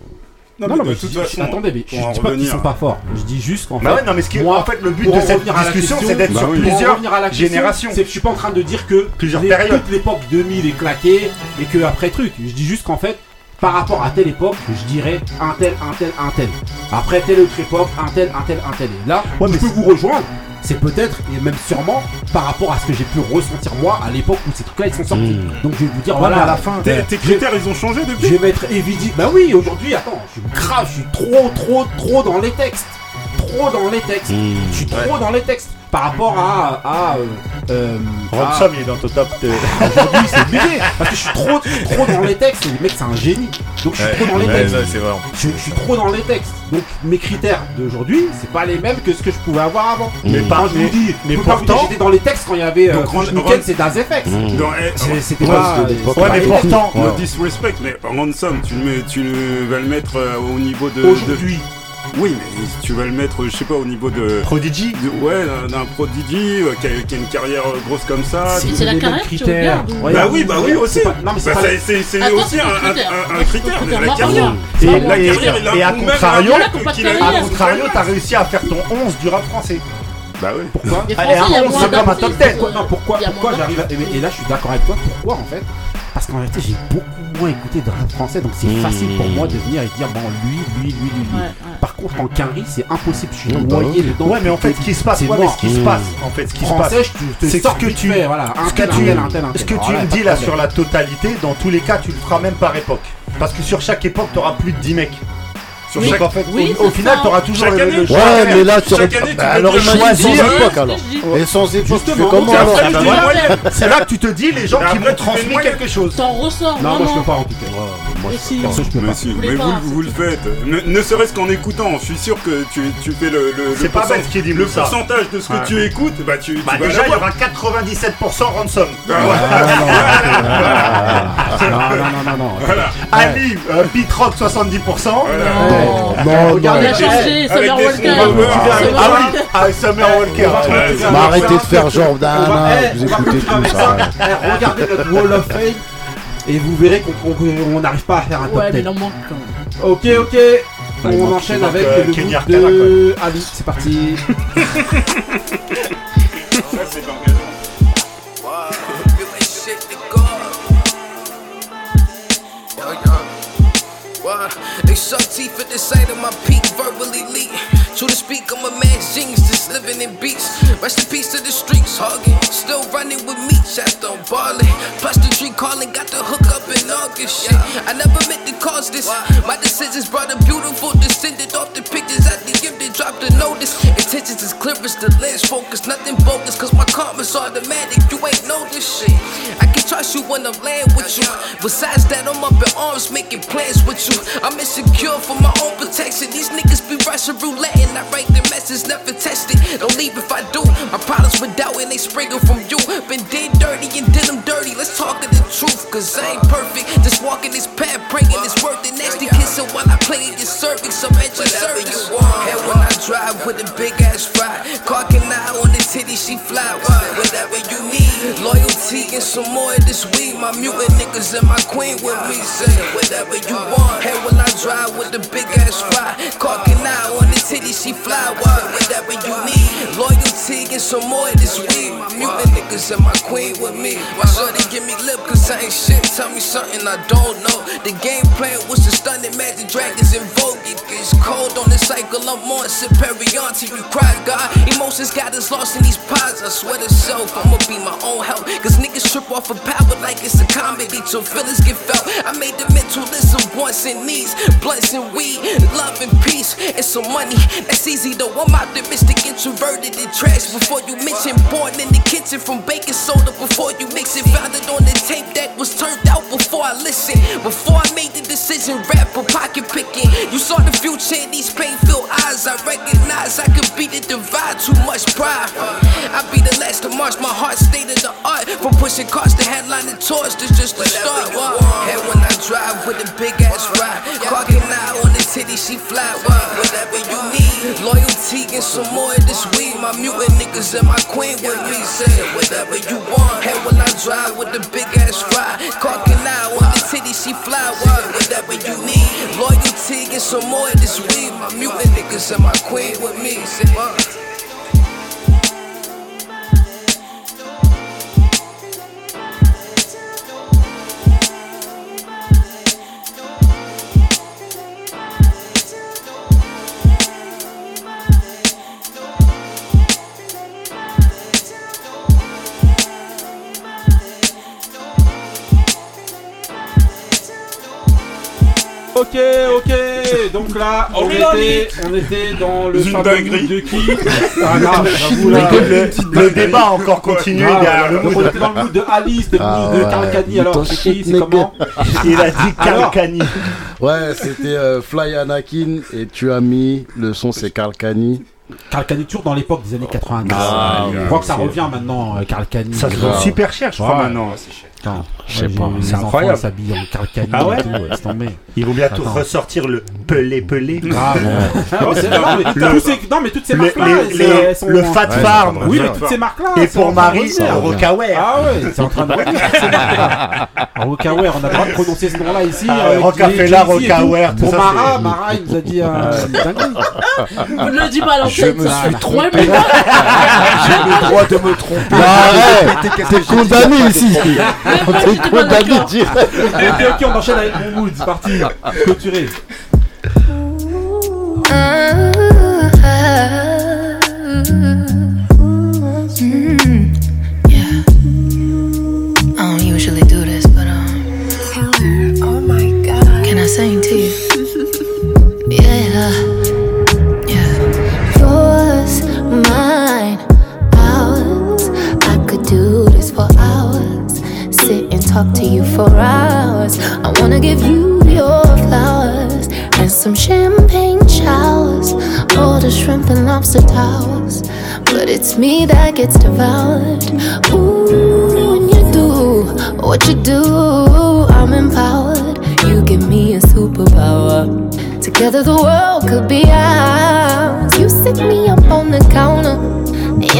Non, non, mais, de attendez, mais je dis pas qu'ils sont pas forts. Je dis juste qu'en bah fait, en fait, le but de cette discussion, c'est d'être bah sur plusieurs générations. Je suis pas en train de dire que plusieurs les, toute l'époque 2000 est claquée et que après truc. Je dis juste qu'en fait, par rapport à telle époque, je dirais un tel, un tel, un tel. Après telle autre époque, un tel, un tel, un tel. Et là, ouais, je peux vous rejoindre c'est peut-être et même sûrement par rapport à ce que j'ai pu ressentir moi à l'époque où ces trucs-là ils sont sortis. Hmm. Donc je vais vous dire, voilà, à la fin. Tes, tes critères ils ont changé depuis Je vais mettre Evidi. Bah oui, aujourd'hui, attends, je suis grave, je suis trop, trop, trop dans les textes trop dans les textes. Hmm. Je suis trop dans les textes par rapport à. à, euh, euh, Ransom, il est dans ton top. Aujourd'hui, c'est obligé. Parce que je suis trop, trop dans les textes. Et le mec, c'est un génie. Donc, je suis trop dans les textes. Je, suis trop dans les textes. Donc, mes critères d'aujourd'hui, c'est pas les mêmes que ce que je pouvais avoir avant. Mais mmh. pas, je vous dis, mais pourtant. J'étais dans les textes quand il y avait. Euh, Grand Weekend, c'est Das FX. C'était pas. Ouais, mais pourtant. Hein. Disrespect, mais Ransom, tu tu vas le mettre euh, au niveau de. Aujourd'hui. Oui, mais si tu vas le mettre, je sais pas, au niveau de. Prodigy Ouais, d'un Prodigy euh, qui, a, une carrière euh, grosse comme ça. C'est la carrière bah oui, bah oui aussi. C'est aussi un, critère, la carrière. Et, la carrière, et, à contrario, t'as réussi à faire ton 11 du rap français. Bah oui. Pourquoi Allez, un 11, c'est comme un top 10. Pourquoi Pourquoi j'arrive Et là, je suis d'accord avec toi. Pourquoi en fait? Parce qu'en réalité, j'ai beaucoup moins écouté de français, donc c'est mmh. facile pour moi de venir et dire bon, lui, lui, lui, lui. lui. Par contre, en quinri, c'est impossible, je suis bah noyé dedans. Ouais, mais en fait, ce qui se passe, ouais, mais ce qui se passe, mmh. en fait, ce qui se passe, c'est ce que tu. Ce que tu me dis là sur la totalité, dans tous les cas, tu le feras même par époque. Parce que sur chaque époque, tu auras plus de 10 mecs. Sur au, au final, t'auras toujours le, choix. Ouais, mais là, tu année, tu alors choisir alors. Et sans époque, tu fais comment C'est là que tu te dis les gens qui m'ont transmis quelque chose. T'en ressors. Non, moi je peux pas en tout cas. Moi, mais vous le faites. Ne serait-ce qu'en écoutant, je suis sûr que tu fais le le pourcentage de ce que tu écoutes, bah tu bah, déjà il y aura 97 ransom. Ah non non non non. Ali 70 voilà. Non, Regardez, Summer Walker. Ah oui, Summer Walker. Arrêtez de faire genre d'un. Vous écoutez tout ça. Eh, regardez notre Wall of Fame et vous verrez qu'on n'arrive pas à faire un top ouais, Ok, ok. On enchaîne avec le groupe de Ali. C'est parti. Suck teeth at the sight of my peak, verbally leak. So to speak, I'm a mad genius, just living in beats. Rest in peace to the streets, hugging. Still running with me, chest on balling. Plus the tree calling, got the hook up in August. Shit, I never meant to cause this. My decisions brought a beautiful descendant off the pictures I did give. They drop the notice. Intentions is clear as the lens, focus, nothing bogus. Cause my karma's automatic, you ain't know this shit. I can trust you when I'm laying with you. Besides that, I'm up in arms making plans with you. I'm insecure for my own protection. These niggas be rushing roulette and I write the message, never test it. Don't leave if I do. My problems with doubt and they springing from you. Been dead dirty and did them dirty. Let's talk of the truth, cause I ain't perfect. Just walking this path, praying it's worth it. Nasty kissing while I play at your cervix. I'm at your service. And when I drive with a big ass fry, car can eye on the titty, she fly. Whatever you need, loyalty and some more of this weed. My mutant niggas and my queen with me. Say whatever you want. And when I drive with the big ass fry, car can eye on the titty, she fly. Why? Whatever you need, loyalty and some more this weed. My mutant niggas and my queen with me. Why should they give me lip? Cause I ain't shit. Tell me something I don't know. The game plan was to stun the magic dragons in vogue. It gets cold on the cycle. I'm on superior till you cry, God. Emotions got us lost in these pies. I swear to self, I'ma be my own help. Cause niggas trip off of power like it's a comedy. Till feelings get felt. I made the mental wants and needs. Blunts and weed, love and peace, and some money. That's easy though. I'm optimistic, introverted, and trash. Before you mention born in the kitchen from baking soda. Before you mix it, found it on the tape that was turned out before I listened. Before I made the decision, rap for pocket picking. You saw the future in these pain filled eyes. I recognize I could be the divide, too much pride. I be the last to march, my heart state of the art. From pushing cars to headline and tours, this just the start. And when I drive with a big ass ride, can eye on the titty, she fly. Whatever you need, loyalty and some more of this weed. My mutant niggas and my queen with me. Say whatever you want. And when I drive with the big ass car can eye on the titty, she fly. Whatever you need, loyalty and some more of this weed. My mutant niggas and my queen with me. Say? Là, on était, on était dans le fameux dinguerie. de qui Ah non, j'avoue là. Le- le débat a encore continué Ah, derrière le donc mood. On était dans le mood de Alice, le Ah de ouais, il alors c'est qui, c'est comment Il a dit Calcani. Ouais, c'était euh, Fly Anakin et tu as mis le son, c'est Carlcani. Carcani toujours dans l'époque des années 90. Ah, je crois que ça c'est- revient maintenant, euh, Carcani. Ça se vend super cher, je crois, maintenant. Attends, Je sais pas, c'est incroyable. ils s'habillent en Carcani Ah ouais et tout, ouais, laisse tomber. Ils vont bientôt Attends. ressortir le pelé pelé. Ah, c'est- non, mais tous ces- non, mais toutes ces Le- marques-là, le Fat Ouais, Farm. Oui, mais toutes ces marques-là. Et pour Marie. Rocawear. Ah ouais, c'est en train de revenir toutes ces marques-là. Rocawear, on a le droit de prononcer ce nom-là ici. Ah, avec Rocafella. Rocawear, Pour Mara, Mara, il nous a dit un une dinguerie. Vous ne le dites pas à Je me suis trompé. J'ai le droit de me tromper. Arrête, t'es condamné ici. T'es condamné direct. Ok, ok, on enchaîne avec mon mood, c'est parti. Clôturé. Mm, yeah. I For hours. I wanna give you your flowers and some champagne showers, all the shrimp and lobster towers. But it's me that gets devoured. Ooh, when you do what you do, I'm empowered. You give me a superpower. Together the world could be ours. You sit me up on the counter.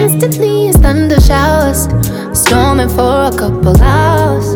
Instantly it's thunder showers. Storming for a couple hours.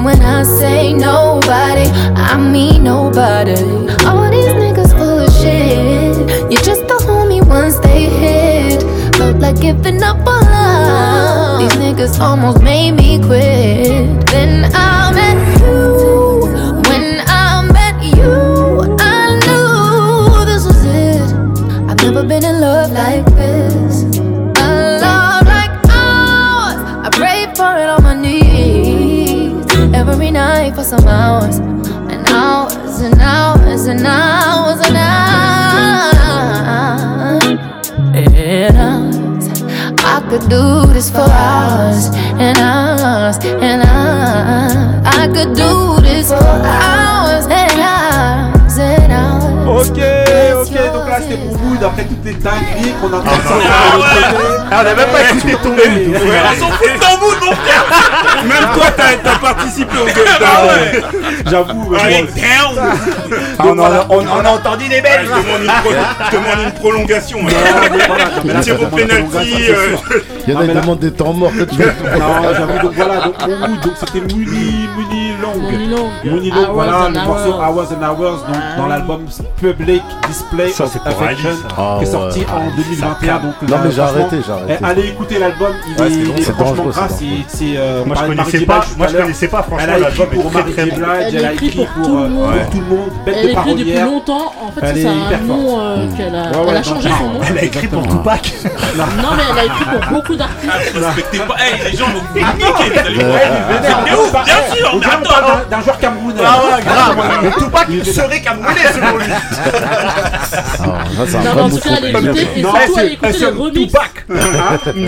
And when I say nobody, I mean nobody. All these niggas full of shit. You're just the homie once they hit. But like giving up on love. These niggas almost made me quit. Then I every for some hours and hours and hours and hours. And hours. I could do this for hours and hours and hours. I could do this for hours c'était pour vous après toutes les dingueries qu'on a Ah, ouais. côté. Ah, on a même pas écouté ton mood. On s'en fout de ton mood, mon frère. Même toi, t'as t'as participé au Get Down. J'avoue. Ah, on, a, on, on a entendu des Ah, Belges. je demande une, pro- je demande une prolongation. Tir au prolongation, euh. Il y en a qui demandent des temps morts. que tu veux. Non, j'avoue, donc voilà, donc c'était Long. Mooney Long. Mooney Long, voilà, le morceau Hours. And Hours, donc dans l'album Public Display Ça, of Affection. Ah qui est sorti ouais. en 2021. Donc, Non, là, mais j'ai arrêté, j'ai arrêté. eh, Allez écouter l'album, il Ouais, est, il est c'est franchement c'est, euh, Moi, je connaissais pas- moi, je connaissais pas, franchement, Elle a écrit pour Marie. Blige, Elle a écrit écrit pour pour tout le euh, monde. pour tout le monde, bête Elle de écrit depuis parolière. longtemps. En fait, c'est est un hyper nom euh, qu'elle a, changé son nom. Elle a écrit pour Tupac. Non, mais elle a écrit pour beaucoup d'artistes. Respectez pas. Les gens vont vous niquer, vous allez bien sûr, on mais attends. Parle d'un- d'un joueur camerounais. Ah ouais, grave. Mais Tupac, serait camerounais selon lui. Ah, ça, c'est un Non, vrai mais en tout cas, allez écouter et surtout c'est- allez écouter les remix. Tupac.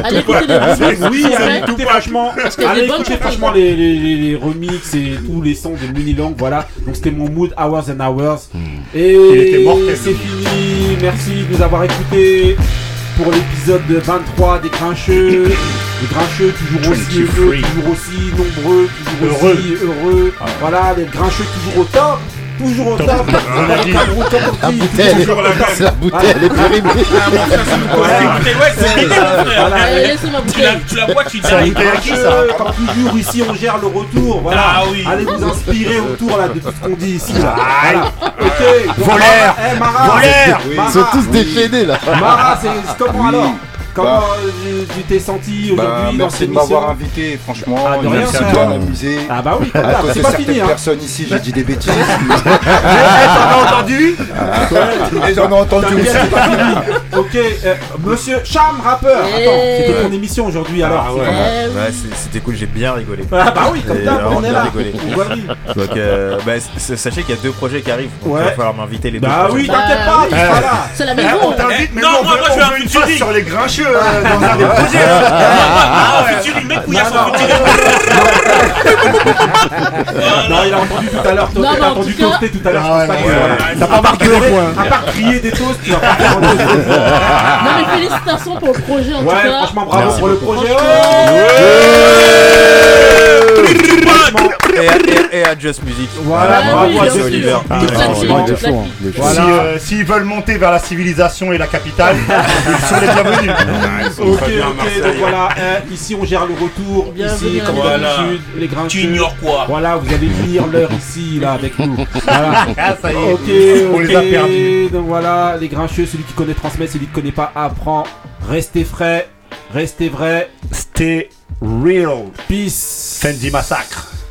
Allez écouter les remix. Oui, allez écouter franchement, allez écouter franchement les, les, les, les remix et tous les sons de Mini Long, voilà. Donc c'était mon mood Hours and Hours. Et était mortel, c'est fini. Merci de nous avoir écoutés pour l'épisode 23 des Grincheux. Les Grincheux toujours aussi 23. heureux, toujours aussi nombreux, toujours Heureux. aussi heureux. Voilà, les Grincheux toujours au top. Toujours au top. On a dit. La bouteille, toujours la bouteille, elle est périmée. Voilà. Écoutez, ouais, c'est. Allez, laissez ma Tu bouteille. la, tu la bois, tu dis. été acquis, ça. Comme toujours ici on gère le retour voilà Ah allez vous inspirer autour là de tout ce qu'on dit ici là ok Voleur. Eh, Voleur. Ils sont tous déchaînés là. Mara c'est comment alors comment Bah. euh, tu t'es senti Bah, aujourd'hui dans merci cette de m'avoir invité, franchement. Ah, de rien, ah bah oui cause c'est pas fini hein personnes ici, j'ai dit des bêtises. T'en as entendu Et j'en ai entendu T'inquiète, aussi. c'est pas fini. Ok, euh, monsieur Cham rappeur. Eh. Attends, c'était ton émission aujourd'hui alors. Eh oui. Ouais, c'était cool, j'ai bien rigolé. Ah bah oui, comme J'ai d'hab, on est bien là. rigolé. Donc, euh, bah, sachez qu'il y a deux projets qui arrivent. Donc, Ouais. il va falloir m'inviter les deux. Bah projets. oui, t'inquiète pas, tu seras là. C'est la Eh, maison. On t'invite, mais Non, moi, je on veux un veut une featuring. face sur les grincheux euh, dans un hein. Ah, Non, il a entendu tout à l'heure, entendu toaster tout à l'heure. Ah pas. T'as pas marqué À part crier des toasts, tu vas pas faire. Non, mais félicitations pour le projet en tout cas. franchement, bravo pour le projet. Et, à- et- et à Just Music. Voilà, bravo à. Oliver. Hein, S'ils veulent monter vers la civilisation et la capitale, ils sont les bienvenus. Ok, ok, donc voilà, euh, ici on gère le retour, ici comme d'habitude, les Tu grincheux. ignores quoi Voilà, vous allez finir l'heure ici, là, avec nous. Voilà. Ah, ça y est, Ok, on les a perdus. Donc voilà, les grincheux, celui qui connaît transmet, celui qui connaît pas apprend. Restez frais, restez vrai. Stay real. Peace. Fendi Massacre.